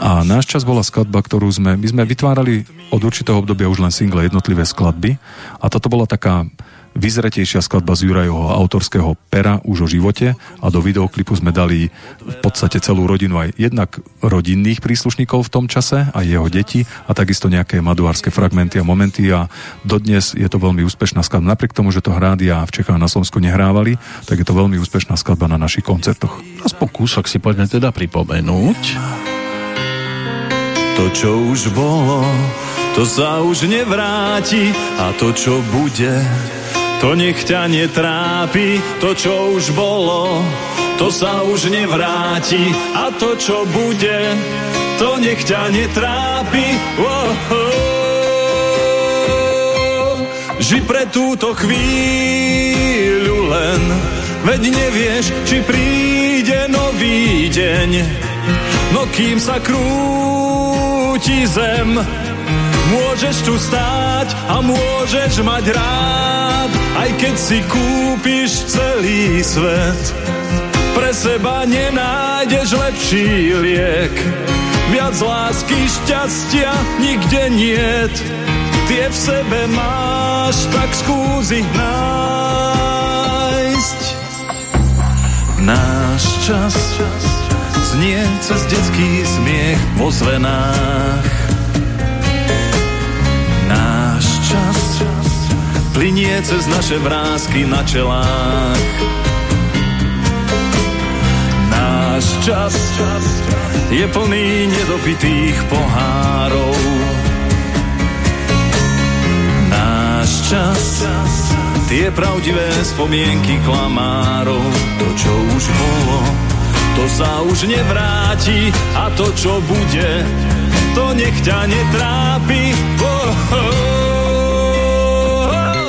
A náš čas bola skladba, ktorú sme, my sme vytvárali od určitého obdobia už len single jednotlivé skladby a toto bola taká vyzretejšia skladba z Jurajovho autorského pera už o živote a do videoklipu sme dali v podstate celú rodinu aj jednak rodinných príslušníkov v tom čase a jeho deti a takisto nejaké maduárske fragmenty a momenty a dodnes je to veľmi úspešná skladba. Napriek tomu, že to hrádia v Čechách a na Slovensku nehrávali, tak je to veľmi úspešná skladba na našich koncertoch. Aspoň kúsok si poďme teda pripomenúť. To, čo už bolo, to sa už nevráti a to, čo bude, to nech ťa netrápi. To, čo už bolo, to sa už nevráti a to, čo bude, to nech ťa netrápi. Oh, Ži pre túto chvíľu len, veď nevieš, či príde nový deň. No kým sa krúti zem, môžeš tu stáť a môžeš mať rád, aj keď si kúpiš celý svet. Pre seba nenájdeš lepší liek, viac lásky, šťastia nikde niet. Tie v sebe máš, tak skúsi ich nájsť. Náš čas znie cez detský smiech vo zvenách. Plinie cez naše vrázky na čelách. Náš čas je plný nedopitých pohárov. Náš čas tie pravdivé spomienky klamárov. To, čo už bolo, to sa už nevráti a to, čo bude, to nech ťa netrápi. Oh, oh, oh.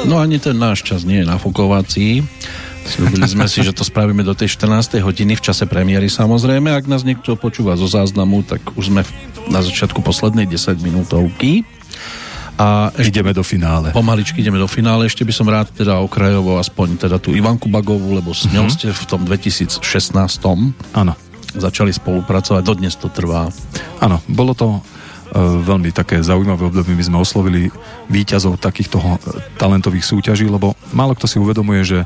No ani ten náš čas nie je nafukovací. Slúbili sme si, že to spravíme do tej 14. hodiny v čase premiéry samozrejme. Ak nás niekto počúva zo záznamu, tak už sme na začiatku poslednej 10 minútovky. A ešte Ideme do finále. pomaličky ideme do finále. Ešte by som rád teda okrajovo aspoň teda tú Ivanku Bagovú, lebo s ňou ste v tom 2016 Áno. začali spolupracovať. Dodnes to trvá. Áno, bolo to veľmi také zaujímavé obdobie. My sme oslovili výťazov takýchto e, talentových súťaží, lebo málo kto si uvedomuje, že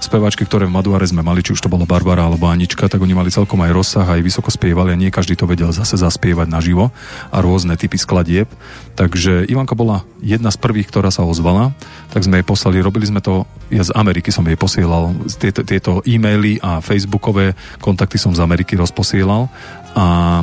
speváčky, ktoré v Maduare sme mali, či už to bola Barbara alebo Anička, tak oni mali celkom aj rozsah, aj vysoko spievali a nie každý to vedel zase zaspievať naživo a rôzne typy skladieb. Takže Ivanka bola jedna z prvých, ktorá sa ozvala, tak sme jej poslali, robili sme to, ja z Ameriky som jej posielal tieto, tieto e-maily a facebookové kontakty som z Ameriky rozposielal a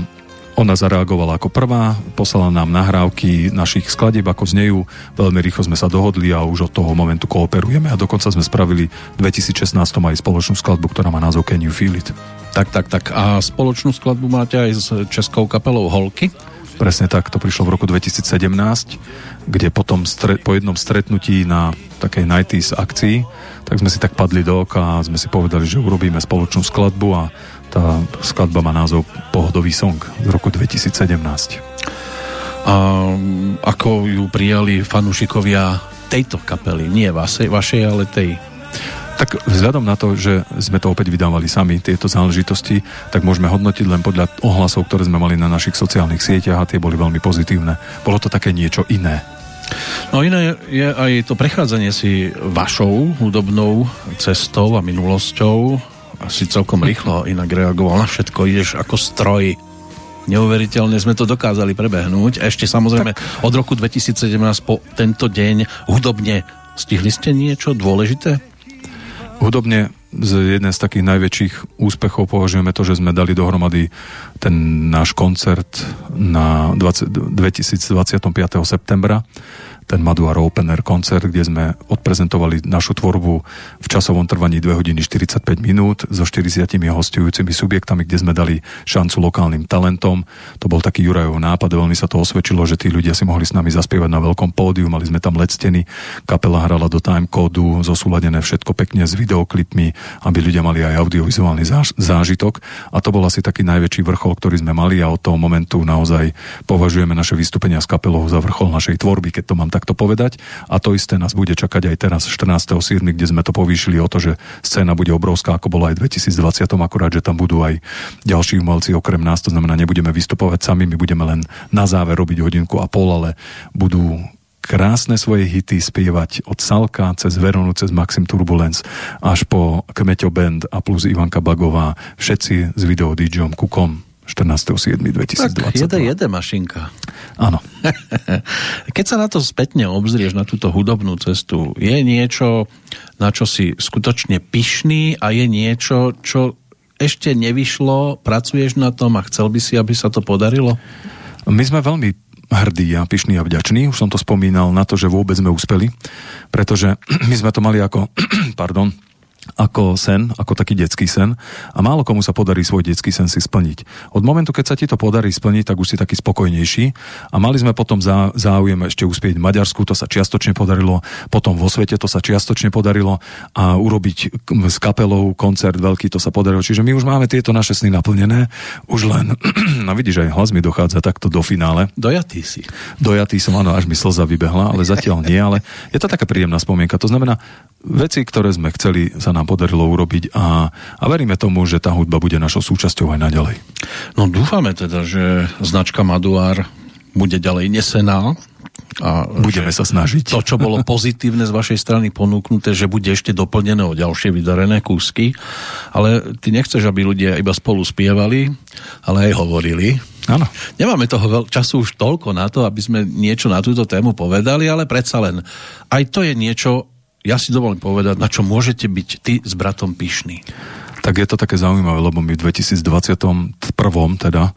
ona zareagovala ako prvá, poslala nám nahrávky našich skladieb, ako znejú. Veľmi rýchlo sme sa dohodli a už od toho momentu kooperujeme a dokonca sme spravili v 2016 aj spoločnú skladbu, ktorá má názov Can You Feel It. Tak, tak, tak. A spoločnú skladbu máte aj s českou kapelou Holky. Presne tak, to prišlo v roku 2017, kde potom stre, po jednom stretnutí na takej 90s akcii, tak sme si tak padli do oka a sme si povedali, že urobíme spoločnú skladbu a tá skladba má názov Pohodový song z roku 2017. A mm, ako ju prijali fanúšikovia tejto kapely, nie vašej, vašej ale tej. Tak vzhľadom na to, že sme to opäť vydávali sami, tieto záležitosti, tak môžeme hodnotiť len podľa ohlasov, ktoré sme mali na našich sociálnych sieťach a tie boli veľmi pozitívne. Bolo to také niečo iné. No iné je aj to prechádzanie si vašou hudobnou cestou a minulosťou. Asi celkom rýchlo inak reagoval na všetko. Ideš ako stroj. Neuveriteľne sme to dokázali prebehnúť. A ešte samozrejme tak. od roku 2017 po tento deň hudobne stihli ste niečo dôležité? Hudobne z jeden z takých najväčších úspechov považujeme to, že sme dali dohromady ten náš koncert na 20, 2025. septembra ten Maduar Open Air koncert, kde sme odprezentovali našu tvorbu v časovom trvaní 2 hodiny 45 minút so 40 hostujúcimi subjektami, kde sme dali šancu lokálnym talentom. To bol taký Jurajov nápad, veľmi sa to osvedčilo, že tí ľudia si mohli s nami zaspievať na veľkom pódiu, mali sme tam LED steny, kapela hrala do timekódu, zosúladené všetko pekne s videoklipmi, aby ľudia mali aj audiovizuálny záž- zážitok. A to bol asi taký najväčší vrchol, ktorý sme mali a od toho momentu naozaj považujeme naše vystúpenia s kapelou za vrchol našej tvorby, keď to mám takto povedať. A to isté nás bude čakať aj teraz 14.7., kde sme to povýšili o to, že scéna bude obrovská, ako bola aj v 2020, akurát, že tam budú aj ďalší umelci okrem nás, to znamená, nebudeme vystupovať sami, my budeme len na záver robiť hodinku a pol, ale budú krásne svoje hity spievať od Salka cez Veronu, cez Maxim Turbulence až po Kmeťo Band a plus Ivanka Bagová, všetci s video DJom Kukom 14.7.2022. Tak jede, jede mašinka. Áno. Keď sa na to spätne obzrieš, na túto hudobnú cestu, je niečo, na čo si skutočne pyšný a je niečo, čo ešte nevyšlo, pracuješ na tom a chcel by si, aby sa to podarilo? My sme veľmi hrdí a pyšní a vďační. Už som to spomínal na to, že vôbec sme uspeli, pretože my sme to mali ako, pardon, ako sen, ako taký detský sen a málo komu sa podarí svoj detský sen si splniť. Od momentu, keď sa ti to podarí splniť, tak už si taký spokojnejší a mali sme potom zá, záujem ešte uspieť v Maďarsku, to sa čiastočne podarilo, potom vo svete to sa čiastočne podarilo a urobiť s kapelou koncert veľký, to sa podarilo. Čiže my už máme tieto naše sny naplnené, už len, no vidíš, aj hlas mi dochádza takto do finále. Dojatý si. Dojatý som, áno, až mi slza vybehla, ale zatiaľ nie, ale je to taká príjemná spomienka. To znamená, veci, ktoré sme chceli, sa nám podarilo urobiť a, a veríme tomu, že tá hudba bude našou súčasťou aj naďalej. No dúfame teda, že značka Maduár bude ďalej nesená. A Budeme sa snažiť. To, čo bolo pozitívne z vašej strany ponúknuté, že bude ešte doplnené o ďalšie vydarené kúsky, ale ty nechceš, aby ľudia iba spolu spievali, ale aj hovorili. Áno. Nemáme toho veľ- času už toľko na to, aby sme niečo na túto tému povedali, ale predsa len aj to je niečo, ja si dovolím povedať, na čo môžete byť ty s bratom pyšní. Tak je to také zaujímavé, lebo my v 2021 teda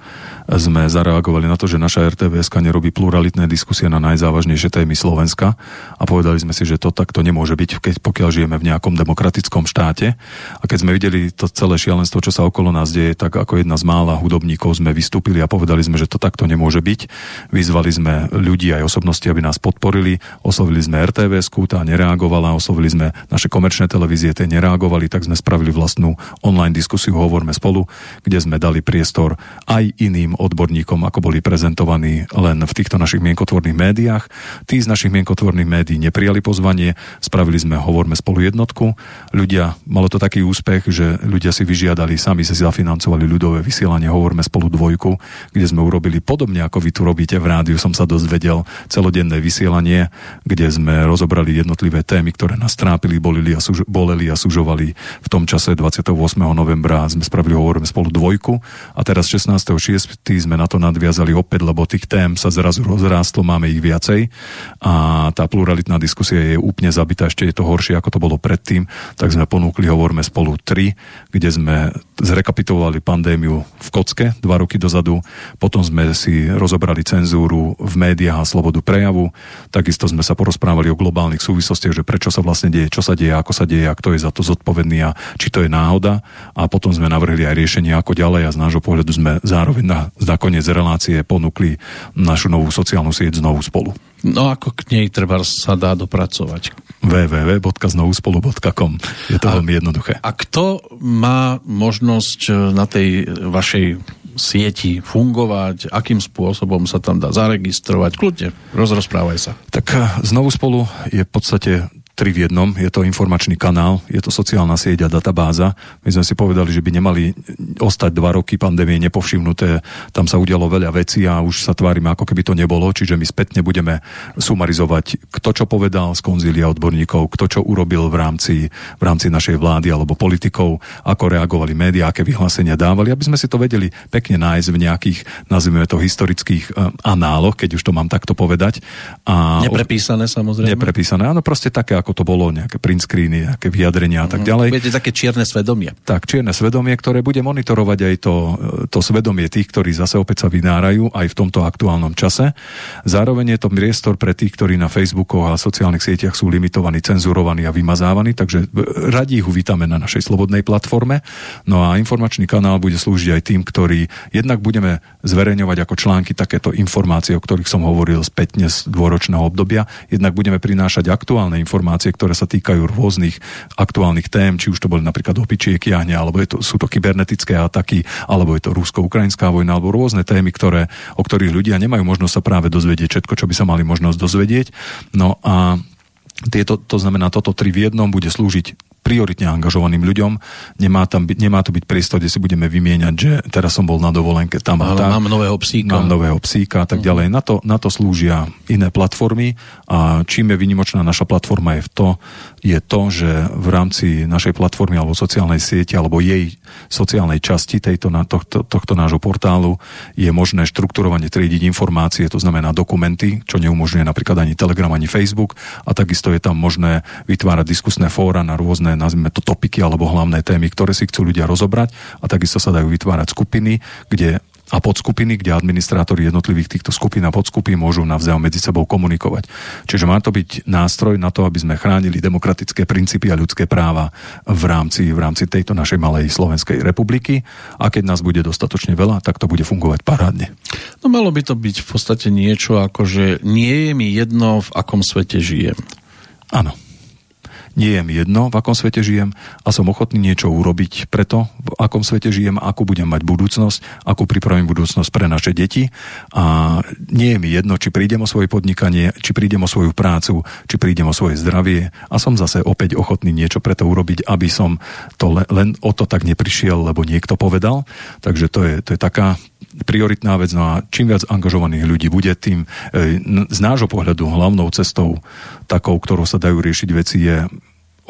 sme zareagovali na to, že naša RTVS nerobí pluralitné diskusie na najzávažnejšie témy Slovenska a povedali sme si, že to takto nemôže byť, keď, pokiaľ žijeme v nejakom demokratickom štáte. A keď sme videli to celé šialenstvo, čo sa okolo nás deje, tak ako jedna z mála hudobníkov sme vystúpili a povedali sme, že to takto nemôže byť. Vyzvali sme ľudí aj osobnosti, aby nás podporili. Oslovili sme RTVS, tá nereagovala, oslovili sme naše komerčné televízie, tie nereagovali, tak sme spravili vlastnú online diskusiu Hovorme spolu, kde sme dali priestor aj iným odborníkom, ako boli prezentovaní len v týchto našich mienkotvorných médiách. Tí z našich mienkotvorných médií neprijali pozvanie, spravili sme Hovorme spolu jednotku. Ľudia, malo to taký úspech, že ľudia si vyžiadali, sami si zafinancovali ľudové vysielanie Hovorme spolu dvojku, kde sme urobili podobne, ako vy tu robíte v rádiu, som sa dozvedel celodenné vysielanie, kde sme rozobrali jednotlivé témy, ktoré nás trápili, bolili a, suž- boleli a sužovali. V tom čase 28. novembra sme spravili Hovorme spolu dvojku a teraz 16.6. sme na to nadviazali opäť, lebo tých tém sa zrazu rozrástlo, máme ich viacej. A tá pluralitná diskusia je úplne zabitá, ešte je to horšie, ako to bolo predtým, tak sme ponúkli Hovorme spolu 3, kde sme zrekapitulovali pandémiu v Kocke dva roky dozadu, potom sme si rozobrali cenzúru v médiách a slobodu prejavu, takisto sme sa porozprávali o globálnych súvislostiach, že prečo sa vlastne deje, čo sa deje, ako sa deje a kto je za to zodpovedný a či to je náhoda. A potom sme navrhli aj riešenie ako ďalej. A z nášho pohľadu sme zároveň na, na koniec relácie ponúkli našu novú sociálnu sieť znovu spolu. No ako k nej treba sa dá dopracovať. www.znovuspolu.com Je to A- veľmi jednoduché. A kto má možnosť e, na tej vašej sieti fungovať, akým spôsobom sa tam dá zaregistrovať? Kľudne, rozrozprávaj sa. Tak eh, znovu spolu je v podstate tri v jednom. Je to informačný kanál, je to sociálna sieť a databáza. My sme si povedali, že by nemali ostať dva roky pandémie nepovšimnuté. Tam sa udialo veľa vecí a už sa tvárime, ako keby to nebolo. Čiže my spätne budeme sumarizovať, kto čo povedal z konzília odborníkov, kto čo urobil v rámci, v rámci našej vlády alebo politikov, ako reagovali médiá, aké vyhlásenia dávali, aby sme si to vedeli pekne nájsť v nejakých, nazvime to, historických eh, análoch, keď už to mám takto povedať. A Neprepísané samozrejme. Neprepísané, áno, proste také, ako to bolo, nejaké print screeny, nejaké vyjadrenia a tak ďalej. Budete také čierne svedomie. Tak, čierne svedomie, ktoré bude monitorovať aj to, to svedomie tých, ktorí zase opäť sa vynárajú aj v tomto aktuálnom čase. Zároveň je to priestor pre tých, ktorí na Facebookoch a sociálnych sieťach sú limitovaní, cenzurovaní a vymazávaní, takže radi ich uvítame na našej slobodnej platforme. No a informačný kanál bude slúžiť aj tým, ktorí jednak budeme zverejňovať ako články takéto informácie, o ktorých som hovoril spätne z dôročného obdobia. Jednak budeme prinášať aktuálne informácie, ktoré sa týkajú rôznych aktuálnych tém, či už to boli napríklad opičie kiahne, alebo je to, sú to kybernetické ataky, alebo je to rusko-ukrajinská vojna, alebo rôzne témy, ktoré, o ktorých ľudia nemajú možnosť sa práve dozvedieť všetko, čo by sa mali možnosť dozvedieť. No a tieto, to znamená, toto tri v jednom bude slúžiť prioritne angažovaným ľuďom. Nemá, tam byť, nemá to byť priestor, kde si budeme vymieňať, že teraz som bol na dovolenke tam a tam. mám nového psíka. Mám nového psíka a tak ďalej. Na to, na to slúžia iné platformy a čím je vynimočná naša platforma je v to, je to, že v rámci našej platformy alebo sociálnej siete alebo jej sociálnej časti tejto, na, tohto, tohto nášho portálu je možné štrukturovane triediť informácie, to znamená dokumenty, čo neumožňuje napríklad ani Telegram, ani Facebook a takisto je tam možné vytvárať diskusné fóra na rôzne, nazvime to topiky alebo hlavné témy, ktoré si chcú ľudia rozobrať a takisto sa dajú vytvárať skupiny, kde a podskupiny, kde administrátori jednotlivých týchto skupín a podskupín môžu navzájom medzi sebou komunikovať. Čiže má to byť nástroj na to, aby sme chránili demokratické princípy a ľudské práva v rámci, v rámci tejto našej malej Slovenskej republiky a keď nás bude dostatočne veľa, tak to bude fungovať parádne. No malo by to byť v podstate niečo ako, že nie je mi jedno, v akom svete žijem. Áno. Nie je mi jedno, v akom svete žijem a som ochotný niečo urobiť preto, v akom svete žijem, akú budem mať budúcnosť, akú pripravím budúcnosť pre naše deti. A nie je mi jedno, či prídem o svoje podnikanie, či prídem o svoju prácu, či prídem o svoje zdravie. A som zase opäť ochotný niečo preto urobiť, aby som to len, len o to tak neprišiel, lebo niekto povedal. Takže to je, to je taká prioritná vec, no a čím viac angažovaných ľudí bude, tým e, z nášho pohľadu hlavnou cestou takou, ktorou sa dajú riešiť veci je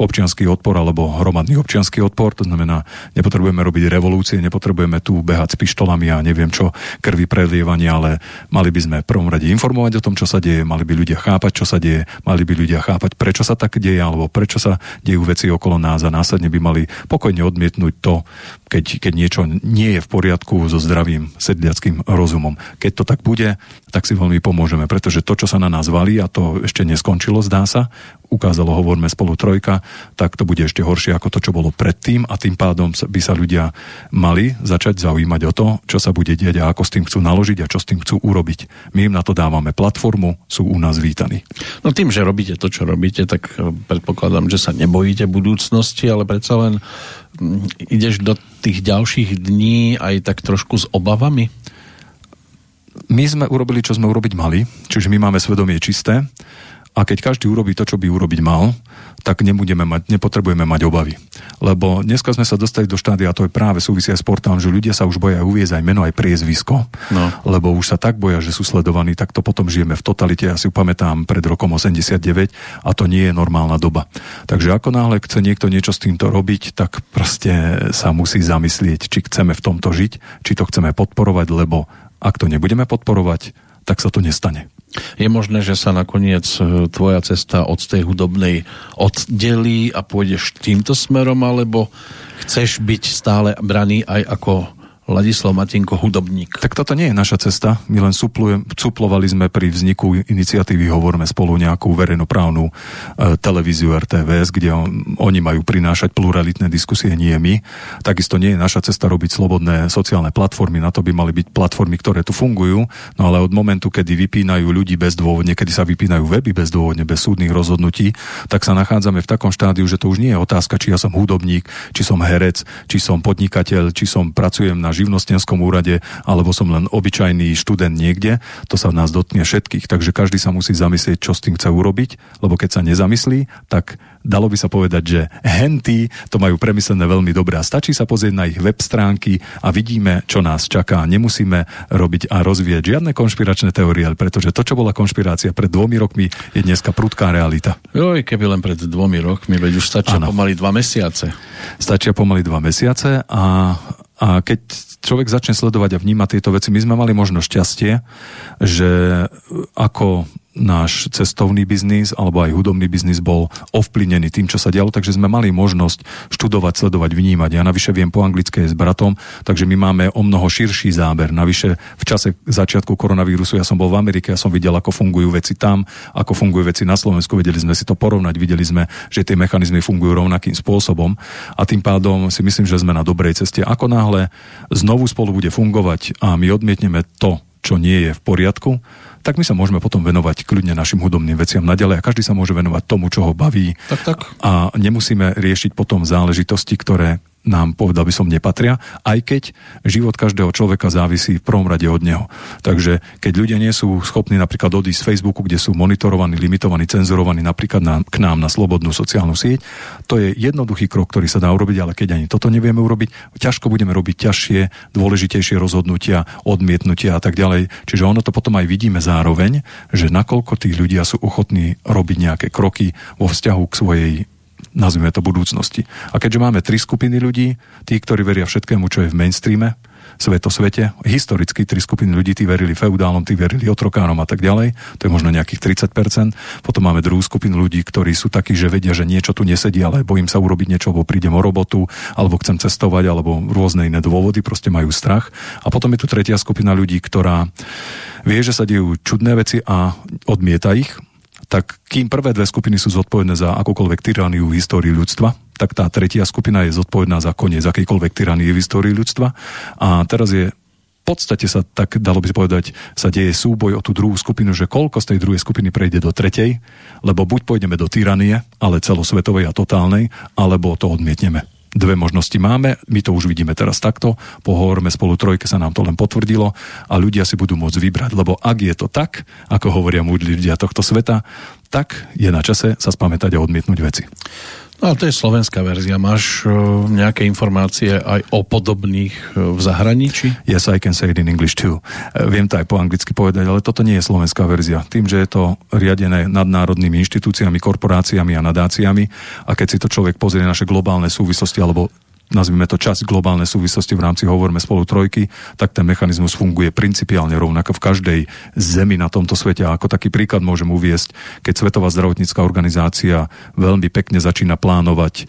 občianský odpor alebo hromadný občianský odpor, to znamená, nepotrebujeme robiť revolúcie, nepotrebujeme tu behať s pištolami a neviem čo, krvi prelievania, ale mali by sme v prvom rade informovať o tom, čo sa deje, mali by ľudia chápať, čo sa deje, mali by ľudia chápať, prečo sa tak deje, alebo prečo sa dejú veci okolo nás a následne by mali pokojne odmietnúť to, keď, keď niečo nie je v poriadku so zdravým sedliackým rozumom. Keď to tak bude, tak si veľmi pomôžeme, pretože to, čo sa na nás valí, a to ešte neskončilo, zdá sa, ukázalo Hovorme spolu trojka, tak to bude ešte horšie ako to, čo bolo predtým a tým pádom by sa ľudia mali začať zaujímať o to, čo sa bude diať a ako s tým chcú naložiť a čo s tým chcú urobiť. My im na to dávame platformu, sú u nás vítaní. No tým, že robíte to, čo robíte, tak eh, predpokladám, že sa nebojíte budúcnosti, ale predsa len mm, ideš do tých ďalších dní aj tak trošku s obavami? My sme urobili, čo sme urobiť mali, čiže my máme svedomie čisté a keď každý urobí to, čo by urobiť mal, tak nebudeme mať, nepotrebujeme mať obavy. Lebo dneska sme sa dostali do štádia, a to je práve súvisia s portálom, že ľudia sa už boja uviezť aj meno, aj priezvisko, No. lebo už sa tak boja, že sú sledovaní, tak to potom žijeme v totalite. Ja si pamätám pred rokom 89 a to nie je normálna doba. Takže ako náhle chce niekto niečo s týmto robiť, tak proste sa musí zamyslieť, či chceme v tomto žiť, či to chceme podporovať, lebo ak to nebudeme podporovať, tak sa to nestane. Je možné, že sa nakoniec eh, tvoja cesta od tej hudobnej oddelí a pôjdeš týmto smerom, alebo chceš byť stále braný aj ako Ladislav Matinko hudobník? Tak toto nie je naša cesta. My len suplovali sme pri vzniku iniciatívy Hovorme spolu nejakú verejnoprávnu e, televíziu RTVS, kde on, oni majú prinášať pluralitné diskusie, nie my. Takisto nie je naša cesta robiť slobodné sociálne platformy, na to by mali byť platformy, ktoré tu fungujú, no ale od momentu, kedy vypínajú ľudí bezdôvodne, kedy sa vypínajú weby bezdôvodne, bez súdnych rozhodnutí, tak sa nachádzame v takom štádiu, že to už nie je otázka, či ja som hudobník, či som herec, či som podnikateľ, či som pracujem na živnostenskom úrade, alebo som len obyčajný študent niekde, to sa v nás dotkne všetkých. Takže každý sa musí zamyslieť, čo s tým chce urobiť, lebo keď sa nezamyslí, tak dalo by sa povedať, že henty to majú premyslené veľmi dobre a stačí sa pozrieť na ich web stránky a vidíme, čo nás čaká. Nemusíme robiť a rozvíjať žiadne konšpiračné teórie, pretože to, čo bola konšpirácia pred dvomi rokmi, je dneska prudká realita. Joj, keby len pred dvomi rokmi, veď už stačia Áno. pomaly dva mesiace. Stačia pomaly dva mesiace a, a keď človek začne sledovať a vnímať tieto veci, my sme mali možno šťastie, že ako náš cestovný biznis alebo aj hudobný biznis bol ovplyvnený tým, čo sa dialo, takže sme mali možnosť študovať, sledovať, vnímať. Ja navyše viem po anglicky aj s bratom, takže my máme o mnoho širší záber. Navyše v čase začiatku koronavírusu ja som bol v Amerike, ja som videl, ako fungujú veci tam, ako fungujú veci na Slovensku, vedeli sme si to porovnať, videli sme, že tie mechanizmy fungujú rovnakým spôsobom a tým pádom si myslím, že sme na dobrej ceste. Ako náhle znovu spolu bude fungovať a my odmietneme to, čo nie je v poriadku, tak my sa môžeme potom venovať kľudne našim hudobným veciam naďalej a každý sa môže venovať tomu, čo ho baví Tak, tak. a nemusíme riešiť potom záležitosti, ktoré nám, povedal by som, nepatria, aj keď život každého človeka závisí v prvom rade od neho. Takže keď ľudia nie sú schopní napríklad odísť z Facebooku, kde sú monitorovaní, limitovaní, cenzurovaní napríklad na, k nám na slobodnú sociálnu sieť, to je jednoduchý krok, ktorý sa dá urobiť, ale keď ani toto nevieme urobiť, ťažko budeme robiť ťažšie, dôležitejšie rozhodnutia, odmietnutia a tak ďalej. Čiže ono to potom aj vidíme zároveň, že nakoľko tí ľudia sú ochotní robiť nejaké kroky vo vzťahu k svojej nazvime to budúcnosti. A keďže máme tri skupiny ľudí, tí, ktorí veria všetkému, čo je v mainstreame, svetosvete, historicky tri skupiny ľudí, tí verili feudálom, tí verili otrokárom a tak ďalej, to je možno nejakých 30%. Potom máme druhú skupinu ľudí, ktorí sú takí, že vedia, že niečo tu nesedí, ale bojím sa urobiť niečo, alebo prídem o robotu, alebo chcem cestovať, alebo rôzne iné dôvody, proste majú strach. A potom je tu tretia skupina ľudí, ktorá vie, že sa dejú čudné veci a odmieta ich, tak kým prvé dve skupiny sú zodpovedné za akúkoľvek tyrániu v histórii ľudstva, tak tá tretia skupina je zodpovedná za koniec akejkoľvek tyranie v histórii ľudstva. A teraz je v podstate sa tak, dalo by povedať, sa deje súboj o tú druhú skupinu, že koľko z tej druhej skupiny prejde do tretej, lebo buď pôjdeme do tyranie, ale celosvetovej a totálnej, alebo to odmietneme. Dve možnosti máme, my to už vidíme teraz takto, pohovorme spolu trojke, sa nám to len potvrdilo a ľudia si budú môcť vybrať, lebo ak je to tak, ako hovoria múdli ľudia tohto sveta, tak je na čase sa spamätať a odmietnúť veci. No ale to je slovenská verzia. Máš uh, nejaké informácie aj o podobných uh, v zahraničí? Yes, I can say it in English too. E, Viem to aj po anglicky povedať, ale toto nie je slovenská verzia. Tým, že je to riadené nadnárodnými inštitúciami, korporáciami a nadáciami a keď si to človek pozrie naše globálne súvislosti alebo nazvime to časť globálnej súvislosti v rámci Hovorme spolu trojky, tak ten mechanizmus funguje principiálne rovnako v každej zemi na tomto svete. A ako taký príklad môžem uviesť, keď Svetová zdravotnícká organizácia veľmi pekne začína plánovať e,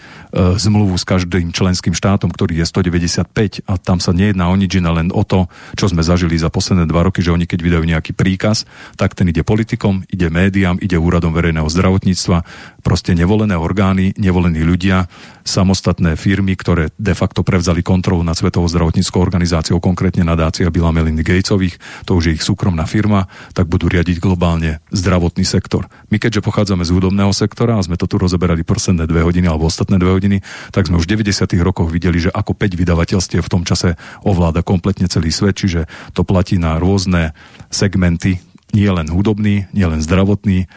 zmluvu s každým členským štátom, ktorý je 195 a tam sa nejedná o nič iné, len o to, čo sme zažili za posledné dva roky, že oni keď vydajú nejaký príkaz, tak ten ide politikom, ide médiám, ide úradom verejného zdravotníctva, proste nevolené orgány, nevolení ľudia, samostatné firmy, ktoré de facto prevzali kontrolu nad Svetovou zdravotníckou organizáciou, konkrétne nadácia Billa Melindy Gatesových, to už je ich súkromná firma, tak budú riadiť globálne zdravotný sektor. My keďže pochádzame z hudobného sektora a sme to tu rozeberali posledné dve hodiny alebo ostatné dve hodiny, tak sme už v 90. rokoch videli, že ako 5 vydavateľstiev v tom čase ovláda kompletne celý svet, čiže to platí na rôzne segmenty, nie len hudobný, nie len zdravotný,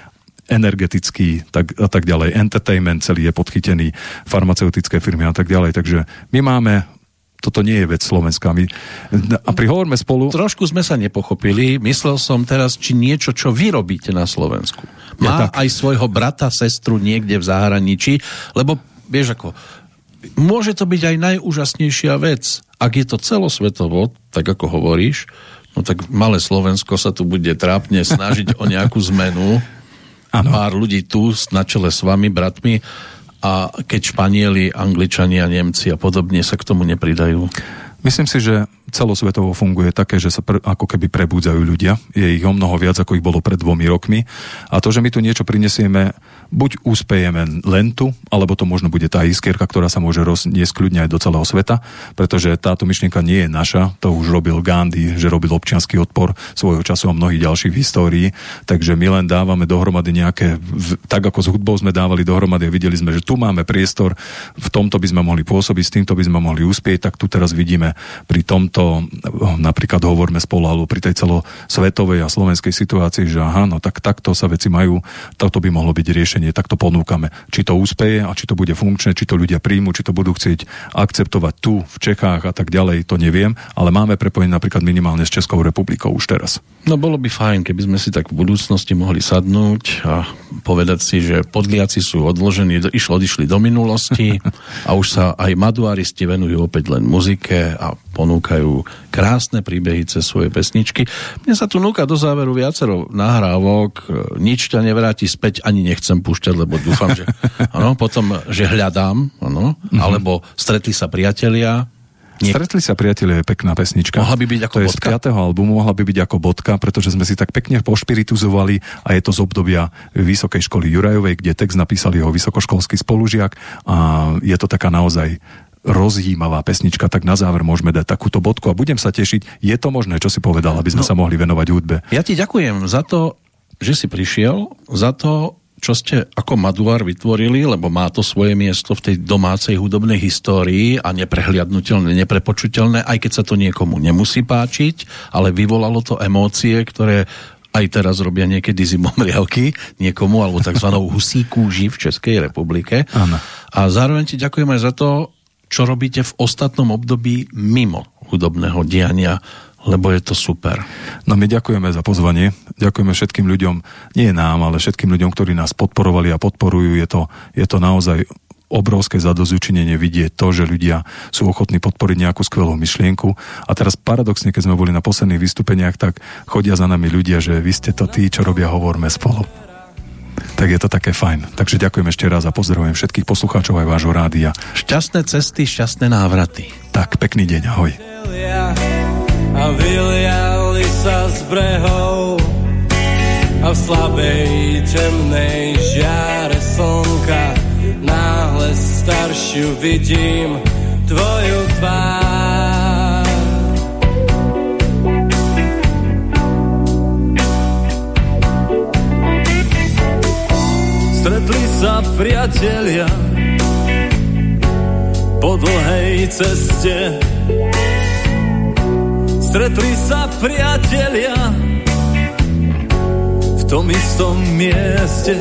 energetický tak, a tak ďalej, entertainment celý je podchytený, farmaceutické firmy a tak ďalej. Takže my máme toto nie je vec Slovenska. My, a pri Hovorme spolu... Trošku sme sa nepochopili. Myslel som teraz, či niečo, čo vy robíte na Slovensku. Má Ja tak. aj svojho brata, sestru niekde v zahraničí, lebo vieš ako, môže to byť aj najúžasnejšia vec. Ak je to celosvetovo, tak ako hovoríš, no tak malé Slovensko sa tu bude trápne snažiť o nejakú zmenu. Áno. Pár ľudí tu na čele s vami, bratmi, a keď Španieli, Angličania, Nemci a podobne sa k tomu nepridajú. Myslím si, že celosvetovo funguje také, že sa pr- ako keby prebúdzajú ľudia. Je ich o mnoho viac, ako ich bolo pred dvomi rokmi. A to, že my tu niečo prinesieme, buď úspejeme len tu, alebo to možno bude tá iskierka, ktorá sa môže rozniesť kľudne aj do celého sveta, pretože táto myšlienka nie je naša. To už robil Gandhi, že robil občianský odpor svojho času a mnohých ďalších v histórii. Takže my len dávame dohromady nejaké, tak ako s hudbou sme dávali dohromady a videli sme, že tu máme priestor, v tomto by sme mohli pôsobiť, s týmto by sme mohli uspieť, tak tu teraz vidíme pri tomto, napríklad hovorme spolu, alebo pri tej celosvetovej a slovenskej situácii, že aha, no tak takto sa veci majú, toto by mohlo byť riešenie, takto ponúkame. Či to úspeje a či to bude funkčné, či to ľudia príjmu, či to budú chcieť akceptovať tu, v Čechách a tak ďalej, to neviem, ale máme prepojenie napríklad minimálne s Českou republikou už teraz. No bolo by fajn, keby sme si tak v budúcnosti mohli sadnúť a povedať si, že podliaci sú odložení, išlo, odišli do minulosti a už sa aj maduaristi venujú opäť len muzike a ponúkajú krásne príbehy cez svoje pesničky. Mne sa tu núka do záveru viacero nahrávok, nič ťa nevráti späť, ani nechcem púšťať, lebo dúfam, že ano, potom, že hľadám, ano, alebo stretli sa priatelia, Nie- Stretli sa priatelia je pekná pesnička. Mohla by byť ako to je bodka? z 5. albumu, mohla by byť ako bodka, pretože sme si tak pekne pošpirituzovali a je to z obdobia Vysokej školy Jurajovej, kde text napísal jeho vysokoškolský spolužiak a je to taká naozaj rozhýmavá pesnička, tak na záver môžeme dať takúto bodku a budem sa tešiť. Je to možné, čo si povedal, aby sme No. sa mohli venovať hudbe? Ja ti ďakujem za to, že si prišiel, za to, čo ste ako Maduar vytvorili, lebo má to svoje miesto v tej domácej hudobnej histórii a neprehliadnutelné, neprepočuteľné, aj keď sa to niekomu nemusí páčiť, ale vyvolalo to emócie, ktoré aj teraz robia niekedy zimomriavky niekomu, alebo tzv. husí kúži v Českej republike. Áno. A zároveň ti ďakujem aj za to, čo robíte v ostatnom období mimo hudobného diania, lebo je to super. No my ďakujeme za pozvanie, ďakujeme všetkým ľuďom, nie nám, ale všetkým ľuďom, ktorí nás podporovali a podporujú. Je to, je to naozaj obrovské zadozučinenie vidieť to, že ľudia sú ochotní podporiť nejakú skvelú myšlienku. A teraz paradoxne, keď sme boli na posledných vystúpeniach, tak chodia za nami ľudia, že vy ste to tí, čo robia Hovorme spolu. Tak je to také fajn. Takže ďakujem ešte raz a pozdravujem všetkých poslucháčov aj vášho rádia. Šťastné cesty, šťastné návraty. Tak, pekný deň, ahoj. a vyliali sa z brehov a v slabej temnej žiare slnka náhle staršiu vidím tvoju tvár. Stretli sa priatelia po dlhej ceste Stretli sa priatelia v tom istom mieste.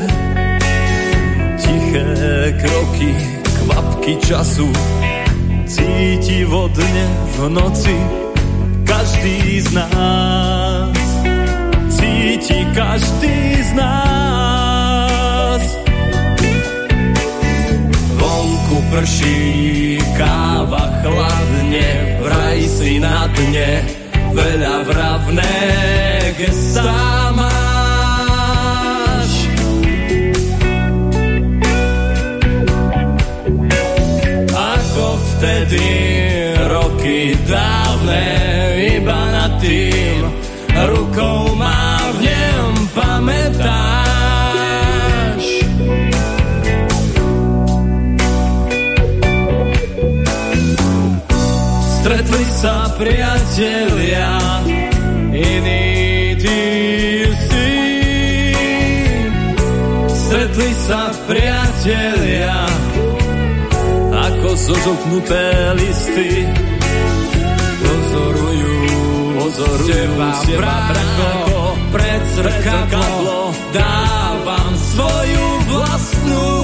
Tiché kroky, kvapky času, cíti vodne v noci každý z nás. Cíti každý z nás. Prší, káva chladne, vraj si na dne, veľa vravné gestá máš. Ako vtedy roky dávne, iba nad tým rukou mávnem pamätáš. Stretli sa priatelia, iní tí si. Stretli sa priatelia, ako zožoknuté listy. Pozorujú, pozorujú teba, teba brako, pred zrkadlo, dávam svoju vlastnú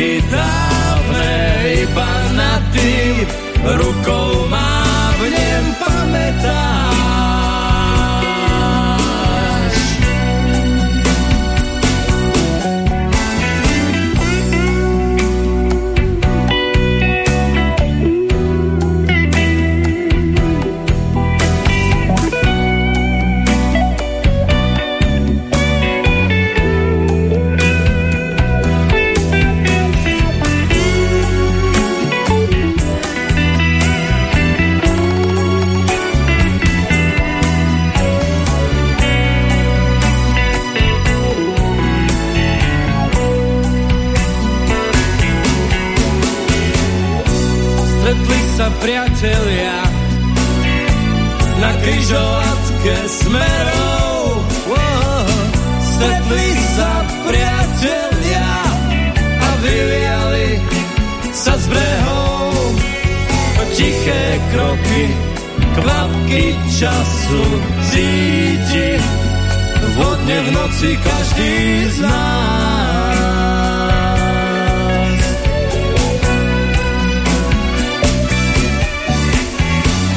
roky dávne, iba nad tým rukou mávnem pamätáš. Kvapky času cíti vodne v noci každý z nás.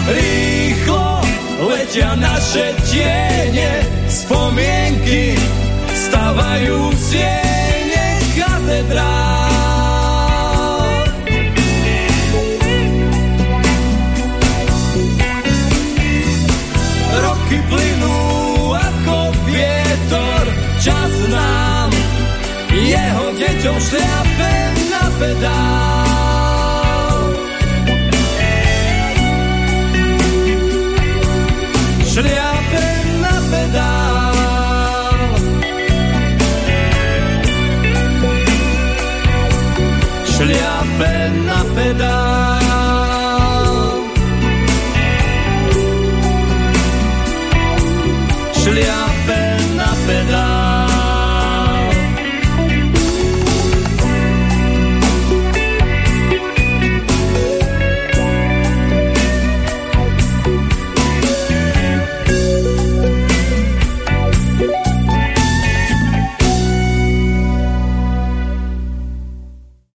Rýchlo letia naše tiene, spomienky stavajú siene jeho deťom šľape na pedál.